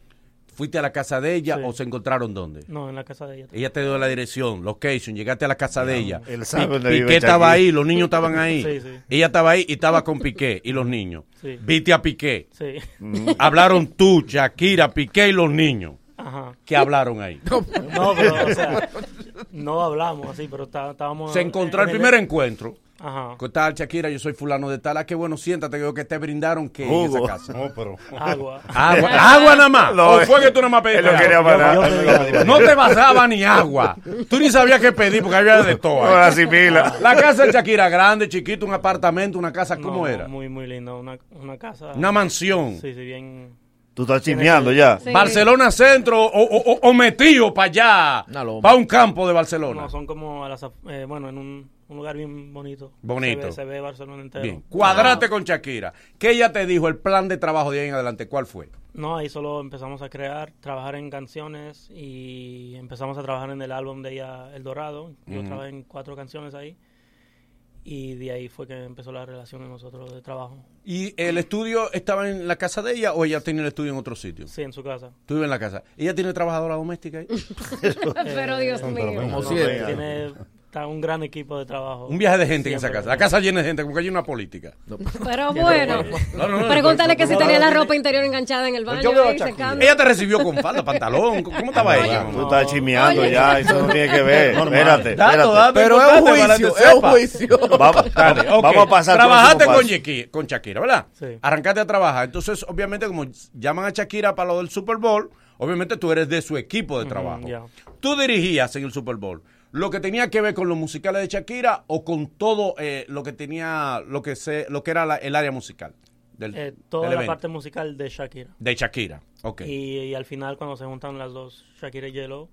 Speaker 9: ¿Fuiste a la casa de ella
Speaker 43: Sí.
Speaker 9: o se encontraron dónde?
Speaker 43: No, en la casa de ella.
Speaker 9: Ella te dio la dirección, location, llegaste a la casa de ella.
Speaker 11: Él sabe
Speaker 9: Pi-
Speaker 11: dónde vive
Speaker 9: Piqué estaba ahí, los niños estaban ahí.
Speaker 43: Sí, sí.
Speaker 9: Ella estaba ahí y estaba con Piqué y los niños.
Speaker 43: Sí.
Speaker 9: Viste a Piqué.
Speaker 43: Sí.
Speaker 9: Hablaron tú, Shakira, Piqué y los niños.
Speaker 43: Ajá.
Speaker 9: ¿Qué hablaron ahí?
Speaker 43: No, pero, o sea, no hablamos así, pero está- estábamos...
Speaker 9: Se encontró
Speaker 43: en
Speaker 9: el primer encuentro.
Speaker 43: Ajá.
Speaker 9: ¿Qué tal, Shakira? Yo soy fulano de tal. Ah, qué bueno, siéntate, que veo que te brindaron que en esa casa. No, pero...
Speaker 43: Agua.
Speaker 9: Agua, agua nada más.
Speaker 11: No,
Speaker 9: ¿O fue que tú nada más pediste
Speaker 11: él no quería
Speaker 9: agua?
Speaker 11: parar.
Speaker 9: Yo- yo- No te basaba ni agua. Tú ni sabías qué pedir porque había de todo.
Speaker 11: No la.
Speaker 9: La casa de Shakira, grande, chiquito, un apartamento, una casa, ¿cómo
Speaker 43: No,
Speaker 9: era?
Speaker 43: Muy, muy lindo. Una, una casa...
Speaker 9: Una mansión.
Speaker 43: Sí, sí, bien...
Speaker 11: Tú estás chismeando ya.
Speaker 12: Sí.
Speaker 9: Barcelona Centro o, o- o- o metido para allá, para un campo de Barcelona.
Speaker 43: No, son como a las... eh, bueno, en un, un lugar bien bonito.
Speaker 9: Bonito.
Speaker 43: Se ve, se ve Barcelona entero.
Speaker 9: Bien, cuadrate con Shakira. ¿Qué ella te dijo? El plan de trabajo de ahí en adelante, ¿cuál fue?
Speaker 43: No, ahí solo empezamos a crear, trabajar en canciones y empezamos a trabajar en el álbum de ella, El Dorado. Yo
Speaker 9: Ujú.
Speaker 43: trabajé en cuatro canciones ahí y de ahí fue que empezó la relación de nosotros de trabajo.
Speaker 9: ¿Y el estudio estaba en la casa de ella o ella tenía el estudio en otro sitio?
Speaker 43: Sí, en su casa.
Speaker 9: Tú vives en la casa. ¿Ella tiene trabajadora doméstica ahí?
Speaker 12: Pero Dios mío.
Speaker 14: Como
Speaker 11: venga.
Speaker 43: Tiene está un gran equipo de trabajo.
Speaker 9: Un viaje de gente en esa casa. La casa llena de gente, como que hay una política.
Speaker 12: Pero bueno,
Speaker 9: No, no, no,
Speaker 12: pregúntale
Speaker 9: no,
Speaker 12: que si
Speaker 9: no,
Speaker 12: tenía
Speaker 9: no,
Speaker 12: la
Speaker 9: no,
Speaker 12: ropa interior enganchada en el baño
Speaker 9: Yo veo a
Speaker 12: ahí
Speaker 9: Shakira.
Speaker 12: secando.
Speaker 9: Ella te recibió con falda, pantalón. ¿Cómo estaba ella?
Speaker 11: Tú estás chismeando
Speaker 12: Oye.
Speaker 11: ya, eso no tiene que ver.
Speaker 9: Normal.
Speaker 11: Espérate,
Speaker 9: Dato,
Speaker 11: espérate.
Speaker 9: dato
Speaker 14: Pero es un juicio, es un juicio.
Speaker 11: Vamos,
Speaker 9: Dale,
Speaker 11: vamos a pasar
Speaker 9: Trabajaste con. Shakira, con Shakira, ¿verdad?
Speaker 43: Sí.
Speaker 9: Arrancaste a trabajar. Entonces, obviamente, como llaman a Shakira para lo del Super Bowl, obviamente tú eres de su equipo de trabajo.
Speaker 43: ya.
Speaker 9: Tú dirigías en el Super Bowl lo que tenía que ver con los musicales de Shakira o con todo eh, lo que tenía, lo que se, lo que era la- el área musical del,
Speaker 43: Eh, toda
Speaker 9: del
Speaker 43: la
Speaker 9: evento.
Speaker 43: parte musical de Shakira.
Speaker 9: de Shakira. Ok.
Speaker 43: Y, y al final, cuando se juntan las dos, Shakira y J-Lo,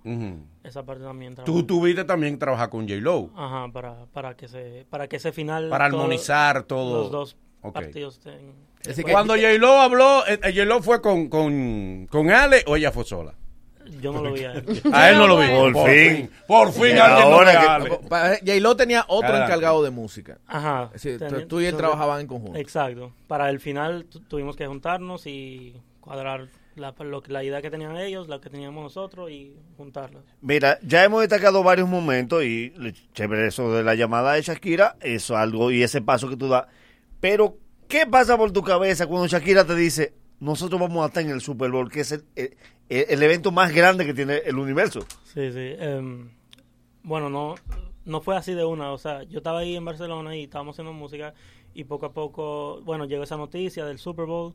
Speaker 43: esa parte también
Speaker 9: Tú tuviste también trabajar con J-Lo
Speaker 43: Ajá, para, para, que se, para que ese final...
Speaker 9: para
Speaker 43: todo-
Speaker 9: armonizar todo.
Speaker 43: Los dos partidos.
Speaker 14: Así que-
Speaker 9: Cuando J-Lo habló, eh, J-Lo fue con, con, con Ale o ella fue sola.
Speaker 43: Yo no lo vi a él.
Speaker 9: A él no lo vi.
Speaker 11: Por fin.
Speaker 9: Por fin
Speaker 11: Y
Speaker 9: alguien no
Speaker 11: ahora que-.
Speaker 14: Pa- J-Lo tenía otro encargado de música.
Speaker 43: Ajá.
Speaker 14: Es decir,
Speaker 43: Tenía-
Speaker 14: tú y él
Speaker 43: entonces-
Speaker 14: trabajaban en conjunto.
Speaker 43: Exacto. Para el final tu- tuvimos que juntarnos y cuadrar la, lo que- la idea que tenían ellos, la que teníamos nosotros y juntarlas.
Speaker 11: Mira, ya hemos destacado varios momentos y chévere eso de la llamada de Shakira, eso algo y ese paso que tú das. Pero, ¿qué pasa por tu cabeza cuando Shakira te dice, nosotros vamos a estar en el Super Bowl, que es el, evento más grande que tiene el universo?
Speaker 43: Sí, sí. em, bueno, no, no fue así de una. O sea, yo estaba ahí en Barcelona y estábamos haciendo música y poco a poco, bueno, llegó esa noticia del Super Bowl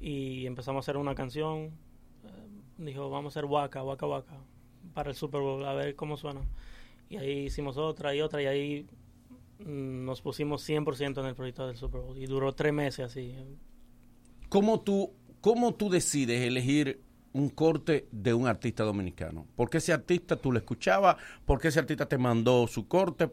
Speaker 43: y empezamos a hacer una canción. Em, dijo, vamos a hacer Waka, Waka Waka para el Super Bowl, a ver cómo suena. Y ahí hicimos otra y otra y ahí mm, nos pusimos 100% en el proyecto del Super Bowl y duró tres meses así.
Speaker 9: ¿Cómo tú, ¿Cómo tú decides elegir un corte de un artista dominicano? ¿Por qué ese artista tú lo escuchabas? ¿Por qué ese artista te mandó su corte?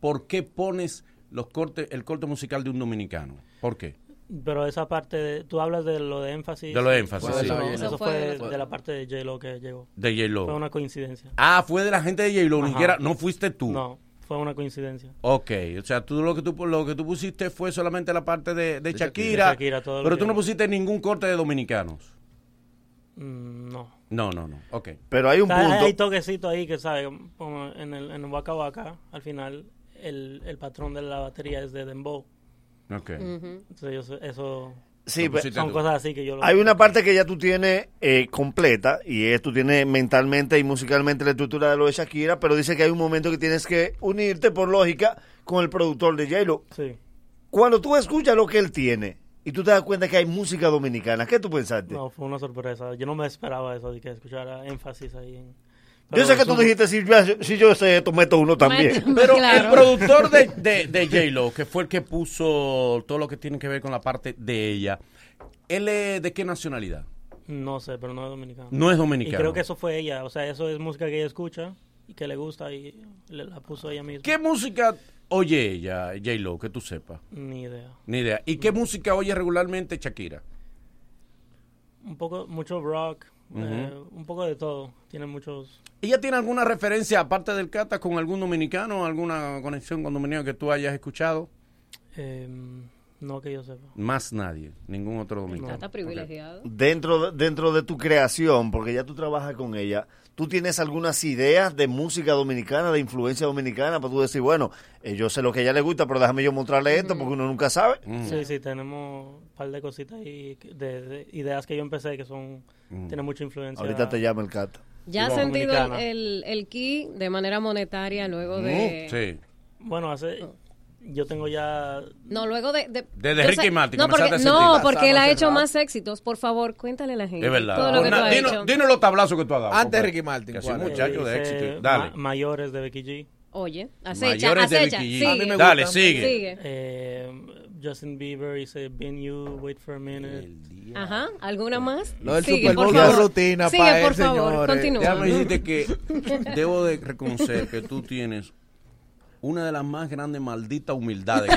Speaker 9: ¿Por qué pones los cortes, el corte musical de un dominicano? ¿Por qué?
Speaker 43: Pero esa parte, de- tú hablas de lo de énfasis.
Speaker 9: De lo de énfasis,
Speaker 43: Eso,
Speaker 9: sí. Eso
Speaker 43: eso
Speaker 12: fue-
Speaker 43: fue de la parte de J-Lo que llegó.
Speaker 9: De J-Lo.
Speaker 43: Fue una coincidencia.
Speaker 9: Ah, fue de la gente de J-Lo, ni siquiera, no fuiste tú.
Speaker 43: No, fue una coincidencia.
Speaker 9: Ok, o sea, tú lo que tú lo que tú pusiste fue solamente la parte de, de
Speaker 43: De
Speaker 9: Shakira,
Speaker 43: Shakira, todo lo
Speaker 9: pero tú no pusiste ningún corte de dominicanos.
Speaker 43: Mm, no.
Speaker 9: No, no, no. Ok.
Speaker 11: Pero hay
Speaker 43: O sea, Hay, hay toquecitos ahí que, ¿sabes? Como en el, en Waka Waka, al final, el, el patrón de la batería es de Dembow.
Speaker 9: Ok.
Speaker 43: Entonces, yo sé- eso...
Speaker 11: Sí,
Speaker 43: son
Speaker 11: pero-
Speaker 43: cosas así que yo... lo-
Speaker 11: Hay una parte que ya tú tienes eh, completa y es tú tienes mentalmente y musicalmente la estructura de lo de Shakira, pero dice que hay un momento que tienes que unirte por lógica con el productor de J-Lo.
Speaker 43: Sí.
Speaker 11: Cuando tú escuchas lo que él tiene y tú te das cuenta que hay música dominicana, ¿qué tú pensaste?
Speaker 43: No, fue una sorpresa. Yo no me esperaba eso, de que escuchara énfasis ahí. En,
Speaker 11: Yo sé que tú dijiste, si yo, si yo sé esto, meto uno también.
Speaker 9: Pero el productor de, de, de J-Lo, que fue el que puso todo lo que tiene que ver con la parte de ella, ¿él es de qué nacionalidad?
Speaker 43: No sé, pero no es dominicano.
Speaker 9: No es dominicano.
Speaker 43: Y creo que eso fue ella. O sea, eso es música que ella escucha y que le gusta y le, la puso ella misma.
Speaker 9: ¿Qué música oye ella, J-Lo, que tú sepas?
Speaker 43: Ni idea.
Speaker 9: Ni idea. ¿Y qué música oye regularmente Shakira?
Speaker 43: Un poco, mucho rock, eh,
Speaker 9: Ujú.
Speaker 43: un poco de todo. Tiene muchos...
Speaker 9: ¿Ella tiene alguna referencia, aparte del Cata, con algún dominicano, alguna conexión con dominicano que tú hayas escuchado?
Speaker 43: eh, no que yo sepa.
Speaker 9: Más nadie, ningún otro dominicano.
Speaker 12: Está privilegiado.
Speaker 11: Dentro, de- dentro de tu creación, porque ya tú trabajas con ella, ¿tú tienes algunas ideas de música dominicana, de influencia dominicana, para tú decir, bueno, eh, yo sé lo que a ella le gusta, pero déjame yo mostrarle esto, porque uno nunca sabe?
Speaker 43: Sí, sí, tenemos un par de cositas ahí, que- de, de ideas que yo empecé que son... Tienen mucha influencia.
Speaker 11: Ahorita te llama el Cata.
Speaker 12: ¿Ya has sentido el, el, el ki de manera monetaria luego
Speaker 43: Mm,
Speaker 12: de...
Speaker 9: Sí.
Speaker 43: Bueno, hace... Yo tengo ya...
Speaker 12: No, luego de... de
Speaker 9: Desde Ricky Martin,
Speaker 12: No, porque, no, porque él ha hecho más éxitos. Por favor, cuéntale a la gente.
Speaker 9: Es verdad.
Speaker 12: Todo lo que
Speaker 9: Una-
Speaker 12: has
Speaker 9: dinos,
Speaker 12: hecho.
Speaker 9: dinos los tablazos que tú has dado.
Speaker 14: Antes de. Ricky Martin,
Speaker 9: Que es
Speaker 14: ¿cuál
Speaker 9: un muchacho de éxito. Dale.
Speaker 43: Ma- mayores de Becky G.
Speaker 12: Oye, acecha,
Speaker 9: Mayores de
Speaker 12: acecha.
Speaker 9: Becky G.
Speaker 12: Sigue.
Speaker 9: A mí me Dale, gustan. sigue.
Speaker 12: Sigue.
Speaker 43: Eh, Justin Bieber hice Been You, Wait for a Minute.
Speaker 12: Ajá, ¿alguna más?
Speaker 14: Lo del
Speaker 12: Sigue,
Speaker 14: Super
Speaker 12: por
Speaker 14: Bowl
Speaker 12: favor.
Speaker 14: es rutina
Speaker 12: Sigue,
Speaker 14: pa' él,
Speaker 12: por favor,
Speaker 14: señores.
Speaker 12: continúa.
Speaker 9: Déjame decirte que debo de reconocer que tú tienes una de las más grandes malditas humildades.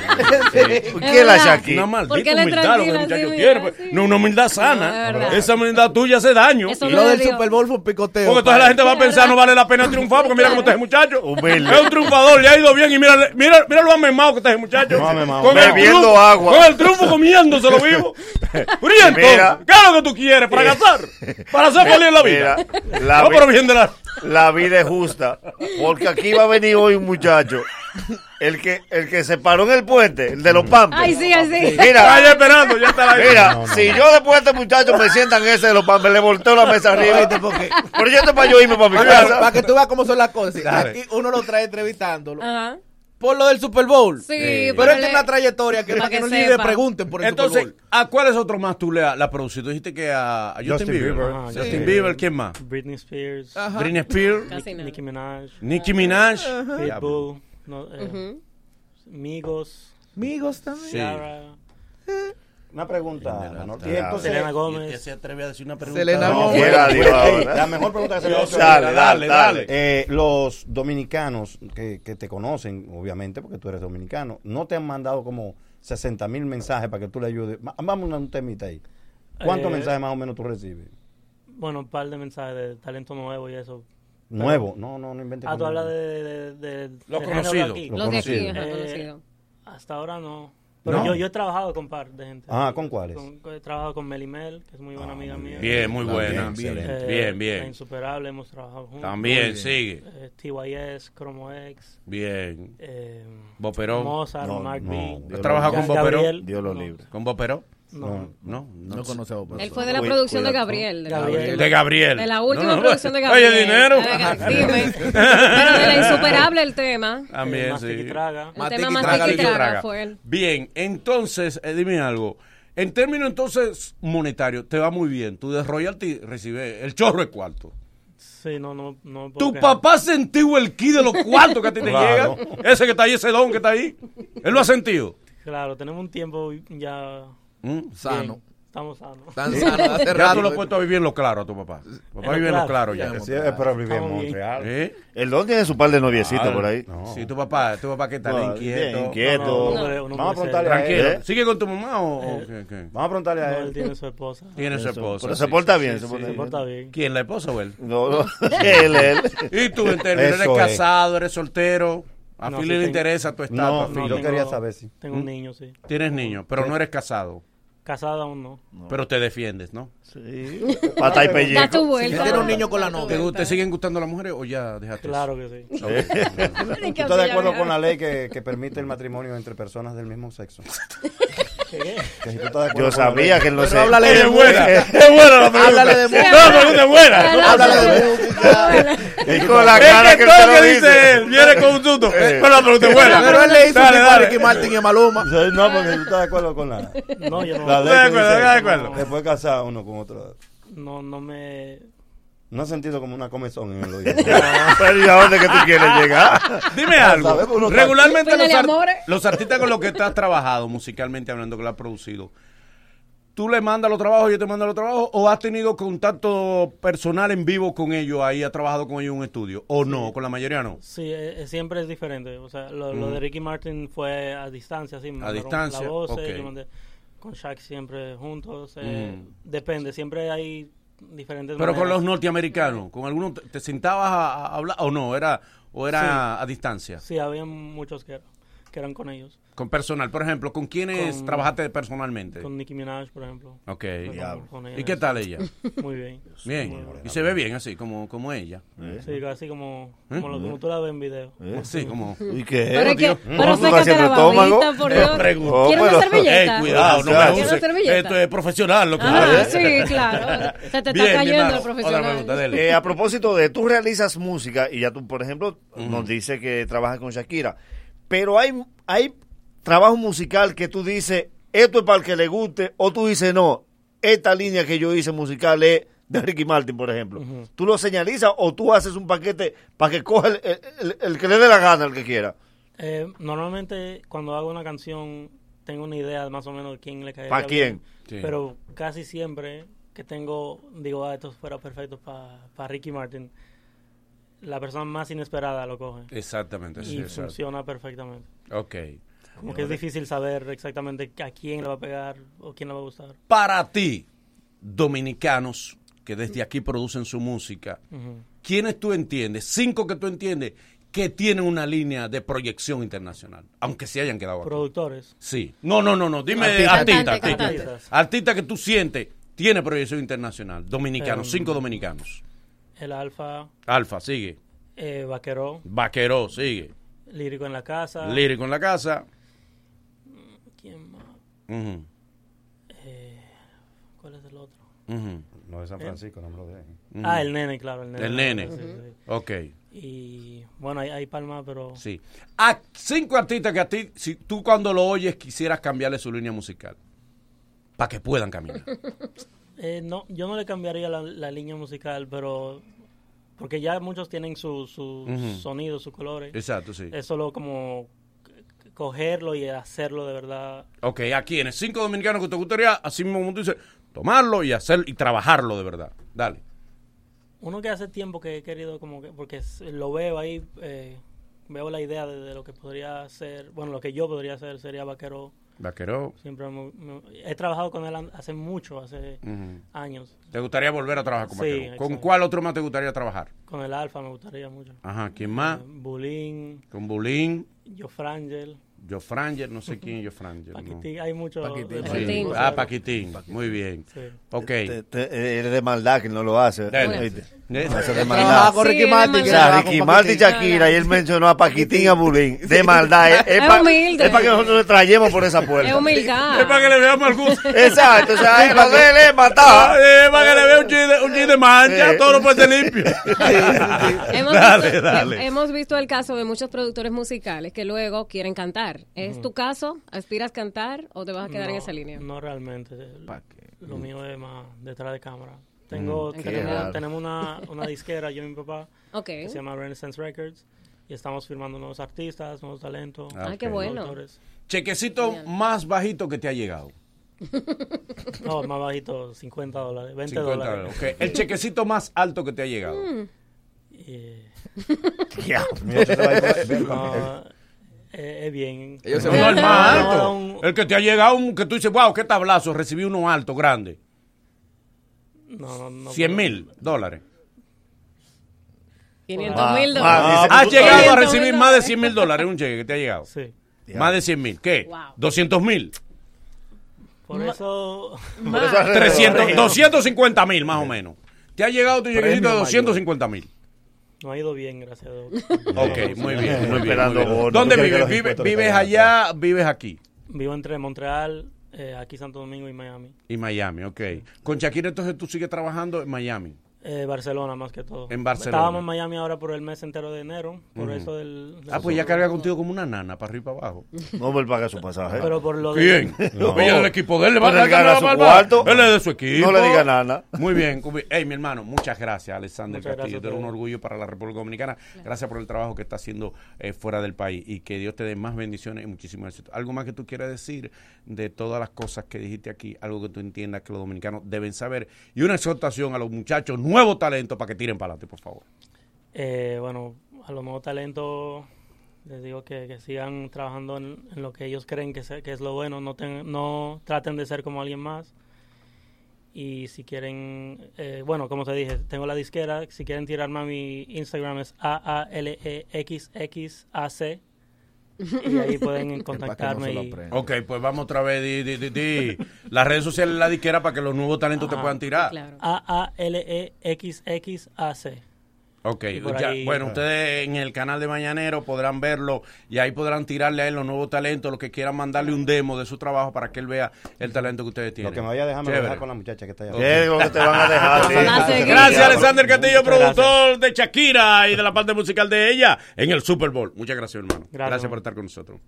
Speaker 9: que
Speaker 11: ¿Por qué la Shakira?
Speaker 9: Una
Speaker 12: ¿Por qué
Speaker 9: maldita humildad lo que el muchacho quiere. pues. No, una humildad
Speaker 12: No,
Speaker 9: sana. Esa humildad tuya hace daño.
Speaker 12: Eso
Speaker 14: Y lo del. Super Bowl fue un picoteo.
Speaker 9: Porque entonces la gente va a pensar no vale la pena triunfar porque mira cómo está ese muchacho.
Speaker 11: Humilde.
Speaker 9: Es un triunfador, le ha ido bien y mira, mira, mira lo amemado que está ese muchacho.
Speaker 11: No, amemado.
Speaker 9: Con el
Speaker 11: Bebiendo
Speaker 9: triunfo-
Speaker 11: agua.
Speaker 9: Con el triunfo comiéndoselo vivo. Briento,
Speaker 11: Mira.
Speaker 9: ¿qué es lo que tú quieres? ¿Para gastar? ¿Para ser feliz en la vida? No, pero bien de la...
Speaker 11: la vida es justa. Porque aquí va a venir hoy un muchacho. El que, el que se paró en el puente, el de los pampers.
Speaker 12: Ay, sí, ay, sí.
Speaker 11: Mira,
Speaker 9: Está ya esperando, ya está ahí.
Speaker 11: Mira, si yo después de este muchacho me sientan ese de los pampers, le volteo la mesa arriba.
Speaker 14: ¿Viste? Porque-
Speaker 11: Pero yo estoy para yo irme para mi casa.
Speaker 14: para que tú veas cómo son las cosas.
Speaker 9: Dale.
Speaker 14: Aquí uno lo trae entrevistándolo.
Speaker 12: Ajá.
Speaker 14: Por lo del Super Bowl.
Speaker 12: Sí,
Speaker 14: Pero
Speaker 12: pero
Speaker 14: él tiene
Speaker 12: le-
Speaker 14: una trayectoria que
Speaker 12: para
Speaker 14: que
Speaker 12: que
Speaker 14: no ni le pregunten por el
Speaker 9: Entonces,
Speaker 14: Super Bowl.
Speaker 9: ¿a cuáles otros más tú le has le has producido? Dijiste que a, a Justin,
Speaker 11: Justin
Speaker 9: Bieber.
Speaker 11: Bieber.
Speaker 43: Ajá,
Speaker 9: Justin
Speaker 43: sí.
Speaker 9: Bieber, ¿quién más?
Speaker 43: Britney Spears.
Speaker 14: Ajá.
Speaker 9: Britney Spears.
Speaker 43: Nicki Minaj.
Speaker 9: Nicki Minaj.
Speaker 43: Pitbull. No, eh. Migos.
Speaker 14: Amigos también.
Speaker 9: Sí.
Speaker 17: Una pregunta. Y entonces,
Speaker 43: Selena
Speaker 9: ¿Y
Speaker 43: Gómez.
Speaker 9: usted se atreve a decir una pregunta?
Speaker 14: Selena
Speaker 11: No,
Speaker 14: Gómez.
Speaker 17: la mejor pregunta que se le ha hecho.
Speaker 11: Dale, dale, dale.
Speaker 17: Eh, los dominicanos que, que te conocen, obviamente, porque tú eres dominicano, no te han mandado como 60 mil mensajes para que tú le ayudes. Va- Vamos a un temita ahí. ¿Cuántos
Speaker 43: Eh,
Speaker 17: mensajes más o menos tú recibes?
Speaker 43: Bueno, un par de mensajes de talento nuevo y eso.
Speaker 17: Nuevo. No, no, no inventes.
Speaker 43: Ah, tú hablas de, de, de-
Speaker 9: Los conocidos.
Speaker 17: Los
Speaker 12: Los de aquí,
Speaker 17: conocidos.
Speaker 12: ajá,
Speaker 43: Eh,
Speaker 12: conocido.
Speaker 43: Hasta ahora no. Pero
Speaker 17: No.
Speaker 43: yo, yo he trabajado con par de gente.
Speaker 17: Ah, ¿con cuáles?
Speaker 43: Con- he trabajado con Melimel, que es muy buena
Speaker 17: Ah,
Speaker 43: amiga
Speaker 17: muy
Speaker 43: mía.
Speaker 9: Bien, muy buena.
Speaker 17: Bien,
Speaker 9: Bien,
Speaker 17: excelente.
Speaker 43: Eh,
Speaker 9: bien,
Speaker 43: La
Speaker 9: bien.
Speaker 43: Insuperable, hemos trabajado juntos.
Speaker 9: También,
Speaker 14: bien.
Speaker 9: sigue.
Speaker 43: Eh, TYS, Chromo X,
Speaker 9: Bien.
Speaker 43: eh,
Speaker 9: Boperón.
Speaker 43: Mozart,
Speaker 11: No,
Speaker 43: Mark
Speaker 17: no.
Speaker 43: B.
Speaker 17: Dios
Speaker 9: ¿Has trabajado con Boperón?
Speaker 11: Dios lo
Speaker 43: no,
Speaker 11: libre.
Speaker 9: ¿Con Boperón?
Speaker 43: No.
Speaker 9: No,
Speaker 14: No conoce a Bob.
Speaker 12: Él fue de la producción de Gabriel. De
Speaker 43: Gabriel.
Speaker 9: De Gabriel.
Speaker 12: De la última
Speaker 9: No, no,
Speaker 12: producción de
Speaker 9: oye,
Speaker 12: Gabriel.
Speaker 9: dinero.
Speaker 12: Eh, Dime. Pero de la insuperable el tema.
Speaker 9: También,
Speaker 43: Más
Speaker 9: sí.
Speaker 12: El tema más
Speaker 14: traga,
Speaker 12: fue él.
Speaker 9: Bien, entonces, eh, dime algo. En términos entonces monetarios, te va muy bien. Tu de royalty recibe el chorro de cuarto.
Speaker 43: Sí, no, no, no
Speaker 9: Tu
Speaker 43: quejar.
Speaker 9: papá ha sentido el ki de los cuartos que a ti te
Speaker 17: Claro.
Speaker 9: llega. Ese que está ahí, ese don que está ahí. Él lo ha sentido.
Speaker 43: Claro, tenemos un tiempo ya
Speaker 9: ¿Mm?
Speaker 14: Sano.
Speaker 43: bien. Estamos sanos.
Speaker 14: Tan
Speaker 9: Ya tú lo has puesto a vivir en lo claro a tu papá. Papá vive en lo
Speaker 43: claro.
Speaker 9: claro ya.
Speaker 17: Sí, pero vivir en. Montreal.
Speaker 9: ¿Eh?
Speaker 11: El don tiene su par de noviecitos
Speaker 9: Ah,
Speaker 11: por ahí.
Speaker 17: No.
Speaker 9: Sí, tu papá, tu papá que está
Speaker 11: No,
Speaker 9: inquieto.
Speaker 11: bien inquieto.
Speaker 43: No,
Speaker 17: Vamos a preguntarle a él.
Speaker 11: ¿Eh?
Speaker 9: ¿Sigue con tu mamá o,
Speaker 43: Eh,
Speaker 9: qué, qué?
Speaker 17: Vamos a preguntarle a
Speaker 43: No,
Speaker 17: él.
Speaker 43: él tiene su esposa.
Speaker 9: Tiene su esposa.
Speaker 11: Pero
Speaker 9: sí,
Speaker 11: se porta
Speaker 9: sí,
Speaker 11: bien,
Speaker 9: sí,
Speaker 11: se porta bien.
Speaker 9: ¿Quién, la esposa o él?
Speaker 11: No, no, él, él.
Speaker 9: ¿Y tú, en términos, eres casado, eres soltero? A
Speaker 43: sí
Speaker 9: le interesa tu estatus.
Speaker 17: No, yo quería saber si.
Speaker 43: Tengo un niño, sí.
Speaker 9: Tienes niño, pero no eres casado.
Speaker 43: Casada aún no.
Speaker 9: Pero te defiendes, ¿no?
Speaker 11: Sí. Pata y pellejo.
Speaker 12: Da tu vuelta.
Speaker 14: Tiene un niño con la novia.
Speaker 9: ¿Te, te siguen gustando las mujeres o ya dejaste
Speaker 43: Claro
Speaker 9: eso?
Speaker 43: que sí.
Speaker 17: ¿Tú estás de acuerdo con la ley que, que permite el matrimonio entre personas del mismo sexo?
Speaker 43: ¿Qué, qué?
Speaker 17: Que si tú estás de acuerdo
Speaker 11: Yo sabía que él no se...
Speaker 14: háblale de
Speaker 9: Es buena, es buena la pregunta.
Speaker 14: Háblale de.
Speaker 9: No, pregunta es buena.
Speaker 14: Háblale de.
Speaker 11: Y con la
Speaker 9: Es
Speaker 11: cara
Speaker 9: que todo lo dice él viene con un susto. Pero la pregunta es buena.
Speaker 14: Pero él le hizo a. Ricky Martin y a Maluma.
Speaker 17: No, porque tú estás de acuerdo con la,
Speaker 43: No, yo no.
Speaker 17: la ley.
Speaker 9: De acuerdo, de acuerdo.
Speaker 17: Después casar uno con otro.
Speaker 43: No, no me...
Speaker 17: No he sentido como una comezón en el oído.
Speaker 11: Pero ¿y a dónde que tú quieres llegar?
Speaker 9: Dime algo.
Speaker 17: uno-
Speaker 9: Regularmente los,
Speaker 12: Pídele
Speaker 9: ar-
Speaker 12: amores.
Speaker 9: los artistas con los que tú has trabajado, musicalmente hablando, que lo has producido, ¿tú le mandas los trabajos y yo te mando los trabajos? ¿O has tenido contacto personal en vivo con ellos ahí, has trabajado con ellos en un estudio? ¿O no? Con la mayoría no.
Speaker 43: Sí, eh, eh, siempre es diferente. O sea, lo, lo de Ricky Martin fue a distancia, sí. me
Speaker 9: A
Speaker 43: mandaron
Speaker 9: distancia,
Speaker 43: La voz, yo mandé con Shaq siempre juntos. eh,
Speaker 9: Mm.
Speaker 43: Depende, siempre hay diferentes
Speaker 9: Pero con los norteamericanos, ¿con algunos te, te sentabas a, a hablar o no? ¿Era, o era a distancia?
Speaker 43: Sí, había muchos que, que eran con ellos.
Speaker 9: Con personal, por ejemplo, ¿con quiénes
Speaker 43: Con-
Speaker 9: trabajaste personalmente?
Speaker 43: Con Nicki Minaj, por ejemplo.
Speaker 9: Ok.
Speaker 43: Con- con ella.
Speaker 9: ¿Y qué tal ella?
Speaker 43: Muy bien.
Speaker 9: Bien.
Speaker 43: Muy
Speaker 9: Y se ve bien así, como, como ella.
Speaker 43: Sí, casi como,
Speaker 9: ¿Eh?
Speaker 43: como, lo- como tú la ves en video.
Speaker 9: Sí, como...
Speaker 11: ¿Y qué?
Speaker 12: Pero es que, pero
Speaker 11: ¿No tú
Speaker 12: sácate la babita, por
Speaker 9: Eh,
Speaker 12: Dios. ¿Quieres una servilleta?
Speaker 9: Cuidado, no me
Speaker 12: ¿Quieres
Speaker 9: use.
Speaker 12: una servilleta?
Speaker 9: Esto es profesional lo que
Speaker 12: Ah, sí, claro. Se te está cayendo el
Speaker 9: Otra
Speaker 12: profesional.
Speaker 9: pregunta, dele.
Speaker 11: Eh, a propósito de, tú realizas música y ya tú, por ejemplo, nos dice que trabajas con Shakira, pero hay, hay trabajo musical que tú dices, esto es para el que le guste, o tú dices, no, esta línea que yo hice musical es de Ricky Martin, por ejemplo. Tú lo señalizas o tú haces un paquete para que coja el, el- el- el que le dé la gana, el que quiera.
Speaker 43: Eh, normalmente cuando hago una canción tengo una idea más o menos de quién le cae.
Speaker 11: ¿Pa' quién?
Speaker 9: Sí.
Speaker 43: Pero casi siempre que tengo, digo, ah, esto fuera perfecto para Ricky Martin, la persona más inesperada lo coge.
Speaker 9: Exactamente, sí,
Speaker 43: Y
Speaker 9: exacto.
Speaker 43: funciona perfectamente.
Speaker 9: Ok.
Speaker 43: Como que es difícil saber exactamente a quién le va a pegar o quién le va a gustar.
Speaker 9: Para ti, dominicanos que desde aquí producen su música,
Speaker 43: Ujú.
Speaker 9: ¿quiénes tú entiendes? Cinco que tú entiendes que tienen una línea de proyección internacional, aunque se hayan quedado aquí.
Speaker 43: Productores.
Speaker 9: Sí. No, no, no, no. Dime
Speaker 43: Artistas.
Speaker 9: artista, artista. que tú sientes tiene proyección internacional. Dominicanos, cinco dominicanos.
Speaker 43: El Alfa,
Speaker 9: Alfa, sigue.
Speaker 43: eh, Vaqueró,
Speaker 9: Vaqueró, sigue.
Speaker 43: Lírico en la casa.
Speaker 9: Lírico en la casa.
Speaker 43: ¿Quién más? Eh, ¿Cuál es el otro?
Speaker 9: ujú.
Speaker 17: No de San Francisco, no me lo de ahí.
Speaker 43: Ah, el nene, claro. El nene.
Speaker 9: El nene.
Speaker 43: Sí, sí, sí.
Speaker 9: Ok.
Speaker 43: Y bueno, hay, hay palma, pero...
Speaker 9: Sí. A cinco artistas que a ti, si tú cuando lo oyes quisieras cambiarle su línea musical. Para que puedan caminar.
Speaker 43: Eh, no, yo no le cambiaría la, la línea musical, pero... Porque ya muchos tienen su, su sonido, sus colores.
Speaker 9: Exacto, sí.
Speaker 43: Es solo como cogerlo y hacerlo de verdad.
Speaker 9: Ok, ¿a quiénes? Cinco dominicanos que te gustaría, así mismo como tú dices, tomarlo y hacer y trabajarlo de verdad. Dale.
Speaker 43: Uno que hace tiempo que he querido como que... Porque lo veo ahí, eh, veo la idea de, de lo que podría ser... Bueno, lo que yo podría hacer sería Vaquero.
Speaker 9: Vaquero.
Speaker 43: Siempre me- me- he trabajado con él hace mucho, hace años.
Speaker 9: ¿Te gustaría volver a trabajar con
Speaker 43: Sí,
Speaker 9: Vaquero? ¿Con
Speaker 43: exacto.
Speaker 9: cuál otro más te gustaría trabajar?
Speaker 43: Con el Alfa me gustaría mucho.
Speaker 9: Ajá, ¿quién más?
Speaker 43: Eh, Bulín,
Speaker 9: Con Bulín, Jofranger, no sé quién es Jofranger. no.
Speaker 43: Paquitín, hay muchos.
Speaker 14: Paquitín.
Speaker 9: Sí.
Speaker 43: Paquitín.
Speaker 9: Ah, Paquitín. Muy bien.
Speaker 43: Sí.
Speaker 9: Ok.
Speaker 11: Te- te- eres de maldad que no lo hace. No hace de maldad.
Speaker 14: con
Speaker 12: Sí,
Speaker 14: Ricky
Speaker 12: es de
Speaker 14: Martin.
Speaker 12: maldad.
Speaker 11: O
Speaker 14: que
Speaker 11: sea, Ricky Martin y
Speaker 14: Paquitín.
Speaker 11: Shakira y él mencionó a Paquitín y a Bulín. De maldad. Es,
Speaker 12: Es
Speaker 11: para
Speaker 12: humilde.
Speaker 11: que nosotros le trayemos por esa puerta.
Speaker 12: Es humildad.
Speaker 9: Es para que le veamos al gusto.
Speaker 11: Exacto. O sea, es lo de él es
Speaker 9: Ah,
Speaker 11: matar.
Speaker 9: eh, para que le vea un chin de, un mancha, todo lo puede ser limpio.
Speaker 12: Hemos,
Speaker 9: Dale,
Speaker 12: visto,
Speaker 9: dale.
Speaker 12: hemos visto el caso de muchos productores musicales que luego quieren cantar. ¿Es tu caso? ¿Aspiras a cantar o te vas a quedar en esa línea?
Speaker 43: No realmente. Lo
Speaker 9: Mm.
Speaker 43: mío es más detrás de cámara. Tengo,
Speaker 12: Qué
Speaker 43: tenemos, tenemos una, una disquera, yo y mi papá, que se llama Renaissance Records. Y estamos firmando nuevos artistas, nuevos talentos.
Speaker 9: Ah,
Speaker 12: Ay, qué bueno.
Speaker 9: Chequecito más bajito que te ha llegado.
Speaker 43: No, más bajito, 50 dólares, 20
Speaker 9: 50
Speaker 43: dólares.
Speaker 9: El chequecito más alto que te ha llegado.
Speaker 43: Y-
Speaker 11: Ya.
Speaker 17: Mira, tú te vas a ir con-
Speaker 43: no, es bien.
Speaker 14: Ellos se van
Speaker 9: alto.
Speaker 43: un-
Speaker 9: El que te ha llegado, un, que tú dices, wow, qué tablazo, recibí uno alto, grande.
Speaker 43: No, no, no
Speaker 9: 100
Speaker 43: puedo.
Speaker 9: mil dólares.
Speaker 12: 500 mil
Speaker 9: Ah,
Speaker 12: dólares.
Speaker 9: has llegado a
Speaker 12: 500
Speaker 9: recibir más de
Speaker 12: dólares.
Speaker 9: 100 mil dólares, un cheque que te ha llegado.
Speaker 43: Sí.
Speaker 9: Más de 100 mil. ¿Qué? 200 mil.
Speaker 43: Por eso...
Speaker 9: 300, 250 mil más o menos. Te ha llegado tu lleguecito de 250 mil.
Speaker 43: No ha ido bien, gracias a Dios.
Speaker 9: Ok, muy bien, muy bien.
Speaker 11: Esperando
Speaker 9: muy bien.
Speaker 11: bono.
Speaker 9: ¿Dónde vives? ¿Vives
Speaker 11: caigan
Speaker 9: allá? ¿Vives aquí?
Speaker 43: Vivo entre Montreal, eh, aquí Santo Domingo y Miami.
Speaker 9: Y Miami, ok. Con Shakira entonces tú sigues trabajando en Miami.
Speaker 43: Eh, Barcelona más que todo.
Speaker 9: En Barcelona.
Speaker 43: Estábamos en Miami ahora por el mes entero de enero, por eso del... del
Speaker 9: Ah, pues ya carga contigo como una nana, para arriba y para abajo.
Speaker 11: No me paga su pasaje.
Speaker 43: Pero por lo
Speaker 9: ¿Quién?
Speaker 43: de...
Speaker 9: No. Del equipo de él le va a
Speaker 11: él
Speaker 9: la
Speaker 11: su cuarto.
Speaker 9: Él es de su equipo.
Speaker 11: No le diga nana.
Speaker 9: Muy bien. Hey, mi hermano, muchas gracias, Alexander
Speaker 43: Muchas
Speaker 9: Castillo.
Speaker 43: gracias
Speaker 9: un orgullo para la República Dominicana. Gracias por el trabajo que está haciendo eh, fuera del país y que Dios te dé más bendiciones y muchísimo éxito. ¿Algo más que tú quieras decir de todas las cosas que dijiste aquí? Algo que tú entiendas que los dominicanos deben saber y una exhortación a los muchachos, nuevo talento para que tiren para adelante, por favor.
Speaker 43: Eh, bueno, a los nuevos talentos les digo que, sigan trabajando en, lo que ellos creen que, se- que es lo bueno, no, ten- no traten de ser como alguien más. Y si quieren, eh, bueno, como te dije, tengo la disquera, si quieren tirarme a mi Instagram es AALEXXAC y ahí pueden contactarme. y,
Speaker 9: Ok, pues vamos otra vez. Di, di, di, di. Las redes sociales de la disquera para que los nuevos talentos te puedan tirar.
Speaker 43: AALEXXAC.
Speaker 9: Ok, ya,
Speaker 43: ahí-
Speaker 9: bueno, ustedes en el canal de Mañanero podrán verlo y ahí podrán tirarle a él los nuevos talentos, los que quieran mandarle un demo de su trabajo para que él vea el talento que ustedes tienen.
Speaker 17: Lo que me vaya a dejar, me lo
Speaker 9: Chévere.
Speaker 17: deja con la muchacha que está allá.
Speaker 9: Ok.
Speaker 11: ¿Qué es lo que te van a dejar? sí?
Speaker 12: A.
Speaker 9: Gracias, Alexander Castillo,
Speaker 17: gracias.
Speaker 9: productor de Shakira y de la parte musical de ella en el Super Bowl. Muchas gracias, hermano.
Speaker 43: Gracias,
Speaker 9: por estar con nosotros.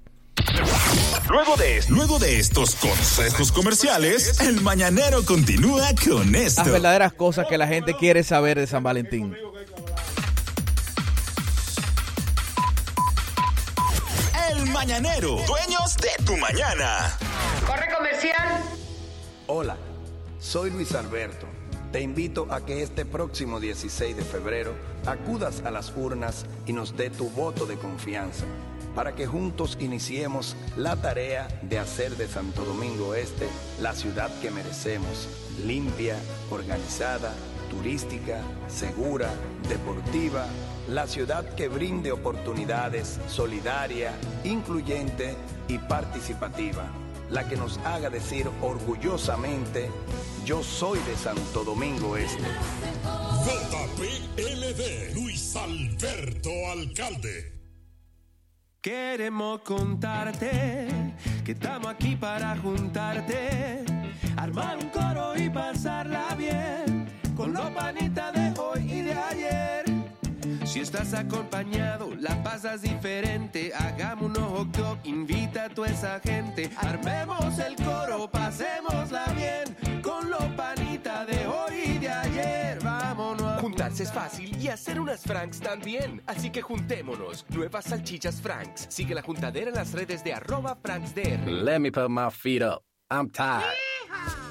Speaker 8: Luego de, luego de estos consejos comerciales, el mañanero continúa con esto.
Speaker 14: Las verdaderas cosas que la gente quiere saber de San Valentín.
Speaker 8: El mañanero, dueños de tu mañana.
Speaker 36: Corre comercial.
Speaker 21: Hola, soy Luis Alberto. Te invito a que este próximo 16 de febrero acudas a las urnas y nos dé tu voto de confianza para que juntos iniciemos la tarea de hacer de Santo Domingo Este la ciudad que merecemos, limpia, organizada, turística, segura, deportiva, la ciudad que brinde oportunidades, solidaria, incluyente y participativa la que nos haga decir orgullosamente, yo soy de Santo Domingo Este.
Speaker 44: JPLD, Luis Alberto Alcalde.
Speaker 24: Queremos contarte que estamos aquí para juntarte, armar un coro y pasarla bien con los panitas de. Si estás acompañado, la pasas diferente. Hagamos un hot dog, invita a toda esa gente. Armemos el coro, pasémosla bien con los panitas de hoy y de ayer. Vámonos. a
Speaker 25: Juntarse es fácil y hacer unas Franks también. Así que juntémonos. Nuevas salchichas Franks. Sigue la juntadera en las redes de arroba FranksDR.
Speaker 45: Let me put my feet up. I'm tired.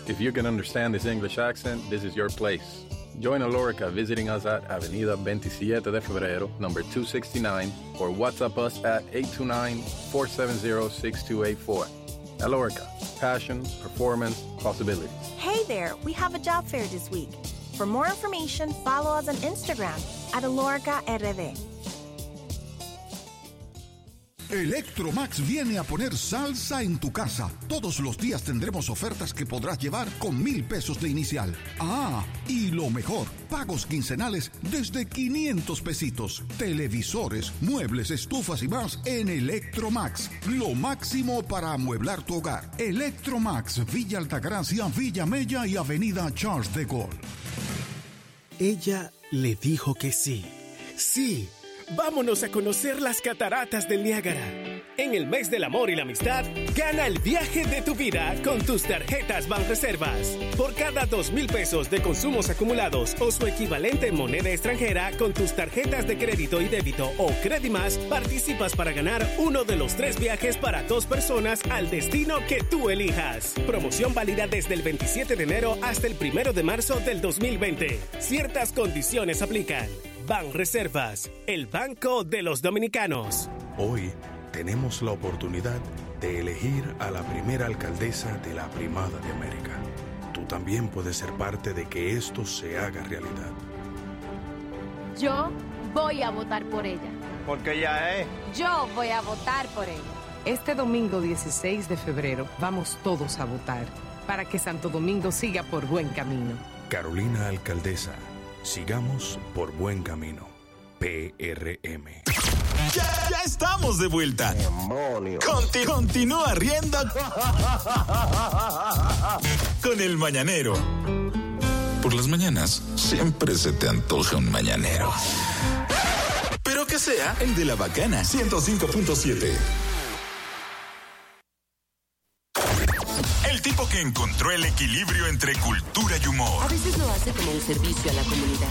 Speaker 45: If you can understand this English accent, this is your place. Join Alorica visiting us at Avenida 27 de Febrero, number 269, or WhatsApp us at 829-470-6284. Alorica, passion, performance, possibilities.
Speaker 46: Hey there, we have a job fair this week. For more information, follow us on Instagram at Alorca RD.
Speaker 44: Electromax viene a poner salsa en tu casa. Todos los días tendremos ofertas que podrás llevar con mil pesos de inicial. Ah, y lo mejor, pagos quincenales desde 500 pesitos. Televisores, muebles, estufas y más en Electromax. Lo máximo para amueblar tu hogar. Electromax, Villa Altagracia, Villa Mella y Avenida Charles de Gaulle.
Speaker 41: Ella le dijo que sí. Sí, vámonos a conocer las cataratas del Niágara. En el mes del amor y la amistad, gana el viaje de tu vida con tus tarjetas Banreservas. Por cada dos mil pesos de consumos acumulados o su equivalente en moneda extranjera con tus tarjetas de crédito y débito o Credimas, participas para ganar uno de los tres viajes para dos personas al destino que tú elijas. Promoción válida desde el 27 de enero hasta el 1 de marzo del 2020. Ciertas condiciones aplican. Ban Reservas, el banco de los dominicanos.
Speaker 23: Hoy tenemos la oportunidad de elegir a la primera alcaldesa de la Primada de América. Tú también puedes ser parte de que esto se haga realidad.
Speaker 47: Yo
Speaker 2: voy a votar por ella.
Speaker 9: Porque ella es.
Speaker 2: Yo voy a votar por ella.
Speaker 20: Este domingo 16 de febrero vamos todos a votar para que Santo Domingo siga por buen camino.
Speaker 23: Carolina Alcaldesa, sigamos por buen camino. PRM.
Speaker 8: Ya, ya estamos de vuelta. Conti- continúa riendo con el mañanero. Por las mañanas siempre se te antoja un mañanero. Pero que sea el de la bacana 105.7. El tipo que encontró el equilibrio entre cultura y humor.
Speaker 48: A veces lo hace como un servicio a la comunidad.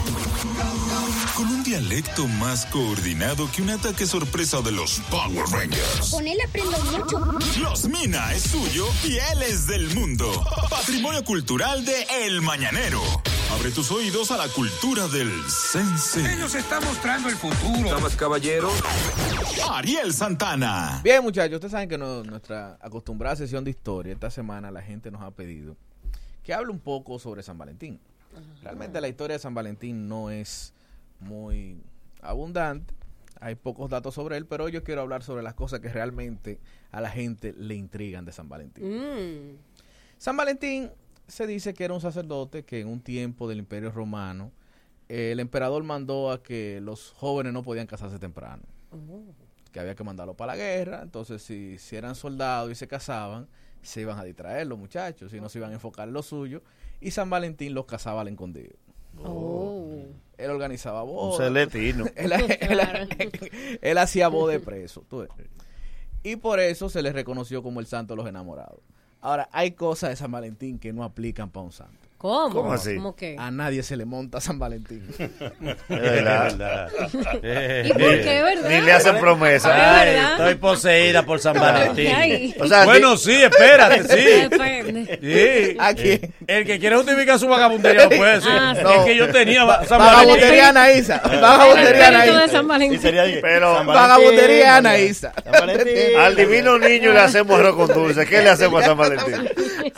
Speaker 8: Con un dialecto más coordinado que un ataque sorpresa de los Power Rangers.
Speaker 49: Con él aprendo mucho.
Speaker 8: Los Mina es suyo y él es del mundo. Patrimonio cultural de El Mañanero. Abre tus oídos a la cultura del sense.
Speaker 21: Él nos está mostrando el futuro.
Speaker 8: Damas, caballeros. Ariel Santana.
Speaker 14: Bien, muchachos, ustedes saben que no- nuestra acostumbrada sesión de historia, esta semana la gente nos ha pedido que hable un poco sobre San Valentín. Realmente la historia de San Valentín no es muy abundante, hay pocos datos sobre él, pero yo quiero hablar sobre las cosas que realmente a la gente le intrigan de San Valentín.
Speaker 12: Mm.
Speaker 14: San Valentín se dice que era un sacerdote que en un tiempo del Imperio Romano eh, el emperador mandó a que los jóvenes no podían casarse temprano que había que mandarlo para la guerra. Entonces, si, si eran soldados y se casaban, se iban a distraer los muchachos, si no se iban a enfocar en lo suyo. Y San Valentín los casaba al escondido. Él organizaba bodas.
Speaker 11: celetino.
Speaker 14: él, él- él hacía bodas de preso. tú ves. Y por eso se le reconoció como el santo de los enamorados. Ahora, hay cosas de San Valentín que no aplican para un santo.
Speaker 12: ¿Cómo?
Speaker 11: ¿Cómo así?
Speaker 12: ¿Cómo qué?
Speaker 14: A nadie se le monta San Valentín.
Speaker 11: Es verdad.
Speaker 12: ¿Y por qué, verdad?
Speaker 11: Ni le hacen promesa.
Speaker 12: Ay.
Speaker 9: Estoy poseída por San Valentín.
Speaker 12: Ay.
Speaker 11: O sea,
Speaker 9: bueno, sí, espérate, sí. Sí.
Speaker 14: ¿A quién?
Speaker 9: El que quiere justificar su vagabundería lo puede decir.
Speaker 12: Ah, sí.
Speaker 9: Es que yo tenía San
Speaker 14: Vagabundería. Anaísa. Vagabundería Anaísa.
Speaker 11: Pero
Speaker 14: Vagabundería
Speaker 9: San
Speaker 14: Anaísa.
Speaker 9: Valentín.
Speaker 11: Al divino niño le hacemos arroz con dulce. ¿Qué le hacemos a San Valentín?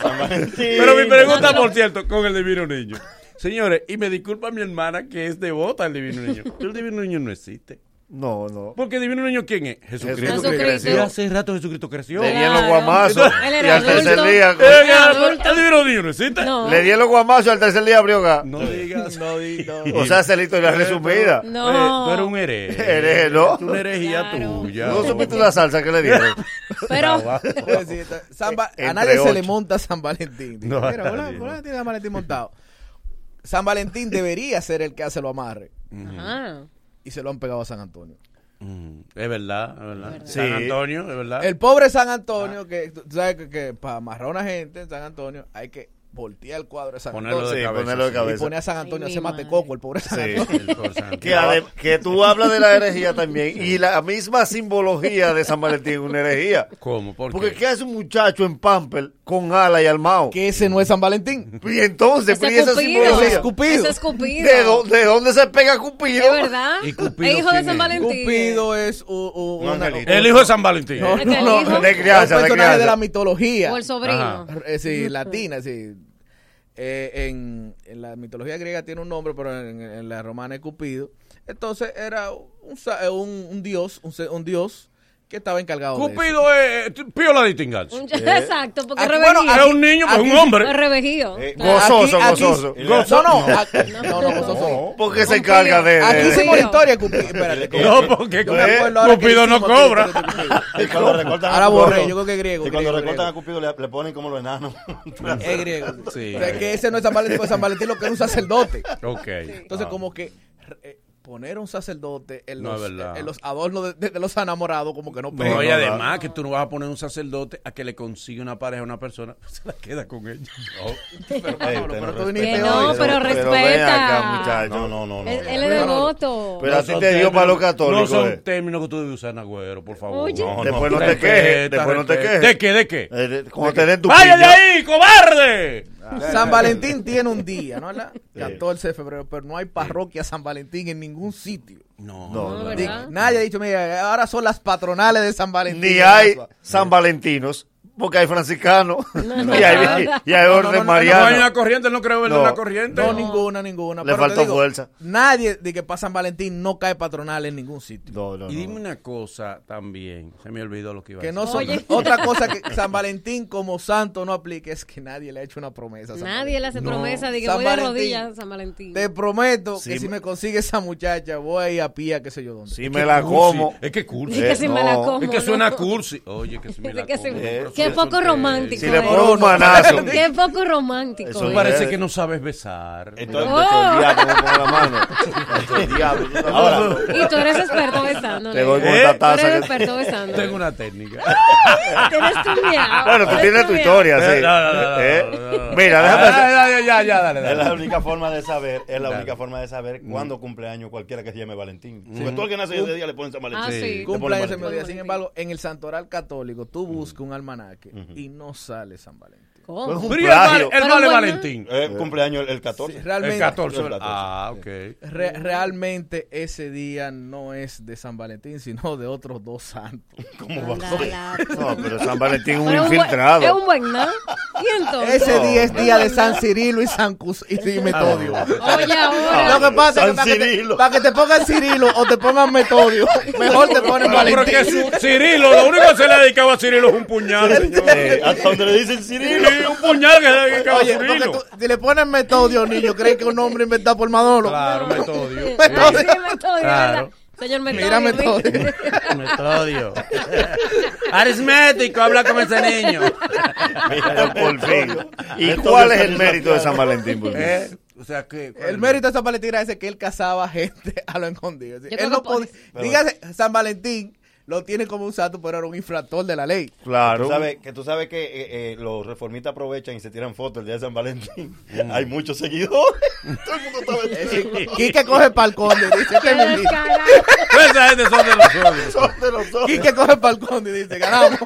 Speaker 9: San Valentín. Pero mi pregunta, por cierto, con el divino niño. Señores, y me disculpa mi hermana que es devota al divino niño. El divino niño no existe.
Speaker 11: No, no.
Speaker 9: Porque divino niño, ¿quién es? Jesucristo.
Speaker 12: Jesucristo.
Speaker 9: Y hace rato Jesucristo creció.
Speaker 11: Le di en los guamazos.
Speaker 12: Él
Speaker 11: Y al tercer día.
Speaker 9: El divino niño no existe.
Speaker 12: No.
Speaker 11: Le di en los guamazos y al tercer día abrió gas.
Speaker 9: No digas.
Speaker 14: No, di- no.
Speaker 11: O sea, esa es la historia resumida.
Speaker 12: No.
Speaker 9: Eh, tú eres un hereje.
Speaker 11: Hereje, ¿no?
Speaker 9: Una herejía tuya.
Speaker 11: ¿No supiste la salsa que le dieron?
Speaker 12: Pero,
Speaker 14: a nadie se le monta San Valentín.
Speaker 9: No,
Speaker 14: Mira,
Speaker 9: no.
Speaker 14: tiene San Valentín montado. San Valentín debería ser el que hace lo amarre.
Speaker 12: Ajá.
Speaker 14: Y se lo han pegado a San Antonio.
Speaker 9: Mm, Es verdad, es verdad.
Speaker 12: verdad.
Speaker 9: San. Antonio, es verdad.
Speaker 14: El pobre San Antonio, que tú sabes que, que para amarrar a una gente en San Antonio hay que voltear el cuadro de San
Speaker 9: Ponerlo
Speaker 14: Antonio.
Speaker 9: de
Speaker 11: Sí,
Speaker 9: cabeza.
Speaker 11: ponerlo de
Speaker 9: sí.
Speaker 14: Y
Speaker 11: cabeza.
Speaker 14: pone a San Antonio a
Speaker 12: Ay,
Speaker 14: hacer
Speaker 12: mi
Speaker 14: matecoco, el pobre San
Speaker 11: Sí.
Speaker 14: Antonio.
Speaker 9: El por San
Speaker 11: Que, ade- que tú hablas de la herejía también y la misma simbología de San Valentín es una herejía.
Speaker 9: ¿Cómo? ¿Por
Speaker 11: Porque
Speaker 9: qué?
Speaker 11: ¿qué hace un muchacho en pamper con ala y armado?
Speaker 14: Que ese no es San Valentín.
Speaker 11: Y entonces,
Speaker 12: Ese
Speaker 11: ¿y esa
Speaker 12: Cupido.
Speaker 11: simbología?
Speaker 14: Ese es Cupido.
Speaker 12: Ese es Cupido.
Speaker 11: ¿De, dó- de dónde se pega Cupido?
Speaker 12: ¿Es verdad?
Speaker 9: ¿Y Cupido
Speaker 12: Es hijo de San
Speaker 9: es?
Speaker 12: Valentín.
Speaker 14: Cupido es un, un-
Speaker 11: Un
Speaker 14: una-.
Speaker 9: El hijo de San Valentín.
Speaker 14: No,
Speaker 12: ¿Es que el
Speaker 14: no,
Speaker 12: hijo?
Speaker 14: no,
Speaker 11: De
Speaker 14: es
Speaker 11: crianza, de
Speaker 14: de la mitología.
Speaker 12: O el sobrino.
Speaker 14: Eh, sí, latina, sí. Eh, en, la mitología griega tiene un nombre, pero en, la romana es Cupido. Entonces era un, eh, un, un dios, un, un dios que estaba encargado de eso.
Speaker 9: Cupido es eh, piola distinguirse.
Speaker 12: Un- Exacto, porque
Speaker 14: Aquí,
Speaker 12: revejío.
Speaker 14: bueno,
Speaker 9: Es un niño, pero es un
Speaker 14: aquí-
Speaker 9: hombre.
Speaker 12: Es revejío.
Speaker 11: Eh, gozoso,
Speaker 14: Aquí- aquí-
Speaker 11: gozoso.
Speaker 14: No, no, aquí- no, no, gozoso.
Speaker 11: No, porque se encarga de... de-
Speaker 14: Aquí
Speaker 11: de-
Speaker 14: hicimos la historia, Cupido. Espérate,
Speaker 9: No, porque Cupido no
Speaker 14: aquí,
Speaker 9: cobra.
Speaker 14: Cupido.
Speaker 9: Y cuando recortan a
Speaker 14: Ahora
Speaker 9: Cupido-
Speaker 14: borré, yo creo que es griego.
Speaker 9: Y cuando
Speaker 14: griego,
Speaker 9: recortan a. Cupido le, le ponen como los enanos.
Speaker 14: Es griego.
Speaker 9: Sí.
Speaker 14: O sea, que ese no es San Valentín, porque San Valentín lo que es un sacerdote.
Speaker 9: Ok.
Speaker 14: Entonces,
Speaker 9: Ah.
Speaker 14: como que eh, poner a un sacerdote en
Speaker 9: No,
Speaker 14: los, en los adornos de, de- de los enamorados, como que no
Speaker 9: No,
Speaker 14: pega.
Speaker 9: y además que tú no vas a poner un sacerdote a que le consiga una pareja a una persona, se la queda con ella.
Speaker 14: Pero, Pablo, pero tú
Speaker 12: Que no,
Speaker 14: hoy.
Speaker 12: pero respeta.
Speaker 11: acá, muchacho.
Speaker 9: No, no, no. no.
Speaker 12: Él, él es devoto.
Speaker 11: Pero a ti
Speaker 9: son
Speaker 11: te dio para los católicos.
Speaker 9: No son
Speaker 11: eh.
Speaker 9: términos que tú debes usar, Nagüero, por favor.
Speaker 12: Oye.
Speaker 11: Después no te quejes, después no te quejes.
Speaker 9: ¿De qué? ¿De qué?
Speaker 11: Eh, de- Cuando te den tu
Speaker 9: ¡Vaya de ahí, cobarde!
Speaker 14: San Valentín tiene un día, ¿no? ¿verdad? 14 de febrero, pero no hay parroquia San Valentín en ningún sitio.
Speaker 9: No,
Speaker 11: No, no.
Speaker 14: Di- Nadie ha dicho, mira, ahora son las patronales de San Valentín.
Speaker 11: Ni hay San Valentinos Porque hay franciscanos.
Speaker 14: no,
Speaker 11: y hay, y orden
Speaker 14: no, no,
Speaker 11: mariano.
Speaker 9: No hay una corriente, no creo en
Speaker 11: No.
Speaker 9: una corriente.
Speaker 14: No, ninguna, ninguna.
Speaker 11: Le
Speaker 14: Pero
Speaker 11: faltó
Speaker 14: digo,
Speaker 11: fuerza.
Speaker 14: Nadie de que para San Valentín no cae patronal en ningún sitio.
Speaker 11: No, no,
Speaker 9: Y dime una cosa también, se me olvidó lo que iba a
Speaker 14: Que
Speaker 9: decir.
Speaker 14: no son, otra cosa que San Valentín como santo no aplica es que nadie le ha hecho una promesa. San
Speaker 12: Nadie le hace
Speaker 14: No.
Speaker 12: promesa de que
Speaker 14: San
Speaker 12: voy de
Speaker 14: Valentín.
Speaker 12: rodillas a San Valentín.
Speaker 14: Te prometo
Speaker 11: Sí,
Speaker 14: que si
Speaker 11: me-
Speaker 14: consigue esa muchacha, voy a ir a pie a qué sé yo dónde.
Speaker 11: Si
Speaker 9: Es
Speaker 11: me la
Speaker 9: cursi,
Speaker 11: como.
Speaker 9: Es que cursi.
Speaker 12: Di que si me la
Speaker 11: no.
Speaker 12: como.
Speaker 9: Es que suena cursi. Oye, que si me la
Speaker 12: se-
Speaker 9: como.
Speaker 11: Eh,
Speaker 12: Qué poco romántico.
Speaker 11: Si le
Speaker 12: eh.
Speaker 11: pongo un manazo.
Speaker 12: Qué poco romántico.
Speaker 11: Eso
Speaker 12: eh.
Speaker 9: Parece que no sabes besar.
Speaker 17: Entonces,
Speaker 12: Oh.
Speaker 17: el diablo la mano. El diablo. Ahora,
Speaker 12: Y tú eres experto besando.
Speaker 11: Te doy con
Speaker 9: ¿Eh?
Speaker 11: esta
Speaker 12: Tú
Speaker 11: taza.
Speaker 12: eres
Speaker 11: que-
Speaker 12: experto besando.
Speaker 9: Tengo una técnica.
Speaker 12: Tienes estudiado.
Speaker 11: Bueno, tú tienes tu historia, sí. ¿Eh? Mira, déjame
Speaker 9: ya, ya, ya, ya, dale,
Speaker 17: es la
Speaker 9: dale.
Speaker 17: única forma de saber, es la
Speaker 9: Dale.
Speaker 17: única forma de saber cuándo cumpleaños cualquiera que se llame Valentín. Porque todo el que nace ese día le ponen San Valentín.
Speaker 12: Ah, sí.
Speaker 14: Cumpleaños ese día. Sin embargo, en el santoral católico, tú buscas un almanaque y no sale San Valentín.
Speaker 11: Pues un
Speaker 9: Pero el
Speaker 11: plagio.
Speaker 9: el
Speaker 12: Pero
Speaker 9: vale
Speaker 12: bueno.
Speaker 9: Valentín.
Speaker 17: Eh, cumpleaños el, el 14.
Speaker 14: Sí, realmente,
Speaker 9: El 14.
Speaker 17: El 14.
Speaker 9: Ah, ok.
Speaker 14: re- realmente ese día no es de San Valentín, sino de otros dos santos.
Speaker 17: ¿Cómo va?
Speaker 12: La-
Speaker 11: No, pero San Valentín es un infiltrado.
Speaker 12: Es un buen nada. ¿Y entonces?
Speaker 14: Ese día es día de San Cirilo y San Cus y, y Metodio.
Speaker 12: Oye, ahora.
Speaker 14: Lo que pasa es que para que, te, para que te pongan Cirilo o te pongan Metodio, mejor te ponen
Speaker 9: No, pero
Speaker 14: Valentín.
Speaker 9: que su- Cirilo, lo único que se le ha dedicado a Cirilo es un puñal, señor.
Speaker 17: Eh, hasta donde le dicen Cirilo.
Speaker 9: Un puñal que
Speaker 14: Oye, porque
Speaker 9: Cirilo.
Speaker 14: tú- si le ponen Metodio, niño, creen que es un nombre inventado por Manolo.
Speaker 9: Claro, Metodio.
Speaker 12: Sí,
Speaker 14: Metodio.
Speaker 9: Claro.
Speaker 12: ¿verdad? Señor Metodio.
Speaker 14: Mira Metodio.
Speaker 9: Metodio. Aritmético, habla como ese niño.
Speaker 11: Mira, por fin. ¿Y cuál es el mérito de San Valentín? por fin?
Speaker 9: Eh, O sea que.
Speaker 14: El mérito de San Valentín era ese que él cazaba gente a lo escondido. Es decir,
Speaker 12: Yo
Speaker 14: Él no
Speaker 12: que por-
Speaker 14: podía- dígase, San Valentín lo tiene como un santo, pero era un infractor de la ley.
Speaker 11: Claro.
Speaker 17: Tú sabes, que tú sabes que eh, eh, los reformistas aprovechan y se tiran fotos el día de San Valentín. Hay muchos seguidores. Todo el mundo está
Speaker 14: Es
Speaker 17: vestido.
Speaker 14: Quique coge para el conde, dice, este
Speaker 12: Qué
Speaker 14: es mi día.
Speaker 12: descarado.
Speaker 9: Pues esa gente son de nosotros.
Speaker 17: Son de los dos.
Speaker 14: Quique coge para el conde y dice, ganamos.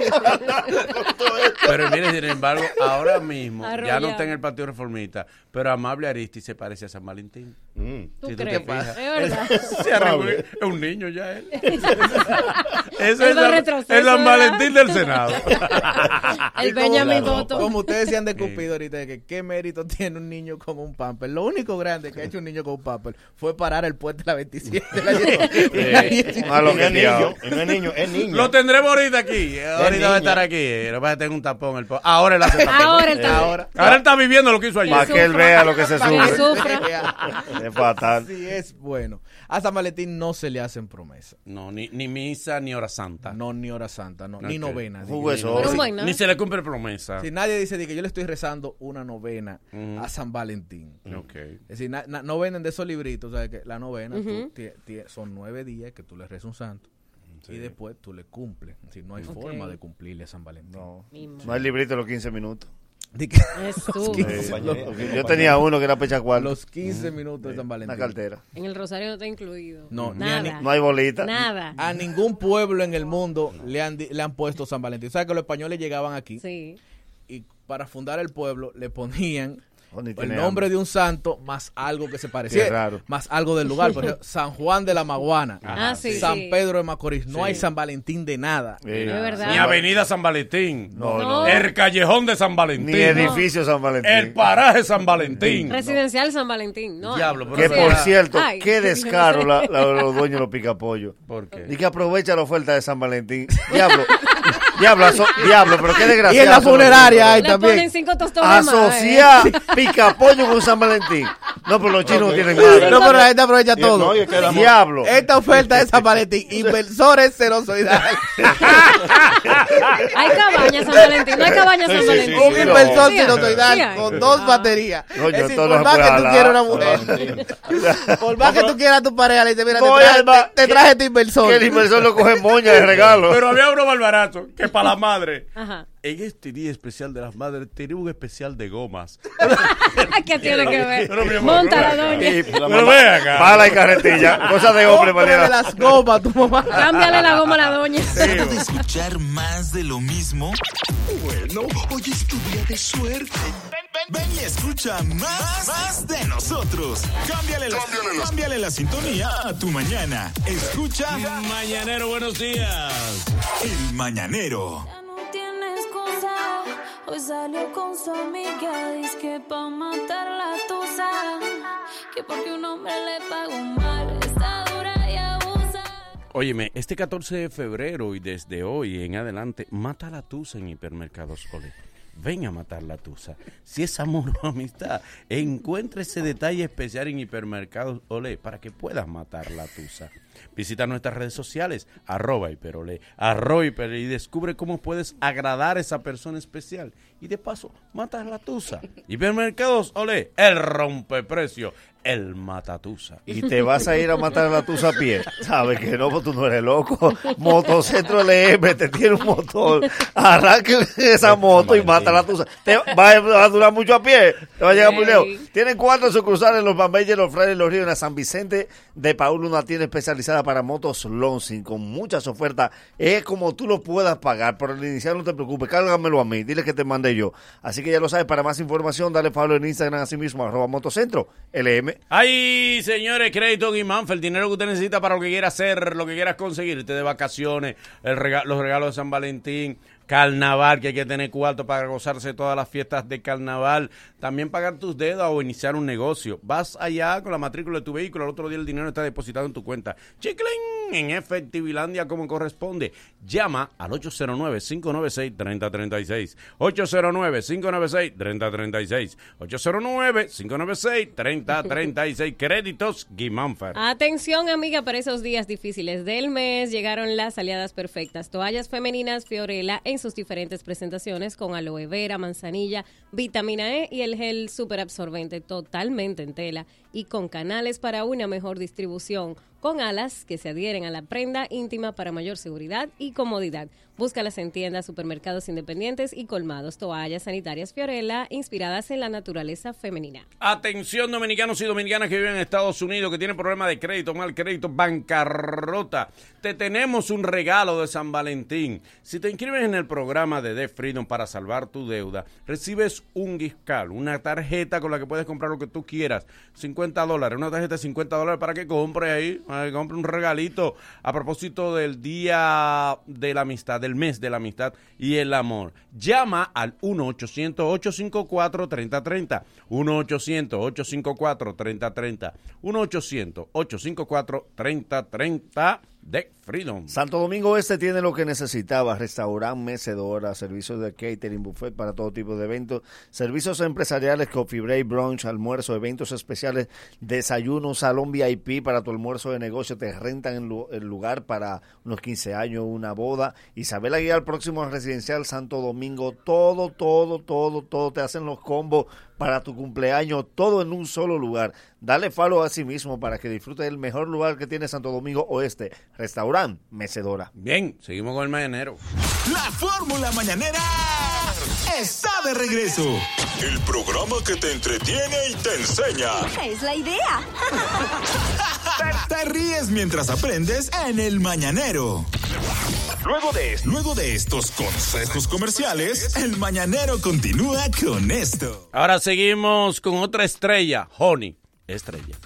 Speaker 9: Pero mire, sin embargo, ahora mismo ya no está en el Partido Reformista, pero Amable Aristi se parece a San Valentín.
Speaker 17: Mm.
Speaker 12: ¿Tú
Speaker 9: Si tú te
Speaker 12: crees?
Speaker 9: fijas.
Speaker 12: Es verdad.
Speaker 9: Se arregló, es un niño ya él. Eso es San
Speaker 12: ¿verdad?
Speaker 9: Valentín del Senado.
Speaker 12: El Benjamin
Speaker 17: Claro.
Speaker 12: Button.
Speaker 14: Como ustedes se han descupido ahorita de que qué mérito tiene un niño con un pamper. Lo único grande que ha hecho un niño con un pamper fue parar el puente de la 27. de la- de la 19.
Speaker 11: Malo
Speaker 17: Y no
Speaker 11: que
Speaker 17: es
Speaker 11: criado.
Speaker 17: niño, no es niño, es niño.
Speaker 9: Lo tendremos ahorita aquí. Ahorita va a estar aquí. Lo va a tener un tapón. El Ahora él hace tapón.
Speaker 12: Ahora él está.
Speaker 14: Ahora.
Speaker 9: Ahora él está viviendo lo que hizo
Speaker 11: Para
Speaker 9: ayer.
Speaker 11: que él vea lo que se
Speaker 12: Para que
Speaker 11: sufre.
Speaker 12: sufra.
Speaker 11: Es fatal.
Speaker 14: Así es, bueno. A San Valentín no se le hacen promesas.
Speaker 9: No, ni, ni misa ni hora santa.
Speaker 14: No, ni hora santa, no, ni novena. Ni-
Speaker 9: se le cumple promesa.
Speaker 14: Si nadie dice de que yo le estoy rezando una novena a San Valentín.
Speaker 9: Ok.
Speaker 14: Es decir, na- na- no venden de esos libritos, ¿sabes? Que la novena son nueve días que tú le rezas un santo y después tú le cumples. Es decir, no hay forma de cumplirle a San Valentín.
Speaker 11: No. No hay librito de los 15 minutos.
Speaker 14: Di que-
Speaker 12: Es
Speaker 14: los
Speaker 12: tú.
Speaker 14: 15
Speaker 17: compañero.
Speaker 14: los-
Speaker 11: Yo tenía uno que era pecha cuarto.
Speaker 14: los 15 minutos de San
Speaker 11: Una
Speaker 14: Valentín.
Speaker 11: cartera.
Speaker 12: En el rosario no está incluido.
Speaker 14: No,
Speaker 12: nada.
Speaker 14: ni-
Speaker 11: No hay bolita.
Speaker 12: Nada.
Speaker 14: A ningún pueblo en el mundo le han, le han puesto San Valentín. ¿Sabes que los españoles llegaban aquí
Speaker 12: Sí.
Speaker 14: y para fundar el pueblo le ponían el nombre de un santo más algo que se pareciera.
Speaker 11: Qué raro.
Speaker 14: Más algo del lugar. Por ejemplo, San Juan de la Maguana.
Speaker 12: Ah, sí,
Speaker 14: San
Speaker 12: sí.
Speaker 14: Pedro de Macorís. No
Speaker 9: Sí.
Speaker 14: hay San Valentín de nada.
Speaker 11: Sí.
Speaker 12: Es verdad.
Speaker 9: Ni Avenida San Valentín.
Speaker 11: No,
Speaker 12: No.
Speaker 11: no.
Speaker 9: El callejón de San Valentín.
Speaker 11: Ni edificio San Valentín.
Speaker 9: El paraje San Valentín.
Speaker 12: Residencial San Valentín. No.
Speaker 9: Diablo, pero
Speaker 11: Que por cierto,
Speaker 12: ay,
Speaker 11: qué descaro la- los dueños de los picapollos.
Speaker 9: ¿Por qué?
Speaker 11: Y que aprovecha la oferta de San Valentín. Diablo, diablo, aso- diablo, pero qué
Speaker 14: Y
Speaker 11: desgraciado.
Speaker 14: en la funeraria hay también.
Speaker 12: ponen cinco tostones más. ¿eh?
Speaker 11: Asociar picapollo con San Valentín. No, pero los chinos no tienen
Speaker 14: No,
Speaker 11: nada.
Speaker 14: pero la gente aprovecha
Speaker 17: Y-
Speaker 14: todo.
Speaker 17: no, y es que la-
Speaker 11: Diablo.
Speaker 14: Esta oferta de San Valentín, inversores y tal.
Speaker 12: Hay cabañas San Valentín. No hay cabañas San
Speaker 17: Sí, sí,
Speaker 12: Valentín.
Speaker 17: sí,
Speaker 14: Un
Speaker 17: sí,
Speaker 14: inversor
Speaker 12: Sí hay.
Speaker 14: con dos
Speaker 12: Ah.
Speaker 14: baterías.
Speaker 11: Coño,
Speaker 14: es decir,
Speaker 11: no
Speaker 14: por más que tú quieras una mujer, por más que tú quieras a tu pareja, le dices, mira, te
Speaker 11: No, y
Speaker 14: traje,
Speaker 11: además,
Speaker 14: te- te traje este inversor.
Speaker 11: Que el inversor lo coge moña de regalo.
Speaker 9: Pero había uno barbarazo que para la madre.
Speaker 12: Ajá.
Speaker 9: En este día especial de las madres tenía un especial de gomas.
Speaker 12: ¿Qué tiene que ver?
Speaker 9: Pero, mi amor,
Speaker 12: Monta la doña.
Speaker 11: Y-
Speaker 9: Pero ve acá.
Speaker 11: Pala y carretilla. Cosa de hombre, manera.
Speaker 14: las gomas tu mamá.
Speaker 12: Cámbiale la goma a la doña.
Speaker 8: ¿Trata de escuchar más de lo mismo?
Speaker 44: Bueno, hoy es tu día de suerte.
Speaker 8: Ven y escucha más, más de nosotros. Cámbiale la, cámbiale la sintonía a tu mañana. Escucha
Speaker 9: Mañanero, buenos días.
Speaker 8: El Mañanero.
Speaker 50: Ya no tienes cosas Hoy salió con su amiga, dice que pa' matar la tusa. Que porque un hombre le pagó mal, está dura y abusa.
Speaker 9: Óyeme, este 14 de febrero y desde hoy en adelante, mata la tusa en hipermercados Ole. Ven a matar la tusa. Si es amor o amistad, encuentra ese detalle especial en hipermercados Ole para que puedas matar la tusa. Visita nuestras redes sociales, arroba hiperole, arroba hiper, y descubre cómo puedes agradar a esa persona especial. Y de paso, matas la tusa. Hipermercados Ole, el rompeprecio, el matatusa.
Speaker 11: Y te vas a ir a matar a la tusa a pie. Sabes que no, pues tú no eres loco. Motocentro LM te tiene un motor. Arranca esa moto y mata a la tusa. Te va a, va a durar mucho a pie. Te va a llegar muy lejos. Tienen cuatro sucursales en los Bambeyes, los Frailes, los Ríos, en la San Vicente de Paul, una tienda especializada para motos Lonsing con muchas ofertas. Es como tú lo puedas pagar. Por el inicial no te preocupes, cárgamelo a mí. Dile que te mandé yo. Así que ya lo sabes. Para más información, dale follow en Instagram así mismo, arroba motocentro LM.
Speaker 9: Ay, señores, crédito Guimánfer, el dinero que usted necesita para lo que quiera hacer, lo que quieras conseguir, irte de vacaciones, los regalos de San Valentín, carnaval, que hay que tener cuarto para gozarse todas las fiestas de carnaval, también pagar tus deudas o iniciar un negocio. Vas allá con la matrícula de tu vehículo, al otro día el dinero está depositado en tu cuenta. Chiclin, en Efectivilandia como corresponde. Llama al 809-596-3036. 809-596-3036. 809-596-3036. Créditos Guimánfer.
Speaker 12: Atención amiga, para esos días difíciles del mes llegaron las aliadas perfectas. Toallas femeninas Fiorella en sus diferentes presentaciones con aloe vera, manzanilla, vitamina E y el gel super absorbente totalmente en tela y con canales para una mejor distribución, con alas que se adhieren a la prenda íntima para mayor seguridad y comodidad. Búscalas en tiendas, supermercados independientes y colmados. Toallas sanitarias Fiorella inspiradas en la naturaleza femenina.
Speaker 9: Atención dominicanos y dominicanas que viven en Estados Unidos, que tienen problemas de crédito, mal crédito, bancarrota. Te tenemos un regalo de San Valentín. Si te inscribes en el programa de The Freedom para salvar tu deuda, recibes un gift card, una tarjeta con la que puedes comprar lo que tú quieras. 50 dólares, una tarjeta de 50 dólares para que compre ahí, para que compre un regalito a propósito del día de la amistad, del mes de la amistad y el amor. Llama al 1-800-854-3030. 1-800-854-3030. 1-800-854-3030 de Freedom.
Speaker 11: Santo Domingo Este tiene lo que necesitaba, restaurante, mecedora, servicios de catering, buffet para todo tipo de eventos, servicios empresariales, coffee break, brunch, almuerzo, eventos especiales, desayuno, salón VIP para tu almuerzo de negocio, te rentan el, lu- el lugar para unos 15 años, una boda. Isabel Aguilar, próximo residencial Santo Domingo, todo, todo, todo, todo, te hacen los combos para tu cumpleaños, todo en un solo lugar. Dale follow a sí mismo para que disfrutes del mejor lugar que tiene Santo Domingo Oeste, restaurante, mecedora.
Speaker 9: Bien, seguimos con el mañanero.
Speaker 8: La fórmula mañanera está de regreso. El programa que te entretiene y te enseña.
Speaker 51: Es la idea.
Speaker 8: Te, te ríes mientras aprendes en el mañanero. Luego de, luego de estos consejos comerciales, el mañanero continúa con esto.
Speaker 9: Ahora seguimos con otra estrella, Honey. Estrella.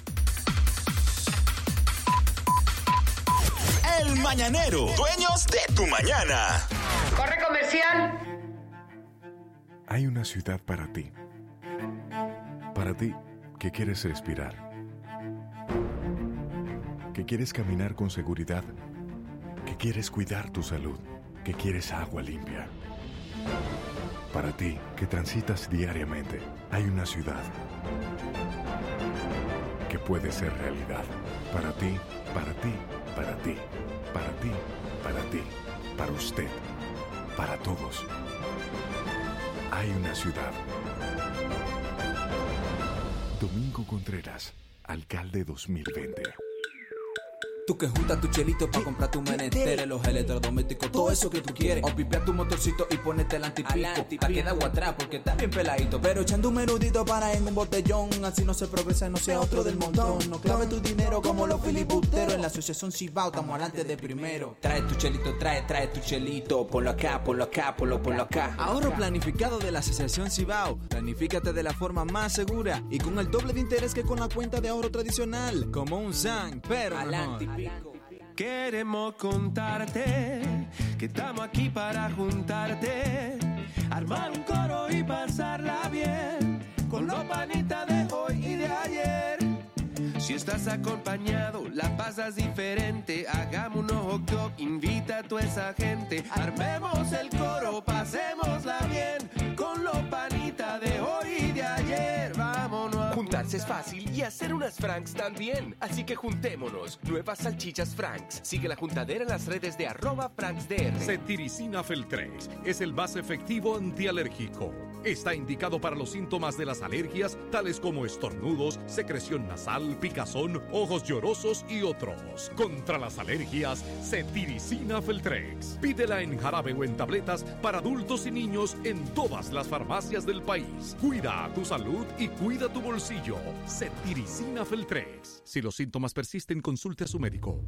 Speaker 8: El mañanero, dueños de tu mañana.
Speaker 52: Corre comercial.
Speaker 53: Hay una ciudad para ti. Para ti que quieres respirar. Que quieres caminar con seguridad. Que quieres cuidar tu salud. Que quieres agua limpia. Para ti que transitas diariamente, hay una ciudad que puede ser realidad. Para ti, para ti, para ti, para ti, para ti, para usted, para todos. Hay una ciudad. Domingo Contreras, alcalde 2020.
Speaker 54: Tú que juntas tu chelito para comprar tu menester, los electrodomésticos, todo eso que tú quieres. O pipear tu motorcito y ponerte el antipico. Pa' quedar agua atrás porque está bien peladito. Pero echando un menudito para en un botellón. Así no se progresa, no sea otro del montón. No clave tu dinero como los filibusteros. En la asociación Cibao estamos adelante de primero. Trae tu chelito, trae, trae tu chelito. Ponlo acá, ponlo acá, ponlo, ponlo acá. Ahorro planificado de la asociación Cibao. Planifícate de la forma más segura y con el doble de interés que con la cuenta de ahorro tradicional. Como un SAN, pero.
Speaker 24: Queremos contarte que estamos aquí para juntarte, armar un coro y pasarla bien con los panitas de hoy y de ayer. Si estás acompañado, la pasas diferente. Hagamos un hot dog, invita a toda esa gente. Armemos el coro, pasémosla bien con los panitas de hoy y de ayer. Vámonos
Speaker 41: Juntarse es fácil y hacer unas Franks también. Así que juntémonos. Nuevas salchichas Franks. Sigue la juntadera en las redes de arroba FranksDR.
Speaker 55: Cetiricina Feltrex es el más efectivo antialérgico. Está indicado para los síntomas de las alergias, tales como estornudos, secreción nasal, picazón, ojos llorosos y otros. Contra las alergias, Cetiricina Feltrex. Pídela en jarabe o en tabletas para adultos y niños en todas las farmacias del país. Cuida tu salud y cuida tu bolsillo. Cetiricina Feltrex. Si los síntomas persisten, consulte a su médico.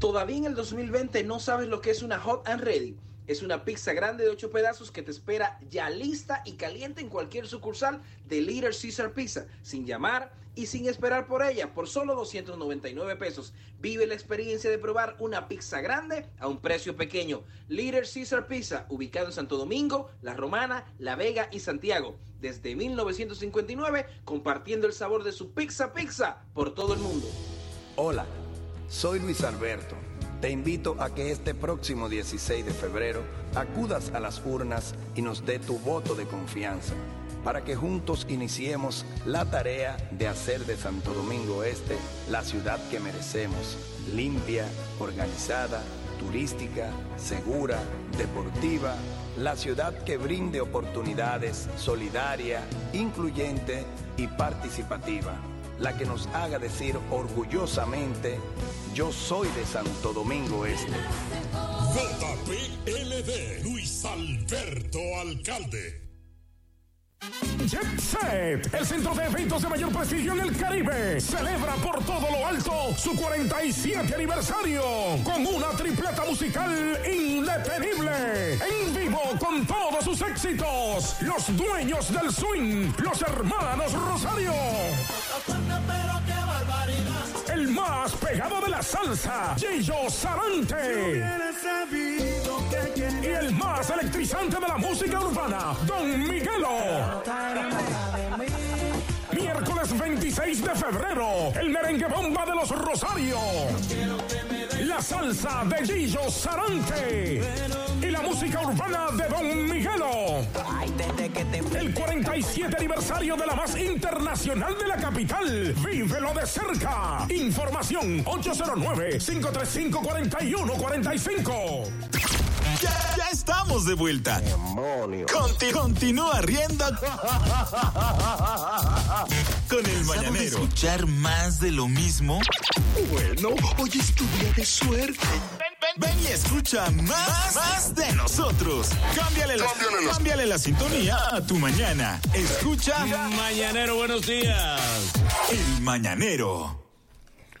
Speaker 51: ¿Todavía en el 2020 no sabes lo que es una Hot and Ready? Es una pizza grande de 8 pedazos que te espera ya lista y caliente en cualquier sucursal de Little Caesar Pizza, sin llamar y sin esperar por ella, por solo 299 pesos. Vive la experiencia de probar una pizza grande a un precio pequeño. Little Caesar Pizza, ubicado en Santo Domingo, La Romana, La Vega y Santiago. Desde 1959, compartiendo el sabor de su pizza pizza por todo el mundo.
Speaker 56: Hola, soy Luis Alberto. Te invito a que este próximo 16 de febrero acudas a las urnas y nos dé tu voto de confianza para que juntos iniciemos la tarea de hacer de Santo Domingo Este la ciudad que merecemos, limpia, organizada, turística, segura, deportiva, la ciudad que brinde oportunidades, solidaria, incluyente y participativa la que nos haga decir orgullosamente, yo soy de Santo Domingo Este.
Speaker 47: JPLD, Luis Alberto Alcalde.
Speaker 41: Jet Set, el centro de eventos de mayor prestigio en el Caribe, celebra por todo lo alto su 47 aniversario con una tripleta musical indetenible. En vivo con todos sus éxitos, los dueños del swing, los hermanos Rosario. El más pegado de la salsa, Gillo Sarante. Y el más electrizante de la música urbana, Don Miguelo. Miércoles 26 de febrero, el merengue bomba de los Rosario. La salsa de Gillo Sarante. Y la música urbana de Don Miguelo. El 47 aniversario de la más internacional de la capital. Vívelo de cerca. Información 809-535-4145.
Speaker 8: Ya, ya estamos de vuelta. Conti- continúa riendo con el mañanero. escuchar más de lo mismo? Bueno, hoy es tu día de suerte. Ven y escucha más, más de nosotros. Cámbiale la, cámbiale la sintonía a tu mañana. Escucha
Speaker 9: Mañanero, buenos días.
Speaker 8: El Mañanero.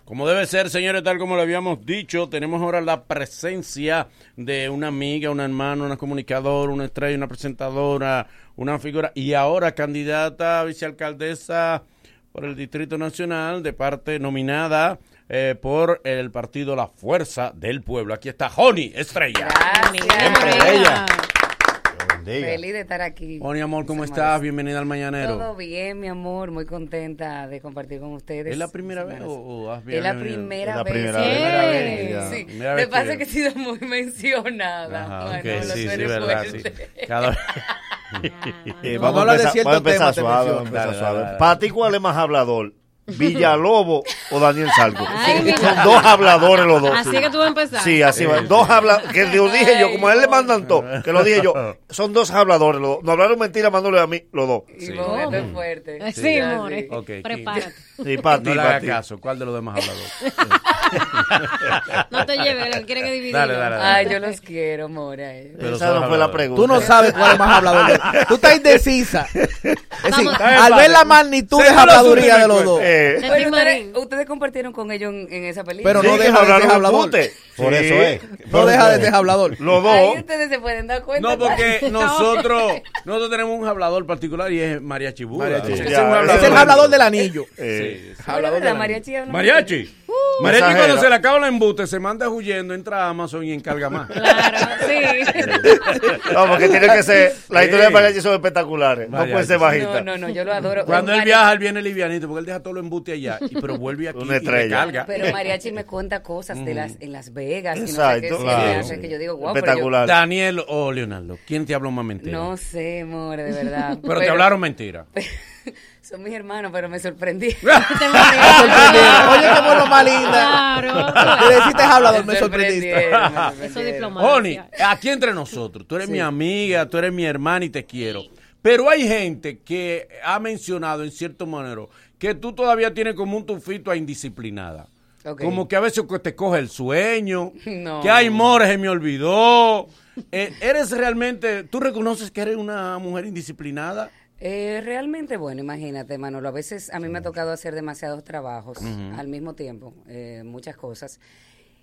Speaker 9: Como debe ser, señores, tal como lo habíamos dicho, tenemos ahora la presencia de una amiga, una hermana, una comunicadora, una estrella, una presentadora, una figura y ahora candidata a vicealcaldesa por el Distrito Nacional de parte nominada eh, por el partido La Fuerza del Pueblo. Aquí está Joni Estrella. Siempre
Speaker 57: Feliz de estar aquí.
Speaker 9: Joni, amor, ¿cómo estás? Bienvenida al Mañanero.
Speaker 57: Todo bien, mi amor. Muy contenta de compartir con ustedes.
Speaker 9: ¿Es la primera vez o, o has
Speaker 57: Es la
Speaker 9: venido?
Speaker 57: primera
Speaker 9: Es la
Speaker 57: vez.
Speaker 9: primera
Speaker 57: Sí.
Speaker 9: vez. Vez.
Speaker 57: Sí.
Speaker 9: Primera
Speaker 57: Me
Speaker 9: vez
Speaker 57: pasa
Speaker 9: que-
Speaker 57: que he sido muy mencionada.
Speaker 9: Ajá,
Speaker 57: Ay,
Speaker 9: ok,
Speaker 57: no, lo
Speaker 9: sí, sí, verdad, sí. Cada vez-
Speaker 11: Eh, Vamos vamos, a hablar de empezar, ciertos vamos a empezar temas, te suave. menciono. vamos a empezar Dale, suave. Para ti, ¿cuál es más hablador? ¿Villalobos o Daniel
Speaker 12: mira.
Speaker 11: Son dos habladores los dos.
Speaker 12: Así
Speaker 11: sí.
Speaker 12: que tú vas a empezar.
Speaker 11: Sí, así va. Dos habladores. Que lo dije yo, como a él le mandan todo, que lo dije yo. Son dos habladores los dos. No hablaron mentira, mandándole a mí los dos.
Speaker 57: Y momento es fuerte.
Speaker 12: Sí,
Speaker 57: Ah,
Speaker 12: more. Prepárate.
Speaker 11: Sí, para ti,
Speaker 9: no le
Speaker 11: para ti.
Speaker 9: caso. ¿Cuál de los demás habladores?
Speaker 12: No te lleves, él quiere que dividirlo.
Speaker 9: Dale, dale, dale.
Speaker 57: Ay, yo los quiero, more. a ellos.
Speaker 9: Pero
Speaker 11: Esa no fue la pregunta.
Speaker 14: Tú no sabes cuál es más hablador. Tú estás indecisa. Es decir, al ver la magnitud de habladuría de los dos.
Speaker 11: Eh,
Speaker 12: De
Speaker 57: Pero ustedes, compartieron con ellos en, en esa película.
Speaker 14: Pero
Speaker 11: sí,
Speaker 14: no deja de ser hablador.
Speaker 11: pute.
Speaker 17: Por
Speaker 11: Sí.
Speaker 17: eso es.
Speaker 14: No deja de ser hablador.
Speaker 11: Los
Speaker 57: Ahí
Speaker 11: dos.
Speaker 57: ustedes se pueden dar cuenta.
Speaker 9: No, porque
Speaker 57: ¿vale?
Speaker 9: nosotros nosotros tenemos un hablador particular y es Mariachi
Speaker 11: Ya,
Speaker 9: es
Speaker 14: el hablador del anillo.
Speaker 11: Eh,
Speaker 14: Hablador del anillo.
Speaker 57: Mariachi habla-
Speaker 9: Mariachi. Mariachi cuando se le acaba el embute, se manda huyendo, entra a Amazon y encarga más.
Speaker 12: Claro, sí.
Speaker 11: No, porque tiene que ser. Las
Speaker 9: Sí.
Speaker 11: historias de mariachi son espectaculares. No puede ser bajita.
Speaker 57: No, no, no, yo lo adoro.
Speaker 9: Cuando él viaja, él viene livianito, porque él deja todo lo embute allá, y, pero vuelve aquí
Speaker 11: Una
Speaker 9: y recarga.
Speaker 57: Pero Mariachi me cuenta cosas de las en Las Vegas. y no sé
Speaker 11: Exacto,
Speaker 57: qué, sí,
Speaker 11: claro.
Speaker 57: me hace que yo digo, wow, pero yo-
Speaker 9: Daniel o Leonardo, ¿quién te habló más mentira?
Speaker 57: no sé, amor, de verdad.
Speaker 9: pero, te hablaron mentira.
Speaker 57: Son mis hermanos, pero me sorprendí.
Speaker 14: Oye, qué bueno más linda.
Speaker 12: Claro.
Speaker 14: Le deciste hablador, me
Speaker 57: Me
Speaker 14: sorprendiste.
Speaker 12: Eso es diplomacia.
Speaker 9: Oni, aquí entre nosotros, tú eres
Speaker 57: Sí.
Speaker 9: mi amiga, tú eres mi hermana y te quiero. Pero hay gente que ha mencionado en cierto manera que tú todavía tienes como un tufito a indisciplinada. Como que a veces te coge el sueño,
Speaker 57: No.
Speaker 9: que hay mores, se me olvidó. Eh, ¿Eres realmente, tú reconoces que eres una mujer indisciplinada?
Speaker 57: Eh, realmente, bueno, imagínate, Manolo, a veces a mí me ha tocado hacer demasiados trabajos al mismo tiempo, eh, muchas cosas.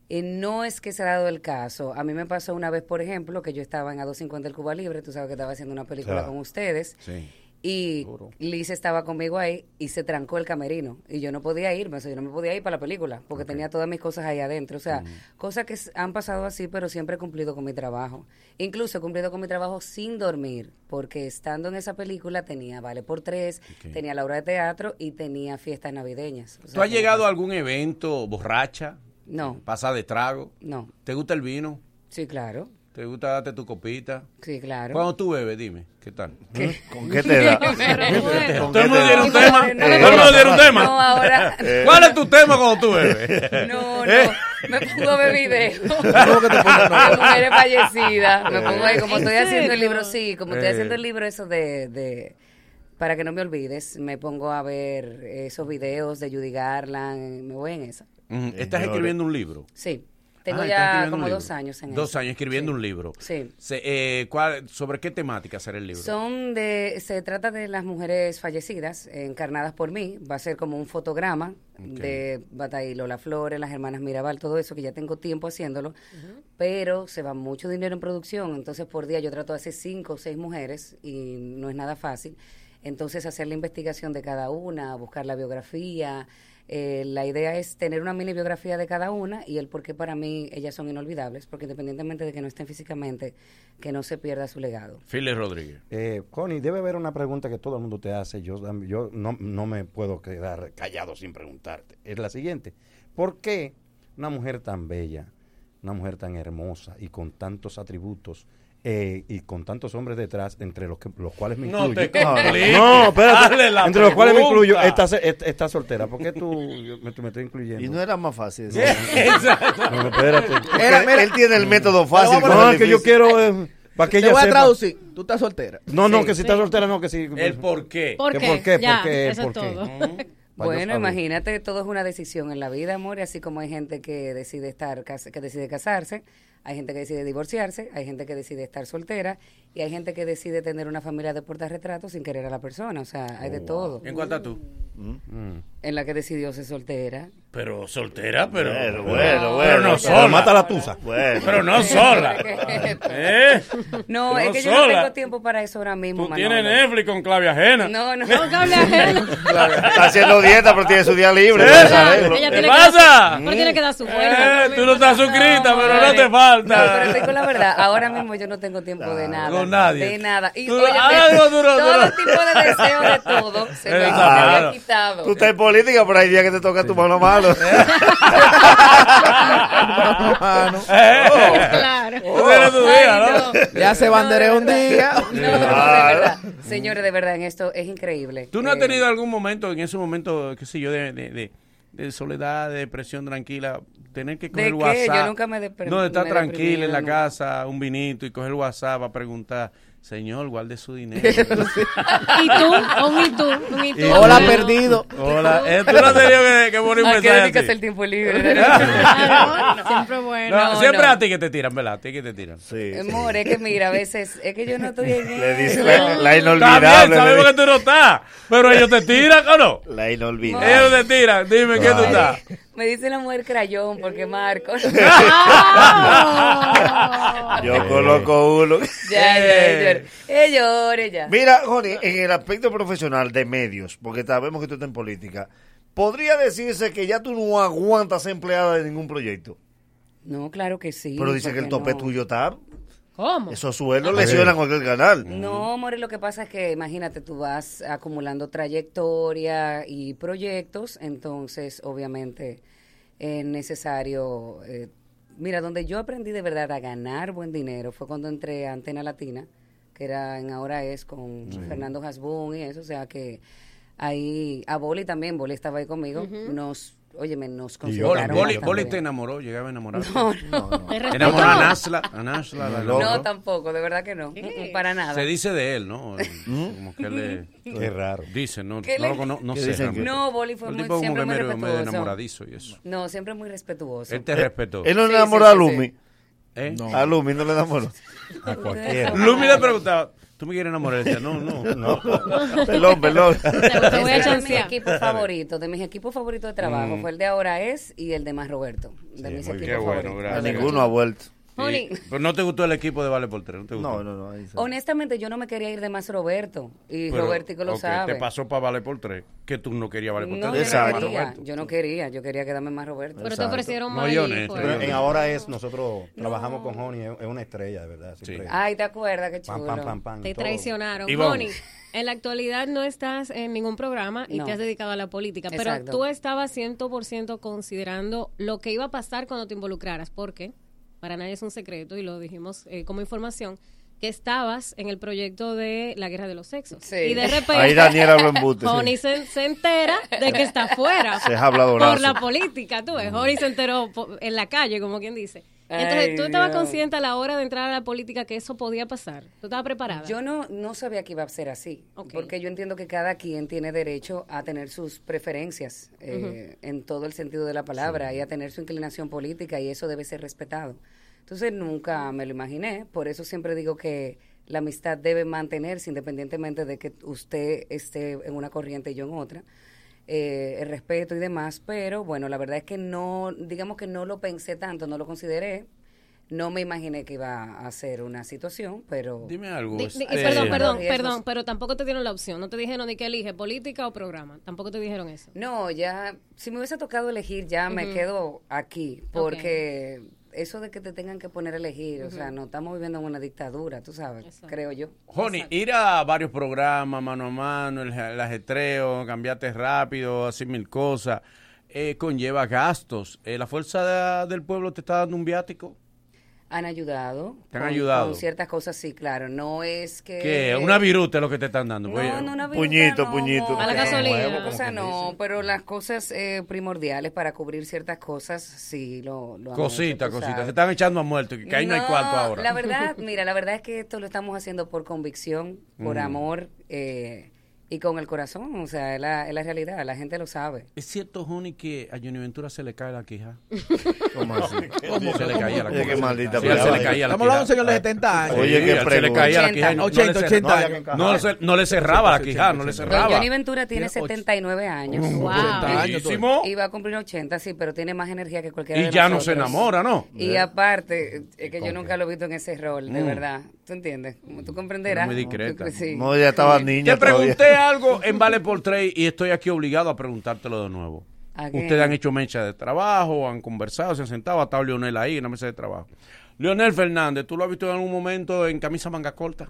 Speaker 57: Y no es que se ha dado el caso. A mí me pasó una vez, por ejemplo, que yo estaba en A250 el Cuba Libre, tú sabes que estaba haciendo una película
Speaker 17: Claro.
Speaker 57: con ustedes.
Speaker 9: Sí.
Speaker 57: Y Liz estaba conmigo ahí y se trancó el camerino. Y yo no podía irme, o sea, yo no me podía ir para la película porque tenía todas mis cosas ahí adentro. O sea, cosas que han pasado así, pero siempre he cumplido con mi trabajo. Incluso he cumplido con mi trabajo sin dormir, porque estando en esa película tenía Vale por Tres, tenía la obra de teatro y tenía fiestas navideñas. O sea,
Speaker 9: ¿Tú has llegado a algún evento borracha?
Speaker 57: No.
Speaker 9: ¿Pasada de trago?
Speaker 57: No.
Speaker 9: ¿Te gusta el vino?
Speaker 57: Sí, claro.
Speaker 9: ¿Te gusta darte tu copita?
Speaker 57: Sí, claro.
Speaker 9: Cuando tú bebes, dime, ¿qué tal?
Speaker 57: ¿Qué?
Speaker 11: ¿Con qué te da?
Speaker 9: ¿Todo el mundo tiene un tema?
Speaker 57: no,
Speaker 9: ¿Todo el mundo tiene un tema?
Speaker 57: no, ahora-
Speaker 11: Eh.
Speaker 9: ¿Cuál es tu tema cuando tú bebes?
Speaker 57: No,
Speaker 9: ¿Eh?
Speaker 57: no, me pongo a ver videos
Speaker 14: ¿Cómo que te? No.
Speaker 57: de mujeres fallecidas. Me pongo ahí, como
Speaker 12: ¿En
Speaker 57: estoy haciendo el libro, sí, como estoy
Speaker 9: Eh.
Speaker 57: haciendo el libro eso de, de, para que no me olvides, me pongo a ver esos videos de Judy Garland, me voy en esa.
Speaker 9: Mm, ¿Estás escribiendo un libro?
Speaker 57: Sí, tengo
Speaker 9: Ah, ¿estás
Speaker 57: ya como dos años en
Speaker 9: Dos
Speaker 57: eso.
Speaker 9: años escribiendo
Speaker 57: Sí.
Speaker 9: un libro.
Speaker 57: Sí.
Speaker 9: Se- eh, ¿cuál- ¿Sobre qué temática será el libro?
Speaker 57: Son de, se trata de las mujeres fallecidas, encarnadas por mí. Va a ser como un fotograma de Bataí, Lola Flores, las hermanas Mirabal, todo eso, que ya tengo tiempo haciéndolo. Pero se va mucho dinero en producción, entonces por día yo trato de hacer cinco o seis mujeres y no es nada fácil. Entonces hacer la investigación de cada una, buscar la biografía. Eh, la idea es tener una mini biografía de cada una y el por qué para mí ellas son inolvidables, porque independientemente de que no estén físicamente, que no se pierda su legado.
Speaker 9: Philip Rodríguez.
Speaker 17: Eh, Connie, debe haber una pregunta que todo el mundo te hace. Yo, yo no, no me puedo quedar callado sin preguntarte. Es la siguiente. ¿Por qué una mujer tan bella, una mujer tan hermosa y con tantos atributos eh, y con tantos hombres detrás, entre los, que, los cuales me
Speaker 9: No
Speaker 17: incluyo?
Speaker 9: te
Speaker 17: no, espérate.
Speaker 9: Dale la
Speaker 17: entre los cuales me incluyo, está, está, está soltera. ¿Por qué tú me, me estás incluyendo?
Speaker 11: Y no era más fácil.
Speaker 17: No,
Speaker 9: Exacto.
Speaker 17: no, espérate.
Speaker 14: Era-
Speaker 11: él,
Speaker 14: mira.
Speaker 11: él tiene el método fácil.
Speaker 17: No,
Speaker 11: el
Speaker 17: que yo quiero... eh, para que
Speaker 14: Te
Speaker 17: ella
Speaker 14: voy a
Speaker 17: sepa.
Speaker 14: traducir. Tú estás soltera.
Speaker 17: No, no,
Speaker 57: Sí.
Speaker 17: que si está soltera, no, que sí.
Speaker 9: ¿El por qué?
Speaker 12: ¿Por
Speaker 17: ¿Que
Speaker 12: qué?
Speaker 17: por qué?
Speaker 12: Ya,
Speaker 17: ¿Por qué?
Speaker 12: eso
Speaker 17: ¿Por qué?
Speaker 12: todo.
Speaker 9: Mm.
Speaker 57: Bueno, imagínate, todo es una decisión en la vida, amor, y así como hay gente que decide estar que decide casarse, hay gente que decide divorciarse, hay gente que decide estar soltera y hay gente que decide tener una familia de portarretratos sin querer a la persona, o sea, hay de todo.
Speaker 9: ¿En cuánto tú?
Speaker 57: En la que decidió ser soltera.
Speaker 9: Pero soltera, pero.
Speaker 11: Bueno,
Speaker 9: pero-
Speaker 11: bueno,
Speaker 9: pero no
Speaker 11: Pero
Speaker 9: sola.
Speaker 17: mata la tusa.
Speaker 11: Bueno.
Speaker 9: Pero no sola. ¿Eh?
Speaker 57: No,
Speaker 9: Pero
Speaker 57: es que yo no tengo tiempo para eso ahora mismo,
Speaker 9: Tú
Speaker 57: Manolo.
Speaker 9: tienes Netflix con clave ajena.
Speaker 57: No, no.
Speaker 12: No, cable ajeno.
Speaker 11: Está haciendo dieta, pero tiene su día libre.
Speaker 9: ¿Eh?
Speaker 12: Ella
Speaker 9: ¿Qué
Speaker 12: tiene
Speaker 9: pasa?
Speaker 12: Que pero tiene que dar su fuerza.
Speaker 9: Eh, tú no estás suscrita, pero no te falta.
Speaker 57: No, pero estoy con la verdad. Ahora mismo yo no tengo tiempo de nada.
Speaker 9: Con nadie.
Speaker 57: De nada. Y
Speaker 9: Tú-
Speaker 57: óyeme,
Speaker 9: algo duro,
Speaker 57: todo tipo de deseo de todo se me,
Speaker 9: claro.
Speaker 57: quitado.
Speaker 11: Tú estás en política, pero hay días que te toca tu mano a Mano.
Speaker 12: Claro.
Speaker 9: Tu
Speaker 57: Ay,
Speaker 9: ¿no?
Speaker 14: Ya se banderé un día.
Speaker 57: No, no, de verdad. Señores, de verdad, en esto es increíble.
Speaker 9: ¿Tú no has
Speaker 57: Eh,
Speaker 9: tenido algún momento, en ese momento, qué sé yo, de, de, de, de soledad, de depresión tranquila, tener que coger
Speaker 57: ¿De?
Speaker 9: WhatsApp?
Speaker 57: Yo nunca me
Speaker 9: No, de estar tranquila en la
Speaker 57: no.
Speaker 9: casa, un vinito y coger WhatsApp a preguntar, señor, guarde su dinero.
Speaker 12: ¿Y tú? Un y tú. Un y tú.
Speaker 14: Hola, perdido.
Speaker 9: Hola, eh, tú no has tenido que, que poner un
Speaker 57: ¿A qué
Speaker 9: mensaje así?
Speaker 57: el tiempo libre?
Speaker 12: Claro, siempre bueno.
Speaker 9: No,
Speaker 57: No,
Speaker 9: siempre
Speaker 57: no.
Speaker 9: a ti que te tiran, ¿verdad? A ti que te tiran.
Speaker 11: Sí, sí.
Speaker 57: Amor, es que mira, a veces es que yo no estoy en
Speaker 11: Le dice la, la
Speaker 9: Está bien,
Speaker 11: inolvidable.
Speaker 9: sabemos que tú no estás, pero ellos te tiran, ¿o no?
Speaker 11: La inolvidable.
Speaker 9: Ellos te tiran, dime qué tú estás.
Speaker 57: Me dice la mujer crayón porque Marco.
Speaker 12: Ah.
Speaker 11: Yo coloco uno.
Speaker 57: ya, ya, ya. Eh, llore ya.
Speaker 11: Mira, Joni, en el aspecto profesional de medios, porque sabemos que tú estás en política, podría decirse que ya tú no aguantas ser empleada de ningún proyecto.
Speaker 57: No, claro que sí.
Speaker 11: Pero dice que el
Speaker 57: ¿por qué
Speaker 11: tope
Speaker 57: no?
Speaker 11: tuyo está.
Speaker 12: ¿Cómo?
Speaker 11: Esos sueldos lesionan cualquier canal.
Speaker 57: No, More, lo que pasa es que imagínate, tú vas acumulando trayectoria y proyectos, entonces obviamente es necesario... eh, mira, donde yo aprendí de verdad a ganar buen dinero fue cuando entré a Antena Latina, que era en Ahora Es con
Speaker 58: Sí.
Speaker 57: Fernando Hasbun y eso, o sea que ahí, a Boli también, Boli estaba ahí conmigo, nos, óyeme, nos consideraron
Speaker 9: Boli, te enamoró, llegaba enamorado.
Speaker 57: No, no. Me respetó.
Speaker 9: Enamoró a Nasla, a Nasla, la
Speaker 57: No, tampoco, de verdad que no, Mm, para nada.
Speaker 9: Se dice de él, ¿no? Como que le...
Speaker 17: Qué raro.
Speaker 9: Dice, no,
Speaker 57: ¿Qué
Speaker 9: no,
Speaker 57: le-
Speaker 9: no
Speaker 11: ¿Qué
Speaker 9: sé.
Speaker 57: No, Boli fue
Speaker 9: El
Speaker 57: muy-
Speaker 9: tipo
Speaker 57: siempre muy respetuoso.
Speaker 9: enamoradizo y eso.
Speaker 57: No, siempre muy respetuoso.
Speaker 9: Él te respetó.
Speaker 11: Él no enamoró
Speaker 57: sí,
Speaker 11: a Lumi.
Speaker 57: sí.
Speaker 9: ¿Eh?
Speaker 11: A Lumi no le enamoró.
Speaker 17: A cualquiera.
Speaker 9: Lumi le preguntaba, ¿tú me quieres enamorar? Decía, no, no.
Speaker 17: No.
Speaker 11: Perdón, perdón.
Speaker 57: Ese
Speaker 12: voy a
Speaker 57: era de mis
Speaker 12: chancear.
Speaker 57: equipos favoritos, de mis equipos favoritos de trabajo.
Speaker 11: Mm.
Speaker 57: Fue el de Ahora Es y el de Más Roberto. De mis equipos
Speaker 9: bueno,
Speaker 57: favoritos.
Speaker 11: ninguno ha vuelto.
Speaker 12: Honey.
Speaker 9: Sí. Pero no te gustó el equipo de Vale por Tres, ¿no te gustó?
Speaker 11: No, no, no. ahí
Speaker 57: Honestamente, yo no me quería ir de Más Roberto. Y
Speaker 9: Pero,
Speaker 57: Robertico lo
Speaker 9: ok,
Speaker 57: sabe.
Speaker 9: Te pasó para Vale por Tres, que tú no querías Vale por
Speaker 57: No,
Speaker 9: Tres.
Speaker 57: yo no quería. Yo no quería. Yo quería quedarme Más Roberto.
Speaker 12: Pero te ofrecieron
Speaker 9: No,
Speaker 12: más
Speaker 9: yo
Speaker 12: y
Speaker 9: honesto,
Speaker 12: fue.
Speaker 17: Pero en ahora es, nosotros trabajamos con Honey, es una estrella, de verdad. siempre.
Speaker 57: Ay, ¿te acuerdas? Qué chulo.
Speaker 17: Pam, pam, pam, pam.
Speaker 12: Te
Speaker 17: todo.
Speaker 12: traicionaron. Honey, en la actualidad no estás en ningún programa y
Speaker 57: No.
Speaker 12: te has dedicado a la política, pero tú estabas 100% considerando lo que iba a pasar cuando te involucraras, porque para nadie es un secreto y lo dijimos eh, como información, que estabas en el proyecto de la guerra de los sexos.
Speaker 57: Sí.
Speaker 12: Y de repente,
Speaker 11: Ahí Daniel habló embuste, sí.
Speaker 12: Honey se, se entera de que está fuera
Speaker 11: Se es
Speaker 12: por la política, tú ves. Honey se enteró en la calle, como quien dice. Entonces,
Speaker 57: Ay,
Speaker 12: tú estabas
Speaker 57: Dios.
Speaker 12: consciente a la hora de entrar a la política que eso podía pasar. ¿Tú estabas preparada?
Speaker 57: Yo no, no sabía que iba a ser así, porque yo entiendo que cada quien tiene derecho a tener sus preferencias eh, en todo el sentido de la palabra y a tener su inclinación política y eso debe ser respetado. Entonces nunca me lo imaginé, por eso siempre digo que la amistad debe mantenerse independientemente de que usted esté en una corriente y yo en otra. Eh, el respeto y demás, pero bueno, la verdad es que no, digamos que no lo pensé tanto, no lo consideré, no me imaginé que iba a ser una situación, pero...
Speaker 9: Dime algo.
Speaker 12: Di- di-
Speaker 9: este,
Speaker 12: perdón, perdón,
Speaker 57: riesgos.
Speaker 12: perdón, pero tampoco te dieron la opción. No te dijeron ni que elige política o programa. Tampoco te dijeron eso.
Speaker 57: No, ya, si me hubiese tocado elegir, ya me quedo aquí, porque eso de que te tengan que poner a elegir, o sea, no estamos viviendo en una dictadura, tú sabes, creo yo.
Speaker 9: Honey, ir a varios programas, mano a mano, el, el ajetreo, cambiarte rápido, así mil cosas, eh, conlleva gastos. Eh, ¿La fuerza de- del pueblo te está dando un viático?
Speaker 57: Han ayudado.
Speaker 9: ¿Te han
Speaker 57: con-
Speaker 9: ayudado?
Speaker 57: Con ciertas cosas, sí, claro. No es que...
Speaker 9: ¿Qué? ¿Una viruta es lo que te están dando?
Speaker 57: No,
Speaker 9: Pues,
Speaker 57: no, una
Speaker 11: Puñito,
Speaker 57: no,
Speaker 11: puñito.
Speaker 12: A la gasolina.
Speaker 57: O sea, no, pero las cosas eh, primordiales para cubrir ciertas cosas, sí, lo, lo han
Speaker 9: Cosita,
Speaker 57: hecho, tú
Speaker 9: cosita.
Speaker 57: sabes.
Speaker 9: Se están echando a muerto, que ahí no, hay cuarto ahora.
Speaker 57: La verdad, mira, la verdad es que esto lo estamos haciendo por convicción, por
Speaker 9: Mm.
Speaker 57: amor eh, y con el corazón. O sea, es la, es la realidad, la gente lo sabe.
Speaker 9: ¿Es cierto, Honey, que a Johnny Ventura se le cae la quija?
Speaker 11: ¿Cómo así?
Speaker 9: ¿Cómo? Se le caía la
Speaker 11: Oye,
Speaker 9: quija.
Speaker 11: qué maldita
Speaker 9: Sí, se le caía la
Speaker 14: Estamos hablando de un señor de 70 años.
Speaker 11: Oye,
Speaker 9: Sí,
Speaker 11: qué
Speaker 9: se le caía la quija. y no-
Speaker 14: 80,
Speaker 9: no le cer-
Speaker 14: 80 años.
Speaker 9: No, le cer- no le cerraba la
Speaker 14: 80,
Speaker 9: quija, no le
Speaker 14: 80.
Speaker 9: Cerraba.
Speaker 57: Johnny Ventura tiene
Speaker 14: Tiene ocho-
Speaker 57: 79 años.
Speaker 9: Wow.
Speaker 12: Wow.
Speaker 14: 80 años.
Speaker 57: Y va a cumplir 80, sí, pero tiene más energía que cualquiera
Speaker 9: Y
Speaker 57: de
Speaker 9: ya no se enamora, ¿no?
Speaker 57: Y aparte, es que yo nunca lo he visto en ese rol, de
Speaker 9: Mm.
Speaker 57: verdad. ¿Tú entiendes? Como tú comprenderás.
Speaker 9: Muy discreta.
Speaker 57: Yo- sí.
Speaker 11: No, ya estaba niña
Speaker 9: Te
Speaker 11: todavía.
Speaker 9: pregunté algo en Vale por Trade y estoy aquí obligado a preguntártelo de nuevo. Ustedes han hecho mecha de trabajo, han conversado, se han sentado, ha estado Leonel ahí en la mesa de trabajo. Leonel Fernández, ¿tú lo has visto en algún momento en camisa manga corta?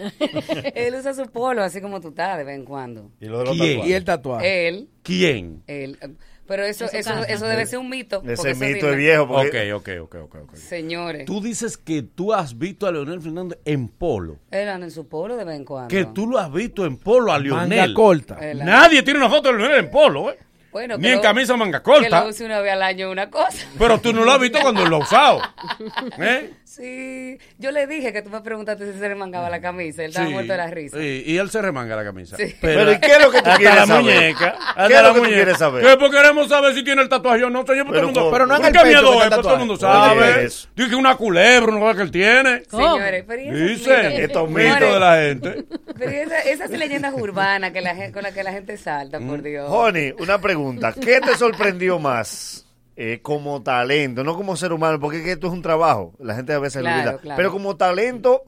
Speaker 57: Él usa su polo así como tú estás de vez en cuando.
Speaker 17: Y lo de los
Speaker 9: ¿Quién?
Speaker 17: tatuajes.
Speaker 14: Y el tatuaje.
Speaker 57: Él,
Speaker 9: ¿Quién?
Speaker 57: él. Eh, Pero eso, eso, eso debe ser un mito.
Speaker 11: Ese mito es viejo. Porque
Speaker 9: ok, ok, ok. ok.
Speaker 57: Señores,
Speaker 9: Tú dices que tú has visto a Leonel Fernández en polo.
Speaker 57: él anda en su polo de vez en cuando.
Speaker 9: Que tú lo has visto en polo a
Speaker 14: Manga
Speaker 9: Leonel.
Speaker 14: corta.
Speaker 57: Él anda-
Speaker 9: Nadie tiene una foto de Leonel en polo, ¿eh?
Speaker 57: Bueno,
Speaker 9: Ni
Speaker 57: que
Speaker 9: en
Speaker 57: lo-
Speaker 9: camisa manga
Speaker 57: Que
Speaker 9: corta.
Speaker 57: lo use una vez al año una cosa.
Speaker 9: Pero tú no lo has visto cuando lo ha usado. ¿Eh?
Speaker 57: Sí, yo le dije que tú me preguntaste si se le mangaba la camisa. Él estaba
Speaker 9: Sí,
Speaker 57: muerto de la risa.
Speaker 9: sí, y él se remanga la camisa.
Speaker 57: Sí.
Speaker 11: Pero, ¿y qué es lo que tú
Speaker 9: hasta
Speaker 11: quieres
Speaker 9: la
Speaker 11: saber?
Speaker 9: muñeca. hasta
Speaker 11: ¿Qué es
Speaker 9: la
Speaker 11: lo que tú quieres saber?
Speaker 9: Que porque queremos saber si tiene el tatuaje o no, señor. Pero, todo el mundo.
Speaker 14: Pero no
Speaker 9: ¿por
Speaker 14: el
Speaker 9: qué miedo
Speaker 14: que
Speaker 9: es? todo el mundo sabe. Dice que una culebra, una cosa que él tiene.
Speaker 57: Señores, pero ¿y esos
Speaker 9: Dice,
Speaker 57: mitos?
Speaker 9: estos mitos de la gente.
Speaker 57: Pero ¿y esa- esas leyendas urbanas que la gente, con las que la gente salta,
Speaker 9: Mm.
Speaker 57: por Dios.
Speaker 11: Honey, una pregunta. ¿Qué te sorprendió más eh, como talento? No como ser humano, porque es que esto es un trabajo. La gente a veces
Speaker 57: Claro,
Speaker 11: lo olvida.
Speaker 57: claro.
Speaker 11: Pero como talento,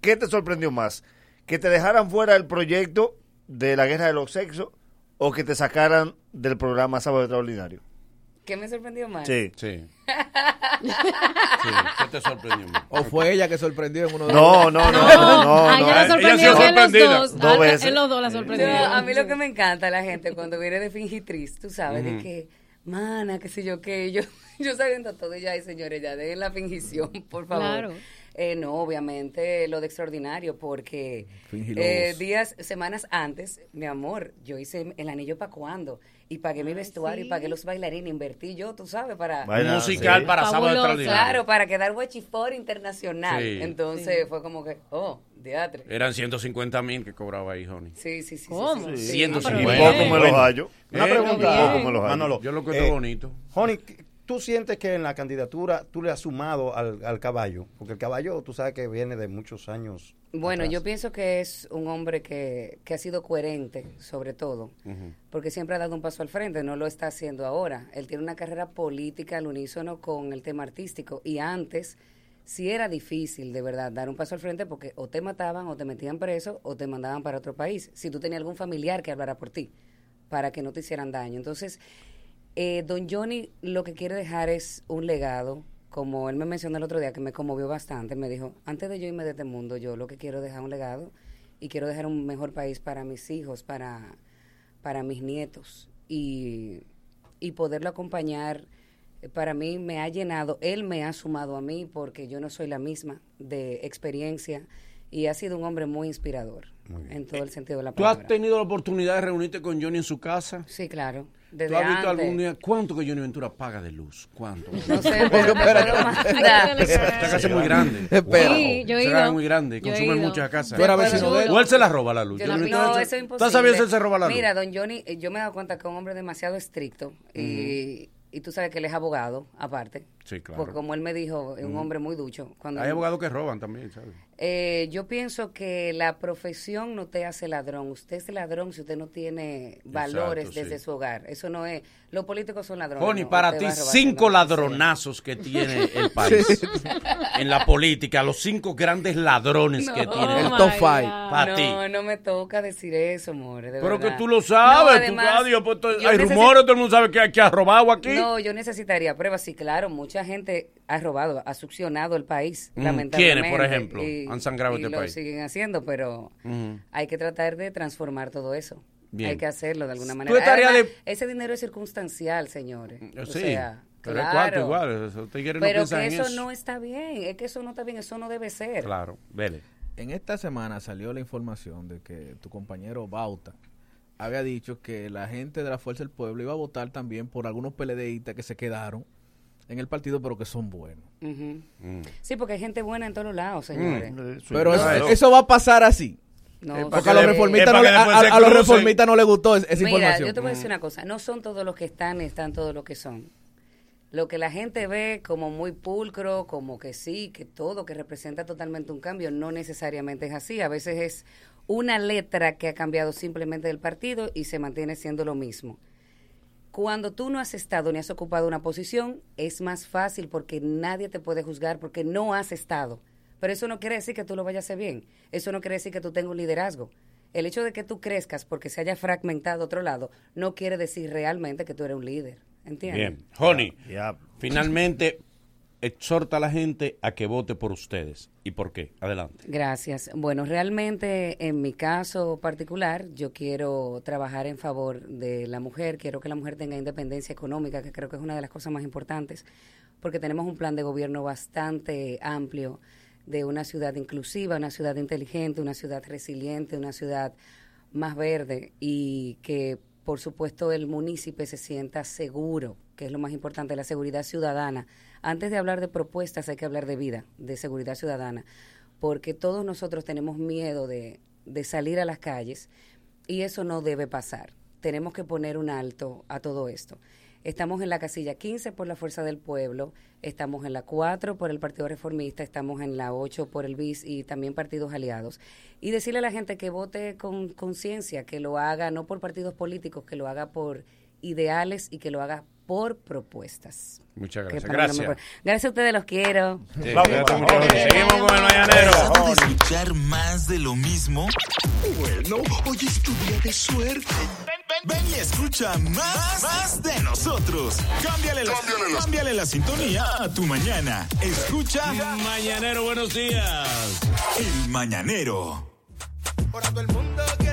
Speaker 11: ¿qué te sorprendió más? ¿Que te dejaran fuera del proyecto de la guerra de los sexos o que te sacaran del programa Sábado Extraordinario?
Speaker 57: ¿Qué me sorprendió más?
Speaker 11: Sí.
Speaker 9: Sí. ¿Qué te sorprendió?
Speaker 14: ¿O fue ella que sorprendió en uno de
Speaker 11: No, no, no, no, no,
Speaker 12: a ella la
Speaker 11: no.
Speaker 12: sorprendió
Speaker 9: Ella sí
Speaker 12: en los dos.
Speaker 11: Dos
Speaker 12: A-
Speaker 11: veces.
Speaker 12: En los dos la sorprendió.
Speaker 57: A mí lo que me encanta la gente cuando viene de fingitriz, tú sabes, de que, mana, qué sé yo qué, yo, yo sabiendo todo, y ya, ay, señores, ya dejen la fingición, por favor.
Speaker 12: Claro.
Speaker 57: Eh, no, obviamente lo de extraordinario, porque eh, días, semanas antes, mi amor, yo hice el anillo para cuando, y pagué mi vestuario, y pagué los bailarines, invertí yo, tú sabes, para...
Speaker 11: Vaina,
Speaker 9: Musical
Speaker 11: sí.
Speaker 9: para sábado extraordinario.
Speaker 57: Claro, para quedar guachifor internacional.
Speaker 9: Sí.
Speaker 57: Entonces fue como que, oh, teatro.
Speaker 9: Eran 150 mil que cobraba ahí, Honey.
Speaker 57: Sí, sí, sí. sí,
Speaker 12: ¿Cómo?
Speaker 57: sí, sí.
Speaker 11: Y
Speaker 9: 150.
Speaker 11: poco me los hallo.
Speaker 17: Una
Speaker 9: Eh,
Speaker 17: pregunta,
Speaker 57: bien.
Speaker 11: Poco me los hallo.
Speaker 17: Manolo.
Speaker 9: Yo lo encuentro
Speaker 17: Eh,
Speaker 9: bonito.
Speaker 17: Honey, ¿tú sientes que en la candidatura tú le has sumado al, al caballo? Porque el caballo, tú sabes que viene de muchos años.
Speaker 57: Bueno,
Speaker 17: atrás.
Speaker 57: yo pienso que es un hombre que, que ha sido coherente, sobre todo, porque siempre ha dado un paso al frente, no lo está haciendo ahora. Él tiene una carrera política al unísono con el tema artístico y antes sí era difícil, de verdad, dar un paso al frente porque o te mataban o te metían preso o te mandaban para otro país, si tú tenías algún familiar que hablara por ti, para que no te hicieran daño. Entonces, eh, don Johnny lo que quiere dejar es un legado, como él me mencionó el otro día, que me conmovió bastante. Me dijo, antes de yo irme de este mundo, yo lo que quiero es dejar un legado y quiero dejar un mejor país para mis hijos, para, para mis nietos y, y poderlo acompañar. eh, Para mí me ha llenado, él me ha sumado a mí porque yo no soy la misma de experiencia y ha sido un hombre muy inspirador en todo el sentido de la
Speaker 9: ¿Tú has
Speaker 57: palabra.
Speaker 9: tenido la oportunidad de reunirte con Johnny en su casa?
Speaker 57: Sí, claro.
Speaker 9: ¿Tú
Speaker 57: Desde
Speaker 9: has visto
Speaker 57: antes.
Speaker 9: algún día cuánto que Johnny Ventura paga de luz? ¿Cuánto?
Speaker 57: No sé, pero.
Speaker 9: Esta casa es muy grande.
Speaker 14: Espera.
Speaker 12: Sí, yo he
Speaker 9: Esa casa
Speaker 12: ido.
Speaker 9: es muy grande,
Speaker 12: Yo he
Speaker 9: consume
Speaker 12: ido.
Speaker 9: muchas casas.
Speaker 14: ¿Tú eras vecino de él?
Speaker 9: ¿O él se la roba la luz?
Speaker 57: Yo
Speaker 9: Johnny Ventura
Speaker 57: no,
Speaker 9: se-
Speaker 57: eso es
Speaker 9: ¿Tú
Speaker 57: imposible.
Speaker 9: sabías si él se roba la luz?
Speaker 57: Mira, don Johnny, eh, yo me he dado cuenta que es un hombre demasiado estricto y, y tú sabes que él es abogado, aparte.
Speaker 9: Sí, claro.
Speaker 57: Porque como él me dijo, es un hombre muy ducho. Cuando
Speaker 9: Hay abogados que roban también, ¿sabes?
Speaker 57: Eh, yo pienso que la profesión no te hace ladrón. Usted es ladrón si usted no tiene valores
Speaker 9: Exacto,
Speaker 57: desde
Speaker 9: sí.
Speaker 57: su hogar. Eso no es. Los políticos son ladrones.
Speaker 9: Honey,
Speaker 57: no,
Speaker 9: para ti, cinco ladronazos que tiene el país en la política, los cinco grandes ladrones que tiene
Speaker 14: El
Speaker 57: Oh
Speaker 14: top five.
Speaker 57: God.
Speaker 9: Para ti.
Speaker 57: No, no me toca decir eso, more. de
Speaker 9: Pero que tú lo sabes, tú,
Speaker 57: además,
Speaker 9: adiós, pues,
Speaker 57: yo
Speaker 9: hay
Speaker 57: necesito-
Speaker 9: rumores, todo el mundo sabe que, que ha robado aquí.
Speaker 57: No, yo necesitaría pruebas. Sí, claro, mucha gente ha robado, ha succionado el país,
Speaker 9: Mm,
Speaker 57: lamentablemente.
Speaker 9: ¿quiénes, por ejemplo, han sangrado
Speaker 57: y
Speaker 9: este
Speaker 57: lo
Speaker 9: país?
Speaker 57: siguen haciendo, pero hay que tratar de transformar todo eso.
Speaker 9: Bien.
Speaker 57: Hay que hacerlo de alguna manera.
Speaker 9: estarías
Speaker 57: Además,
Speaker 9: de-
Speaker 57: Ese dinero es circunstancial, señores. O
Speaker 9: Sí,
Speaker 57: sea,
Speaker 9: pero
Speaker 57: claro.
Speaker 9: cuarto igual. eso, no
Speaker 57: Pero que
Speaker 9: en
Speaker 57: eso,
Speaker 9: eso.
Speaker 57: no está bien. Es que eso no está bien. Eso no debe ser.
Speaker 9: Claro, vele.
Speaker 14: En esta semana salió la información de que tu compañero Bauta había dicho que la gente de la Fuerza del Pueblo iba a votar también por algunos PLDistas que se quedaron en el partido, pero que son buenos.
Speaker 9: Mm.
Speaker 57: Sí, porque hay gente buena en todos lados, señores.
Speaker 14: Pero eso, eso va a pasar así.
Speaker 57: No,
Speaker 14: Eh, porque a los reformistas
Speaker 57: eh,
Speaker 14: no, a, a- a los reformistas no les gustó es- esa
Speaker 57: Mira,
Speaker 14: información.
Speaker 57: yo te voy a decir una cosa. No son todos los que están, están todos los que son. Lo que la gente ve como muy pulcro, como que sí, que todo, que representa totalmente un cambio, no necesariamente es así. A veces es una letra que ha cambiado simplemente del partido y se mantiene siendo lo mismo. Cuando tú no has estado ni has ocupado una posición, es más fácil porque nadie te puede juzgar porque no has estado. Pero eso no quiere decir que tú lo vayas a hacer bien. Eso no quiere decir que tú tengas un liderazgo. El hecho de que tú crezcas porque se haya fragmentado otro lado no quiere decir realmente que tú eres un líder. ¿Entiendes?
Speaker 9: Bien. Honey, finalmente exhorta a la gente a que vote por ustedes. ¿Y por qué? Adelante.
Speaker 57: Gracias. Bueno, realmente en mi caso particular, yo quiero trabajar en favor de la mujer, quiero que la mujer tenga independencia económica, que creo que es una de las cosas más importantes, porque tenemos un plan de gobierno bastante amplio de una ciudad inclusiva, una ciudad inteligente, una ciudad resiliente, una ciudad más verde y que por supuesto el municipio se sienta seguro, que es lo más importante, la seguridad ciudadana. Antes de hablar de propuestas hay que hablar de vida, de seguridad ciudadana, porque todos nosotros tenemos miedo de, de salir a las calles y eso no debe pasar. Tenemos que poner un alto a todo esto. Estamos en la casilla 15 por la Fuerza del Pueblo, estamos en la 4 por el Partido Reformista, estamos en la 8 por el BIS y también partidos aliados. Y decirle a la gente que vote con conciencia, que lo haga no por partidos políticos, que lo haga por ideales y que lo haga por propuestas.
Speaker 9: Muchas gracias. Gracias.
Speaker 57: Gracias a ustedes, los quiero.
Speaker 9: Sí, mucho, Honey. Seguimos con el mañanero.
Speaker 8: ¿Cansado de escuchar más de lo mismo?
Speaker 47: Bueno, hoy es tu día de suerte.
Speaker 8: Ven y escucha más, más de nosotros. Cámbiale la, cámbiale la sintonía a tu mañana. Escucha
Speaker 9: Mañanero, buenos días.
Speaker 8: El Mañanero.
Speaker 59: Ahora todo el mundo quiere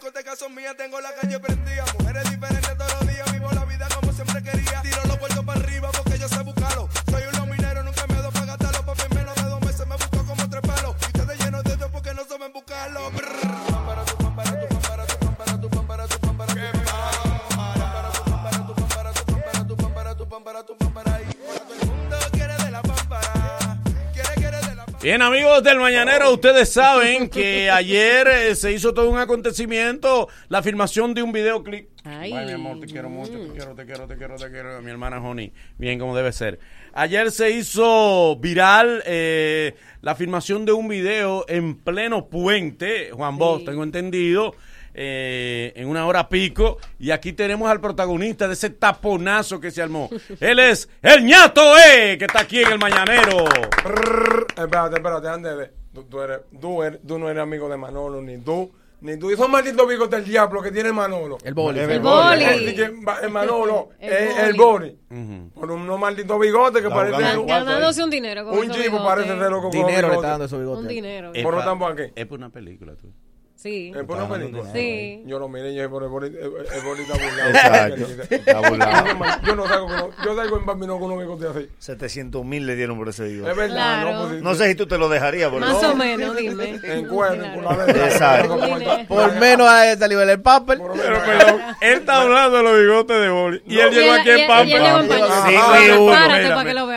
Speaker 59: discotecas son mías, tengo la calle prendida.
Speaker 9: Bien, amigos del Mañanero, ustedes saben que ayer eh, se hizo todo un acontecimiento, la filmación de un videoclip.
Speaker 12: Ay.
Speaker 9: mi amor, te quiero mucho, te quiero, te quiero, te quiero, te quiero, mi hermana Honey, bien como debe ser. Ayer se hizo viral eh, la filmación de un video en pleno puente, Juan Bosch, tengo entendido, eh, en una hora pico, y aquí tenemos al protagonista de ese taponazo que se armó. Él es el ñato, eh, que está aquí en el Mañanero.
Speaker 58: Espérate, espérate, de. Tú, tú eres, tú, eres- tú no eres amigo de Manolo, ni tú, ni tú. Y esos malditos bigos del diablo que tiene Manolo.
Speaker 14: El boli.
Speaker 58: El,
Speaker 14: El
Speaker 58: boli.
Speaker 14: boli.
Speaker 58: El, el Manolo,
Speaker 12: El
Speaker 58: el, el
Speaker 12: boli.
Speaker 58: boli. Por unos malditos bigotes que
Speaker 17: La
Speaker 58: parecen.
Speaker 12: Ganándose un dinero con
Speaker 58: Un
Speaker 12: bigotes.
Speaker 58: parece ser loco con
Speaker 14: Dinero le está dando esos
Speaker 12: Un
Speaker 14: bigotes.
Speaker 12: dinero.
Speaker 9: Es
Speaker 58: Por lo tanto, aquí.
Speaker 9: Es por una película, tú.
Speaker 12: Sí.
Speaker 58: Es por una película.
Speaker 12: Sí.
Speaker 58: Yo lo miré y yo dije, pero el boli, el, el boli está burlado.
Speaker 11: Exacto. Está burlado.
Speaker 58: Yo no salgo con yo salgo en bambino con unos bigotes así.
Speaker 11: 700 mil le dieron por ese video.
Speaker 58: Es verdad,
Speaker 12: Claro.
Speaker 58: no, pues,
Speaker 11: No sé si tú te lo dejarías, pero
Speaker 12: Más
Speaker 11: no.
Speaker 12: o menos, dime.
Speaker 58: En cuero, en
Speaker 12: Claro.
Speaker 58: culadera.
Speaker 11: Exacto.
Speaker 14: Por menos a esta nivel el papel.
Speaker 9: Pero perdón, él está hablando de los bigotes de boli. Y él llegó aquí en Pampa.
Speaker 12: Pampa.
Speaker 11: Sí.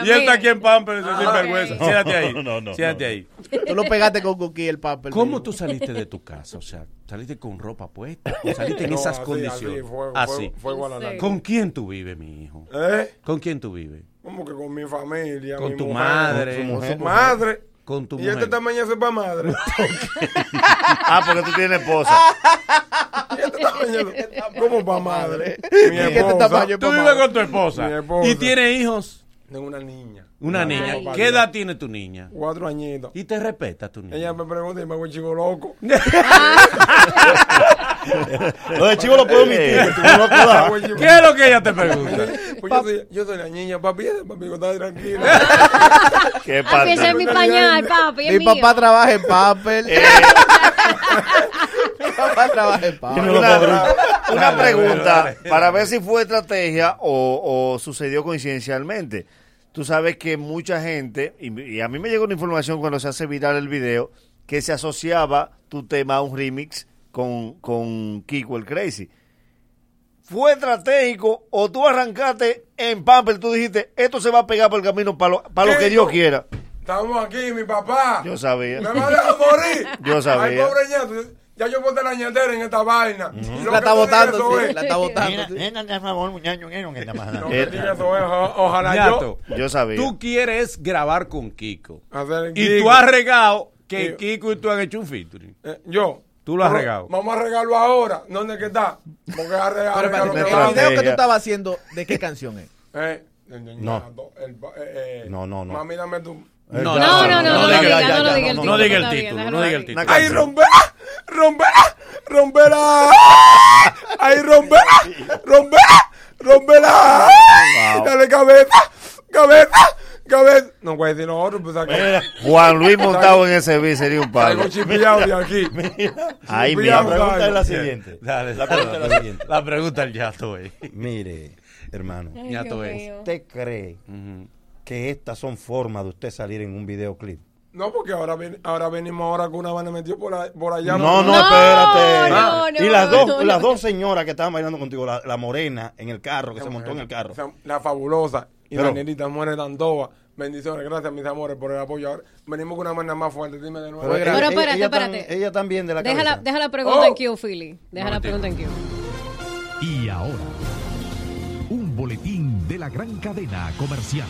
Speaker 9: Y él está aquí en Pampa, ese sinvergüenza. Siéntate ahí.
Speaker 17: No, no,
Speaker 9: Siéntate ahí.
Speaker 14: Tú lo pegaste con Cookie el papel.
Speaker 9: ¿Cómo tú saliste de tu casa? O sea, ¿saliste con ropa puesta? ¿O saliste en
Speaker 58: No,
Speaker 9: esas
Speaker 58: así,
Speaker 9: condiciones?
Speaker 58: así, fue-
Speaker 9: Así.
Speaker 58: fue- fue Guadalajara.
Speaker 9: ¿Con quién tú vives, mi hijo?
Speaker 58: ¿Eh?
Speaker 9: ¿Con quién tú vives?
Speaker 58: Como que con mi familia.
Speaker 9: Con
Speaker 58: mi
Speaker 9: tu
Speaker 58: mujer,
Speaker 9: madre.
Speaker 58: Con
Speaker 9: Con
Speaker 58: su
Speaker 9: tu
Speaker 58: madre.
Speaker 9: Con tu
Speaker 58: y
Speaker 9: mujer.
Speaker 58: este tamaño es para madre.
Speaker 11: Ah, porque tú tienes esposa.
Speaker 58: y este tamaño como para madre. Mi
Speaker 14: ¿Y este
Speaker 58: esposa.
Speaker 14: tamaño
Speaker 9: Tú vives con tu esposa.
Speaker 58: Mi esposa.
Speaker 9: ¿Y tienes hijos?
Speaker 58: Tengo una niña.
Speaker 9: Una
Speaker 58: Ay,
Speaker 9: niña. ¿Qué edad tiene tu niña?
Speaker 58: Cuatro añitos.
Speaker 9: ¿Y te respeta tu niña?
Speaker 58: Ella me pregunta y me hago el chico loco.
Speaker 17: Lo de chivo lo puedo omitir.
Speaker 9: ¿Qué es lo que ella te pregunta?
Speaker 58: Pues yo, soy, yo soy la niña, papi. Papi, está tranquilo.
Speaker 11: Qué
Speaker 12: Papi, ese es
Speaker 11: parte.
Speaker 12: mi pañal, papi. es
Speaker 14: Mi papá trabaja en papel.
Speaker 11: Eh,
Speaker 14: Mi papá trabaja en papel.
Speaker 11: Una, pregunta para ver si fue estrategia o, o sucedió coincidencialmente. Tú sabes que mucha gente, y, y a mí me llegó una información cuando se hace viral el video, que se asociaba tu tema a un remix con, con Kiko el Crazy. ¿Fue estratégico o tú arrancaste en Pamper, tú dijiste, esto se va a pegar por el camino para lo, para lo que Dios quiera?
Speaker 58: Estamos aquí, mi papá.
Speaker 11: Yo sabía.
Speaker 58: Me va a dejar morir.
Speaker 11: Yo sabía.
Speaker 58: Ay, pobre ñato. Ya yo boté la ñatera en esta vaina.
Speaker 14: La está botando, sí,
Speaker 58: es-
Speaker 14: la está botando. sí.
Speaker 17: por favor, muchacho, que no está
Speaker 58: Lo
Speaker 17: pasando.
Speaker 58: que dices, eso es, o- ojalá
Speaker 9: Ñato,
Speaker 58: yo.
Speaker 11: Yo sabía.
Speaker 9: tú quieres grabar con Kiko.
Speaker 58: hacer
Speaker 9: Y
Speaker 58: Kiko.
Speaker 9: tú has regado que
Speaker 58: Kiko.
Speaker 9: Kiko y tú han hecho un featuring.
Speaker 58: Eh, yo.
Speaker 9: Tú lo has regado.
Speaker 58: Vamos a regarlo ahora. ¿Dónde que está? Porque ha regado.
Speaker 14: Pero el video que tú estabas haciendo, ¿de qué canción es?
Speaker 58: Eh,
Speaker 17: No.
Speaker 58: el eh, eh,
Speaker 17: No, no, no.
Speaker 58: Mami, dame tu.
Speaker 9: No,
Speaker 12: No, no, no, no,
Speaker 9: diga-
Speaker 12: no el
Speaker 17: no,
Speaker 12: título.
Speaker 9: No diga el título, no diga el
Speaker 12: ahí.
Speaker 9: título.
Speaker 58: ¡Ay, rompela! ¡Rompela! ¡Rompela! ¡Ay! ¡Rompela! ¡Rompela!
Speaker 11: Wow.
Speaker 58: ¡Dale cabeza! ¡Cabeza! ¡Cabeza! No puede decir nosotros, pues aquí.
Speaker 11: Juan Luis montado en ese beat sería un palo.
Speaker 58: Chipillado de aquí.
Speaker 11: Ahí mismo.
Speaker 17: La pregunta es la siguiente.
Speaker 9: Dale,
Speaker 17: La pregunta es la siguiente.
Speaker 9: La pregunta el ñato, güey.
Speaker 17: Mire, hermano,
Speaker 12: Dios
Speaker 9: es.
Speaker 17: ¿usted cree que estas son formas de usted salir en un videoclip?
Speaker 58: No, porque ahora, ven- ahora venimos ahora con una vaina metido por, por allá.
Speaker 17: No, no,
Speaker 12: No,
Speaker 17: espérate.
Speaker 12: no, no,
Speaker 17: y las dos,
Speaker 12: no, no.
Speaker 17: las dos señoras que estaban bailando contigo, la, la morena en el carro, que se montó en el carro.
Speaker 58: La fabulosa y
Speaker 17: Pero-
Speaker 58: la nenita muere Tantoa. Bendiciones, gracias mis amores por el apoyo. Ahora venimos con una vaina más fuerte. Dime de nuevo.
Speaker 17: Pero
Speaker 12: espérate,
Speaker 17: ella,
Speaker 12: espérate.
Speaker 17: Tan, ella también de la
Speaker 12: Deja la, deja la pregunta
Speaker 58: Oh.
Speaker 12: en Q, Philly. Deja la pregunta en Q.
Speaker 60: Y ahora, un
Speaker 61: boletín de la gran cadena comercial.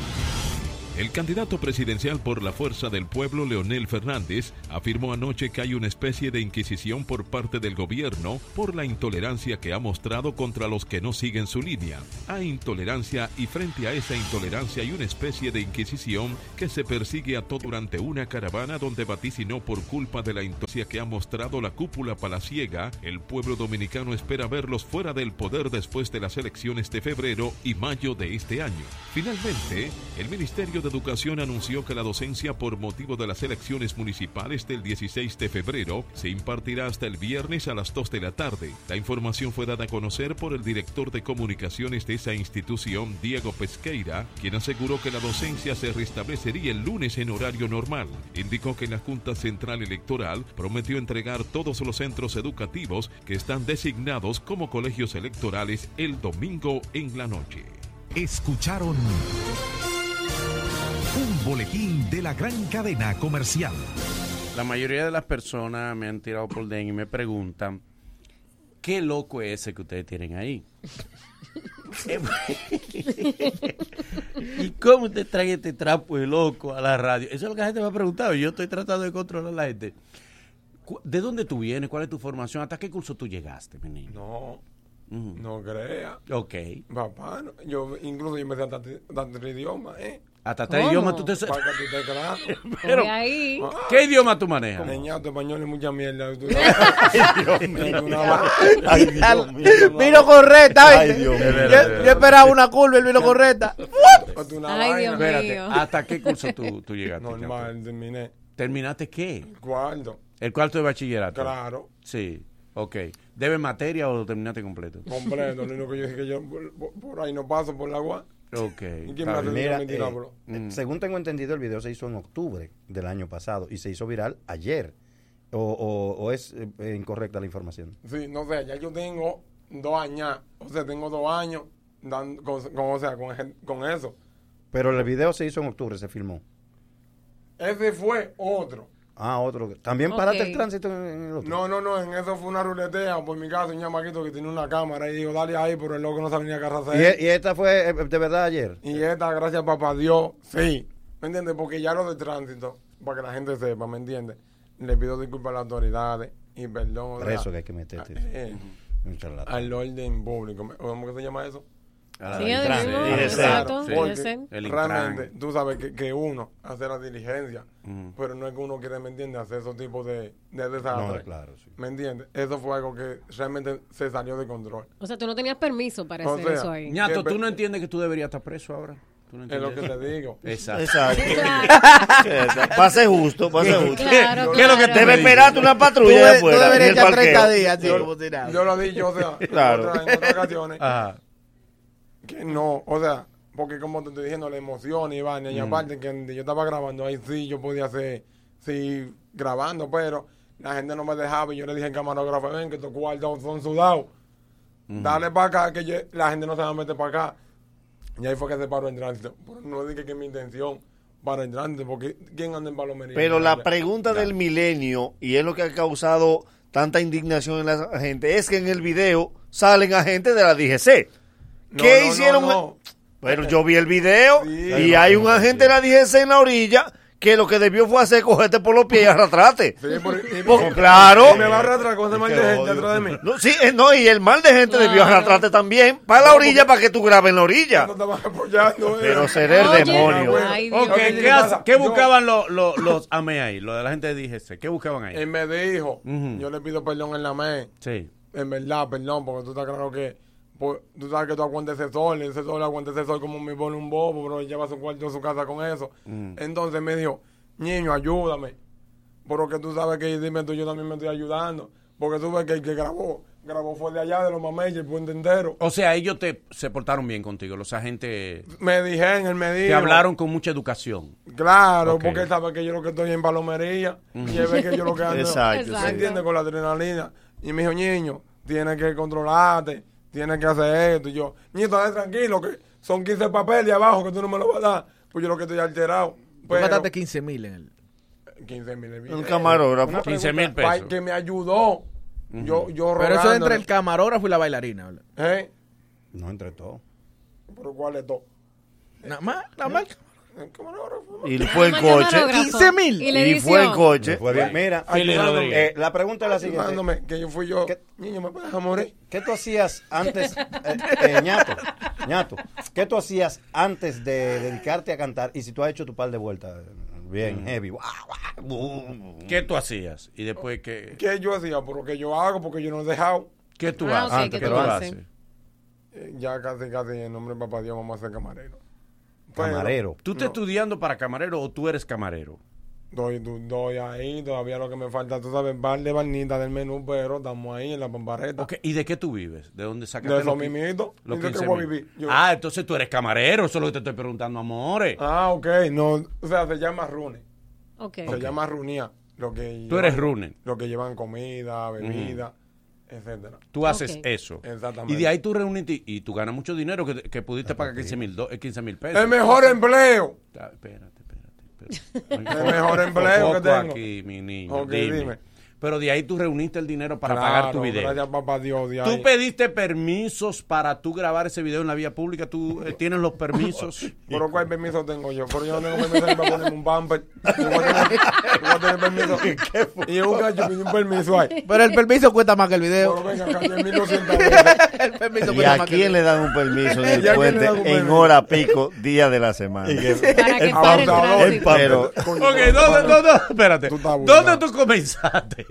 Speaker 1: El candidato presidencial por la Fuerza del Pueblo, Leonel Fernández, afirmó anoche que hay una especie de inquisición por parte del gobierno por la intolerancia que ha mostrado contra los que no siguen su línea. Hay intolerancia y frente a esa intolerancia hay una especie de inquisición que se persigue a todo durante una caravana donde vaticinó por culpa de la intolerancia que ha mostrado la cúpula palaciega. El pueblo dominicano espera verlos fuera del poder después de las elecciones de febrero y mayo de este año. Finalmente, el Ministerio de Educación anunció que la docencia por motivo de las elecciones municipales del 16 de febrero se impartirá hasta el viernes a las 2 de la tarde. La información fue dada a conocer por el director de comunicaciones de esa institución, Diego Pesqueira, quien aseguró que la docencia se restablecería el lunes en horario normal. Indicó que la Junta Central Electoral prometió entregar todos los centros educativos que están designados como colegios electorales el domingo en la noche.
Speaker 61: Escucharon un boletín de la gran cadena comercial.
Speaker 9: La mayoría de las personas me han tirado por den y me preguntan, ¿qué loco es ese que ustedes tienen ahí? ¿Y cómo te traen este trapo de loco a la radio? Eso es lo que la gente me ha preguntado yo estoy tratando de controlar a la gente. ¿De dónde tú vienes? ¿Cuál es tu formación? ¿Hasta qué curso tú llegaste, mi niño?
Speaker 58: No, no crea.
Speaker 9: Ok.
Speaker 58: Papá, no, yo incluso yo me sé tanto, tanto idioma, ¿eh?
Speaker 9: Hasta tres idiomas tú te
Speaker 58: Para que tú te creas.
Speaker 9: Pero, ¿qué idioma tú manejas?
Speaker 58: Niñato, español y mucha mierda.
Speaker 9: Dios mío.
Speaker 58: Ay, Dios mío.
Speaker 11: Vino correcta,
Speaker 58: Ay. Dios mío.
Speaker 11: Yo, esperaba una curva, él vino correcta.
Speaker 58: Ay, Dios
Speaker 9: Espérate,
Speaker 58: mío.
Speaker 9: ¿hasta qué curso tú, tú llegaste?
Speaker 58: Normal, terminé.
Speaker 9: ¿Terminaste qué?
Speaker 58: Cuarto.
Speaker 9: El cuarto de bachillerato.
Speaker 58: Claro.
Speaker 9: Sí, ok. ¿Debe materia o lo terminaste completo?
Speaker 58: Completo. Lo único que yo dije que yo por, por- por ahí no paso por la agua.
Speaker 9: Ok.
Speaker 58: ¿Y quién me hace
Speaker 17: Mira, eh,
Speaker 58: bro?
Speaker 17: eh, según tengo entendido, el video se hizo en octubre del año pasado y se hizo viral ayer. ¿O, o- o es eh, incorrecta la información?
Speaker 58: Sí, no sé, ya yo tengo dos años. O sea, tengo dos años dando, con, con- o sea, con, con eso.
Speaker 17: Pero el video se hizo en octubre, se filmó.
Speaker 58: Ese fue otro.
Speaker 17: Ah, otro. ¿También
Speaker 58: Ok.
Speaker 17: paraste el tránsito en, en el otro?
Speaker 58: No, no, no, en eso fue una ruletea por mi casa, un chamaquito que tiene una cámara y dijo, dale ahí, pero el loco no sabía ni a qué hacer.
Speaker 17: ¿Y, e- y esta fue eh, de verdad ayer?
Speaker 58: Y esta, gracias a papá Dios, sí. ¿Me entiendes? Porque ya lo de tránsito, para que la gente sepa, ¿me entiendes? Le pido disculpas a las autoridades y perdón.
Speaker 17: Preso que hay que meterte.
Speaker 58: eh,
Speaker 17: charlatán.
Speaker 58: al orden público. ¿Cómo que se llama eso?
Speaker 17: Ah, Sí, el así mismo,
Speaker 58: Claro,
Speaker 17: exacto,
Speaker 58: porque
Speaker 17: DGC.
Speaker 9: El
Speaker 58: realmente, tú sabes que, que uno hace la diligencia,
Speaker 9: Ujú.
Speaker 58: pero no es que uno quiere, ¿me entiendes? Hacer esos tipos de, de desastres.
Speaker 17: No, claro, sí.
Speaker 58: ¿Me entiendes? Eso fue algo que realmente se salió de control.
Speaker 12: O sea, tú no tenías permiso para
Speaker 58: O
Speaker 12: hacer
Speaker 58: sea,
Speaker 12: eso ahí.
Speaker 9: Ñato, ¿tú no entiendes que tú deberías estar preso ahora? ¿Tú no
Speaker 58: Es lo que
Speaker 9: eso?
Speaker 58: te digo.
Speaker 9: Exacto.
Speaker 11: Exacto. Pase justo, pase justo.
Speaker 12: Claro,
Speaker 11: ¿Qué es lo que debe esperarte una
Speaker 58: Tú
Speaker 11: patrulla
Speaker 58: de-
Speaker 11: de afuera?
Speaker 58: tú deberías
Speaker 11: en el
Speaker 58: echar
Speaker 11: parqueo?
Speaker 58: 30 días, tío, nada. Yo lo he dicho, o sea,
Speaker 11: Claro.
Speaker 58: en otras- en otras ocasiones.
Speaker 9: Ajá.
Speaker 58: Que no, o sea, porque como te estoy diciendo, la emoción y vaina, y
Speaker 9: Mm.
Speaker 58: aparte que yo estaba grabando, ahí sí yo podía hacer, sí, grabando, pero la gente no me dejaba y yo le dije al camarógrafo, ven que estos cuartos son sudados, dale para acá, que yo- la gente no se va a meter para acá. Y ahí fue que se paró el tránsito. Pero no dije que es mi intención para el tránsito, porque ¿quién anda en palomería?
Speaker 11: Pero la
Speaker 58: Ya.
Speaker 11: pregunta del milenio, y es lo que ha causado tanta indignación en la gente, es que en el video salen agentes de la DGC.
Speaker 58: No,
Speaker 11: ¿Qué
Speaker 58: no,
Speaker 11: hicieron?
Speaker 58: no.
Speaker 11: Pero yo vi el video
Speaker 58: Sí.
Speaker 11: y hay un agente de la DGC en la orilla que lo que debió fue hacer cogerte por los pies y arrastrarte.
Speaker 58: Sí, por- y-
Speaker 11: Porque,
Speaker 58: y-
Speaker 11: claro.
Speaker 58: y me va a arrastrar con ese mal de gente atrás de mí.
Speaker 11: No, sí, eh, no, y el mal de gente debió arrastrarte también para la orilla para que tú grabes en la orilla.
Speaker 58: No apoyando.
Speaker 11: Pero seré el
Speaker 9: Oye.
Speaker 11: demonio.
Speaker 12: Ay,
Speaker 58: ¿qué
Speaker 9: buscaban los los los AME ahí? Lo de la gente de DGC. ¿Qué buscaban ahí?
Speaker 58: Él me dijo,
Speaker 9: Ujú.
Speaker 58: yo le pido perdón en la ME.
Speaker 9: Sí.
Speaker 58: En verdad, perdón, porque tú estás claro que pues, tú sabes que tú aguantas ese sol, ese sol aguanta ese sol como me pone un bobo, pero él lleva su cuarto a su casa con eso.
Speaker 9: Mm.
Speaker 58: Entonces me dijo, niño, ayúdame. Porque tú sabes que dime tú, yo también me estoy ayudando. Porque tú ves que el que grabó, grabó fue de allá, de los mameyes, el puente entero.
Speaker 9: O sea, ellos te se portaron bien contigo, los agentes
Speaker 58: Me dijeron, él me dijo.
Speaker 9: te hablaron con mucha educación.
Speaker 58: Claro,
Speaker 9: Ok.
Speaker 58: porque sabe que yo lo que estoy en palomería
Speaker 9: Ujú.
Speaker 58: y él ve que yo lo que ando,
Speaker 11: Exacto,
Speaker 58: ¿me entiendes? Con la adrenalina. Y me dijo, niño, tienes que controlarte, tienes que hacer esto. Y yo, niño, dale tranquilo, que son 15 papeles abajo que tú no me lo vas a dar. Pues yo lo que estoy alterado.
Speaker 14: Tú
Speaker 58: Pero,
Speaker 14: gastaste 15 mil en el...
Speaker 58: 15 mil
Speaker 11: Un camarógrafo.
Speaker 58: Una
Speaker 9: 15
Speaker 58: pregunta,
Speaker 9: mil pesos.
Speaker 58: pa- Que me ayudó. Yo, yo
Speaker 14: Pero eso es entre el camarógrafo y la bailarina. ¿verdad?
Speaker 58: ¿Eh?
Speaker 17: No entre todos.
Speaker 58: ¿Pero cuál es todo?
Speaker 14: Nada más, nada más.
Speaker 58: El.
Speaker 11: Y fue en
Speaker 12: Llama
Speaker 11: coche.
Speaker 12: camarógrafo.
Speaker 14: 15 mil.
Speaker 12: Y
Speaker 11: fue en coche.
Speaker 17: Fue bien. Mira, eh, la pregunta es la siguiente.
Speaker 58: Que yo fui yo.
Speaker 17: ¿Qué?
Speaker 58: Niño, ¿me puedes morir?
Speaker 17: ¿Qué tú hacías antes, eh, eh, ñato, ñato, qué tú hacías antes de dedicarte a cantar y si tú has hecho tu par de vueltas bien heavy? guau, boom.
Speaker 9: ¿Qué tú hacías? Y después, ¿qué,
Speaker 58: ¿Qué yo hacía? Por lo que yo hago, porque yo no he dejado.
Speaker 9: qué tú
Speaker 12: Ah,
Speaker 9: haces?
Speaker 12: ok,
Speaker 17: ¿qué
Speaker 9: ¿Qué
Speaker 17: tú
Speaker 12: haces?
Speaker 9: haces?
Speaker 58: Ya casi, casi, en nombre de papá Dios, vamos a ser camarero. Pero
Speaker 17: Camarero.
Speaker 9: ¿Tú estás estudiando para camarero o tú eres camarero?
Speaker 58: Doy, do- doy ahí, todavía lo que me falta, tú sabes, par de barnitas del menú, pero estamos ahí en la pampareta.
Speaker 9: Ok, ¿Y de qué tú vives? ¿De dónde sacas
Speaker 58: De eso mismito. ¿Y de qué voy a vivir? Yo-
Speaker 9: Ah, entonces tú eres camarero, eso es lo que te estoy preguntando, amores.
Speaker 58: Ah, ok, no, o sea, se llama rune.
Speaker 12: Ok.
Speaker 58: Se llama runía. Lo que
Speaker 9: Tú eres runner.
Speaker 58: Lo que llevan comida, bebida, etcétera.
Speaker 9: Tú haces eso.
Speaker 58: Exactamente.
Speaker 9: Y de ahí tú reuniste y tú ganas mucho dinero que, que pudiste pagar 15 mil do- eh, 15 mil pesos.
Speaker 58: El mejor empleo.
Speaker 9: Ah, Espérate, espérate, espérate.
Speaker 58: El mejor empleo que tengo.
Speaker 9: aquí, mi niño. Dime. Pero de ahí tú reuniste el dinero para
Speaker 58: Claro,
Speaker 9: pagar tu video.
Speaker 58: Gracias, papá Dios. de
Speaker 9: ¿Tú
Speaker 58: ahí.
Speaker 9: pediste permisos para tú grabar ese video en la vía pública? ¿Tú eh, tienes los permisos?
Speaker 58: ¿Pero cuál permiso tengo yo? Pero yo no tengo permiso ni para ponerme un bumper. Yo voy a tener, yo voy a tener permiso. Y un gacho pidió un permiso ahí.
Speaker 14: Pero el permiso cuesta más que el video.
Speaker 58: Pero venga, acá, 10.200 veces.
Speaker 14: el permiso
Speaker 11: ¿Y
Speaker 14: cuesta
Speaker 11: a
Speaker 14: más que el
Speaker 11: quién le
Speaker 14: video.
Speaker 11: dan un permiso en
Speaker 58: ¿Y a
Speaker 11: el
Speaker 58: le
Speaker 11: puente en hora pico, día de la semana?
Speaker 12: Para que el tránsito.
Speaker 11: Pero
Speaker 58: Coño,
Speaker 9: Ok, ¿dónde, dónde, espérate,
Speaker 58: Tú.
Speaker 9: ¿dónde tú comenzaste?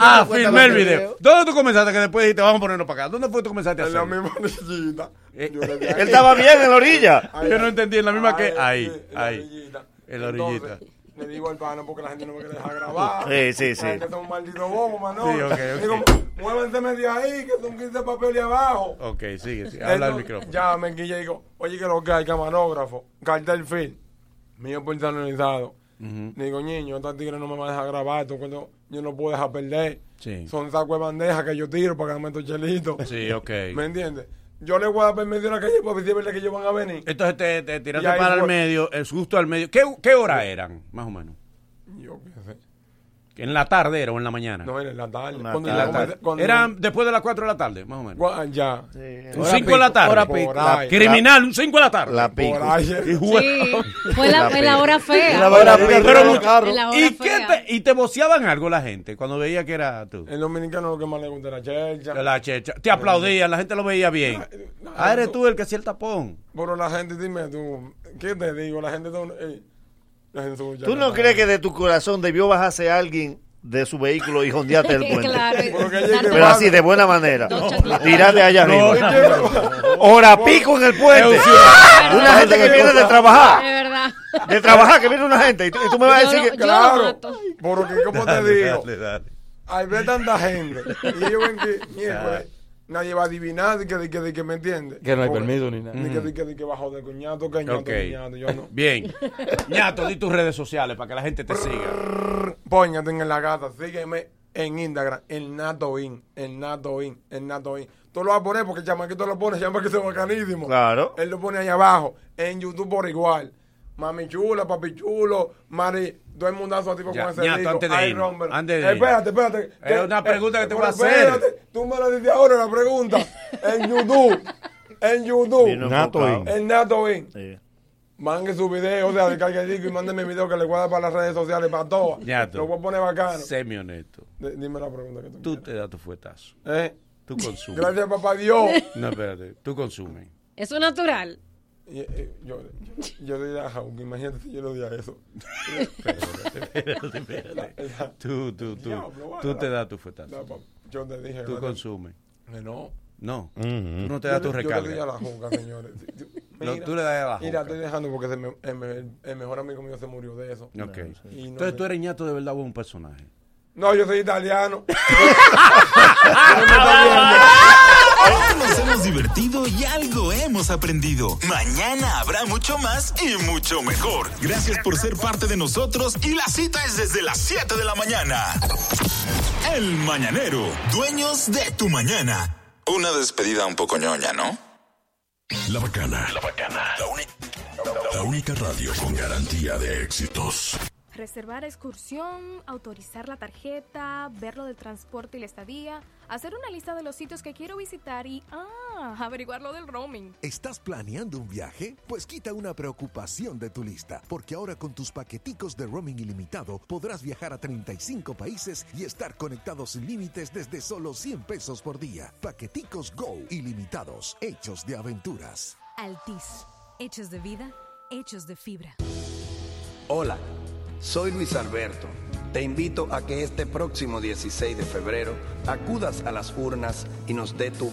Speaker 9: Ah, filmé el
Speaker 14: que
Speaker 9: video.
Speaker 14: video.
Speaker 9: ¿Dónde tú comenzaste que después dijiste, vamos a ponernos para acá? ¿Dónde fue que tú comenzaste a
Speaker 58: En la misma orillita.
Speaker 9: Eh,
Speaker 58: Yo le di
Speaker 11: Él estaba bien en la orilla.
Speaker 9: Yo no entendí, en la misma que...
Speaker 58: ahí,
Speaker 9: Ahí,
Speaker 58: en la orillita.
Speaker 9: En la orillita.
Speaker 58: Entonces, Le digo al pana porque la gente no me quiere dejar grabar.
Speaker 11: Sí, sí, sí.
Speaker 58: Gente es un maldito bobo, mano.
Speaker 9: Sí, ok, ok.
Speaker 58: Digo, muévanse de ahí, que son 15 papeles abajo.
Speaker 9: Ok, sigue, sigue. Habla al micrófono.
Speaker 58: Ya me y digo, oye, que lo que hay, camarógrafo, cartel film, mío personalizado. Le digo, niño, esta tigre no me va a dejar grabar, esto cuando yo no puedo dejar perder.
Speaker 9: Sí.
Speaker 58: Son sacos de bandeja que yo tiro para ganarme estos chelitos.
Speaker 9: Sí, ok.
Speaker 58: ¿Me entiendes? Yo le voy a dar permiso a la calle para verdad que ellos van a venir.
Speaker 9: Entonces te, te tiraste para el
Speaker 58: fue.
Speaker 9: medio, es justo al medio. ¿Qué, ¿Qué hora eran, más o menos?
Speaker 58: Yo qué sé.
Speaker 9: ¿En la tarde era o en la mañana?
Speaker 58: No, en la tarde.
Speaker 11: Una
Speaker 58: Cuando
Speaker 9: tarde.
Speaker 58: cuando-
Speaker 9: Eran después de las 4 de la tarde, más o menos.
Speaker 58: Ya.
Speaker 9: Un 5 de la tarde.
Speaker 14: hora pico.
Speaker 9: Criminal, un 5 de la tarde.
Speaker 11: La pico.
Speaker 12: Sí, fue la, la hora fea.
Speaker 11: La hora pico.
Speaker 9: Pero
Speaker 11: Pero
Speaker 9: mucho-
Speaker 12: En la hora
Speaker 9: ¿Y, qué
Speaker 12: fea.
Speaker 9: te, ¿Y te voceaban algo la gente cuando veía que era tú?
Speaker 58: El dominicano lo que más le gusta es la chercha.
Speaker 9: La checha. Te aplaudían, la gente lo veía bien. Ah, eres tú el que hacía el tapón.
Speaker 58: Pero la gente, dime tú, ¿qué te digo? La gente, son- ey, la gente son
Speaker 11: ¿Tú no crees que de tu corazón debió bajarse alguien de su vehículo y jondearte el puente?
Speaker 12: Claro.
Speaker 11: Pero así, de buena manera.
Speaker 12: Chancletas.
Speaker 11: Tirarte allá
Speaker 9: No,
Speaker 11: arriba.
Speaker 58: no.
Speaker 11: Hora pico en el puente. Una gente que viene de trabajar.
Speaker 12: verdad.
Speaker 11: De trabajar, que viene una gente. Y tú, y tú me vas a
Speaker 12: Yo
Speaker 11: decir que.
Speaker 12: yo lo
Speaker 58: Claro, porque como te digo, al ver tanta gente, y ellos ven que, nadie va a adivinar de que, de que, de que me entiende.
Speaker 17: Que no hay permiso ni nada.
Speaker 58: De que, de que, de que bajo de coñato, que ñato,
Speaker 9: Ok.
Speaker 58: que ñato, yo no.
Speaker 9: Bien. Ñato, di tus redes sociales para que la gente te siga.
Speaker 58: Póñate en la gata, sígueme en Instagram, el Natoin, el Natoin, el Natoin. Tú lo vas a poner porque el chamaquito lo pone, que es bacanísimo.
Speaker 11: Claro.
Speaker 58: Él lo pone ahí abajo, en YouTube por igual. Mami chula, papi chulo, Mari, todo el mundazo a tipo
Speaker 9: Ya,
Speaker 58: con ese
Speaker 9: ñato,
Speaker 58: disco.
Speaker 9: antes de
Speaker 58: Ay, rómpelo.
Speaker 9: antes de
Speaker 58: Eh. Espérate, espérate.
Speaker 9: Es una pregunta que te voy a hacer.
Speaker 58: espérate, Tú me lo dices ahora la pregunta. En YouTube, en YouTube,
Speaker 17: Nato
Speaker 11: enfocado.
Speaker 17: in.
Speaker 58: el Natoin.
Speaker 11: Sí.
Speaker 58: Mande su video, o sea, descargue el disco y mándeme video que le voy a dar para las redes sociales, para todas.
Speaker 9: Ñato.
Speaker 58: Lo voy a poner bacano.
Speaker 9: Semi honesto.
Speaker 58: D- Dime la pregunta que tú,
Speaker 9: Tú te das tu fuetazo.
Speaker 58: ¿Eh?
Speaker 9: Tú consumes.
Speaker 58: Gracias, papá Dios.
Speaker 9: No, espérate. Tú consumes.
Speaker 12: Eso es natural.
Speaker 58: Y, eh, yo, yo, yo le di a Jaume, imagínate si yo le di a eso.
Speaker 9: Espérate, espérate. Tú, tú, tú.
Speaker 58: Diablo.
Speaker 9: Tú te das tu fuetazo.
Speaker 58: No, yo te dije.
Speaker 9: Tú consumes.
Speaker 58: No.
Speaker 9: No. Tú no te
Speaker 58: Yo
Speaker 9: das tu
Speaker 58: Yo le di a
Speaker 9: recarga.
Speaker 58: la señores. Sí.
Speaker 9: No,
Speaker 58: Mira,
Speaker 9: tú le das a la
Speaker 58: Mira, estoy dejando porque se me- el, me- el mejor amigo mío se murió de eso.
Speaker 9: Ok.
Speaker 58: Y no
Speaker 9: Entonces
Speaker 58: sé.
Speaker 9: tú eres ñato de verdad o un personaje.
Speaker 58: No, yo soy italiano.
Speaker 8: Hoy nos hemos divertido y algo hemos aprendido. Mañana habrá mucho más y mucho mejor. Gracias por ser parte de nosotros y la cita es desde las 7 de la mañana. El Mañanero, dueños de tu mañana. Una despedida un poco ñoña, ¿no?
Speaker 47: La bacana. La bacana. La, única radio con garantía de éxitos.
Speaker 62: Reservar excursión, autorizar la tarjeta, ver lo del transporte y la estadía, hacer una lista de los sitios que quiero visitar y, ah, averiguar lo del roaming.
Speaker 61: ¿Estás planeando un viaje? Pues quita una preocupación de tu lista, porque ahora con tus paqueticos de roaming ilimitado podrás viajar a 35 países y estar conectados sin límites desde solo 100 pesos por día. Paqueticos Go ilimitados, hechos de aventuras.
Speaker 63: Altis. Hechos de vida, hechos de fibra.
Speaker 21: Hola, soy Luis Alberto. Te invito a que este próximo 16 de febrero acudas a las urnas y nos dé tu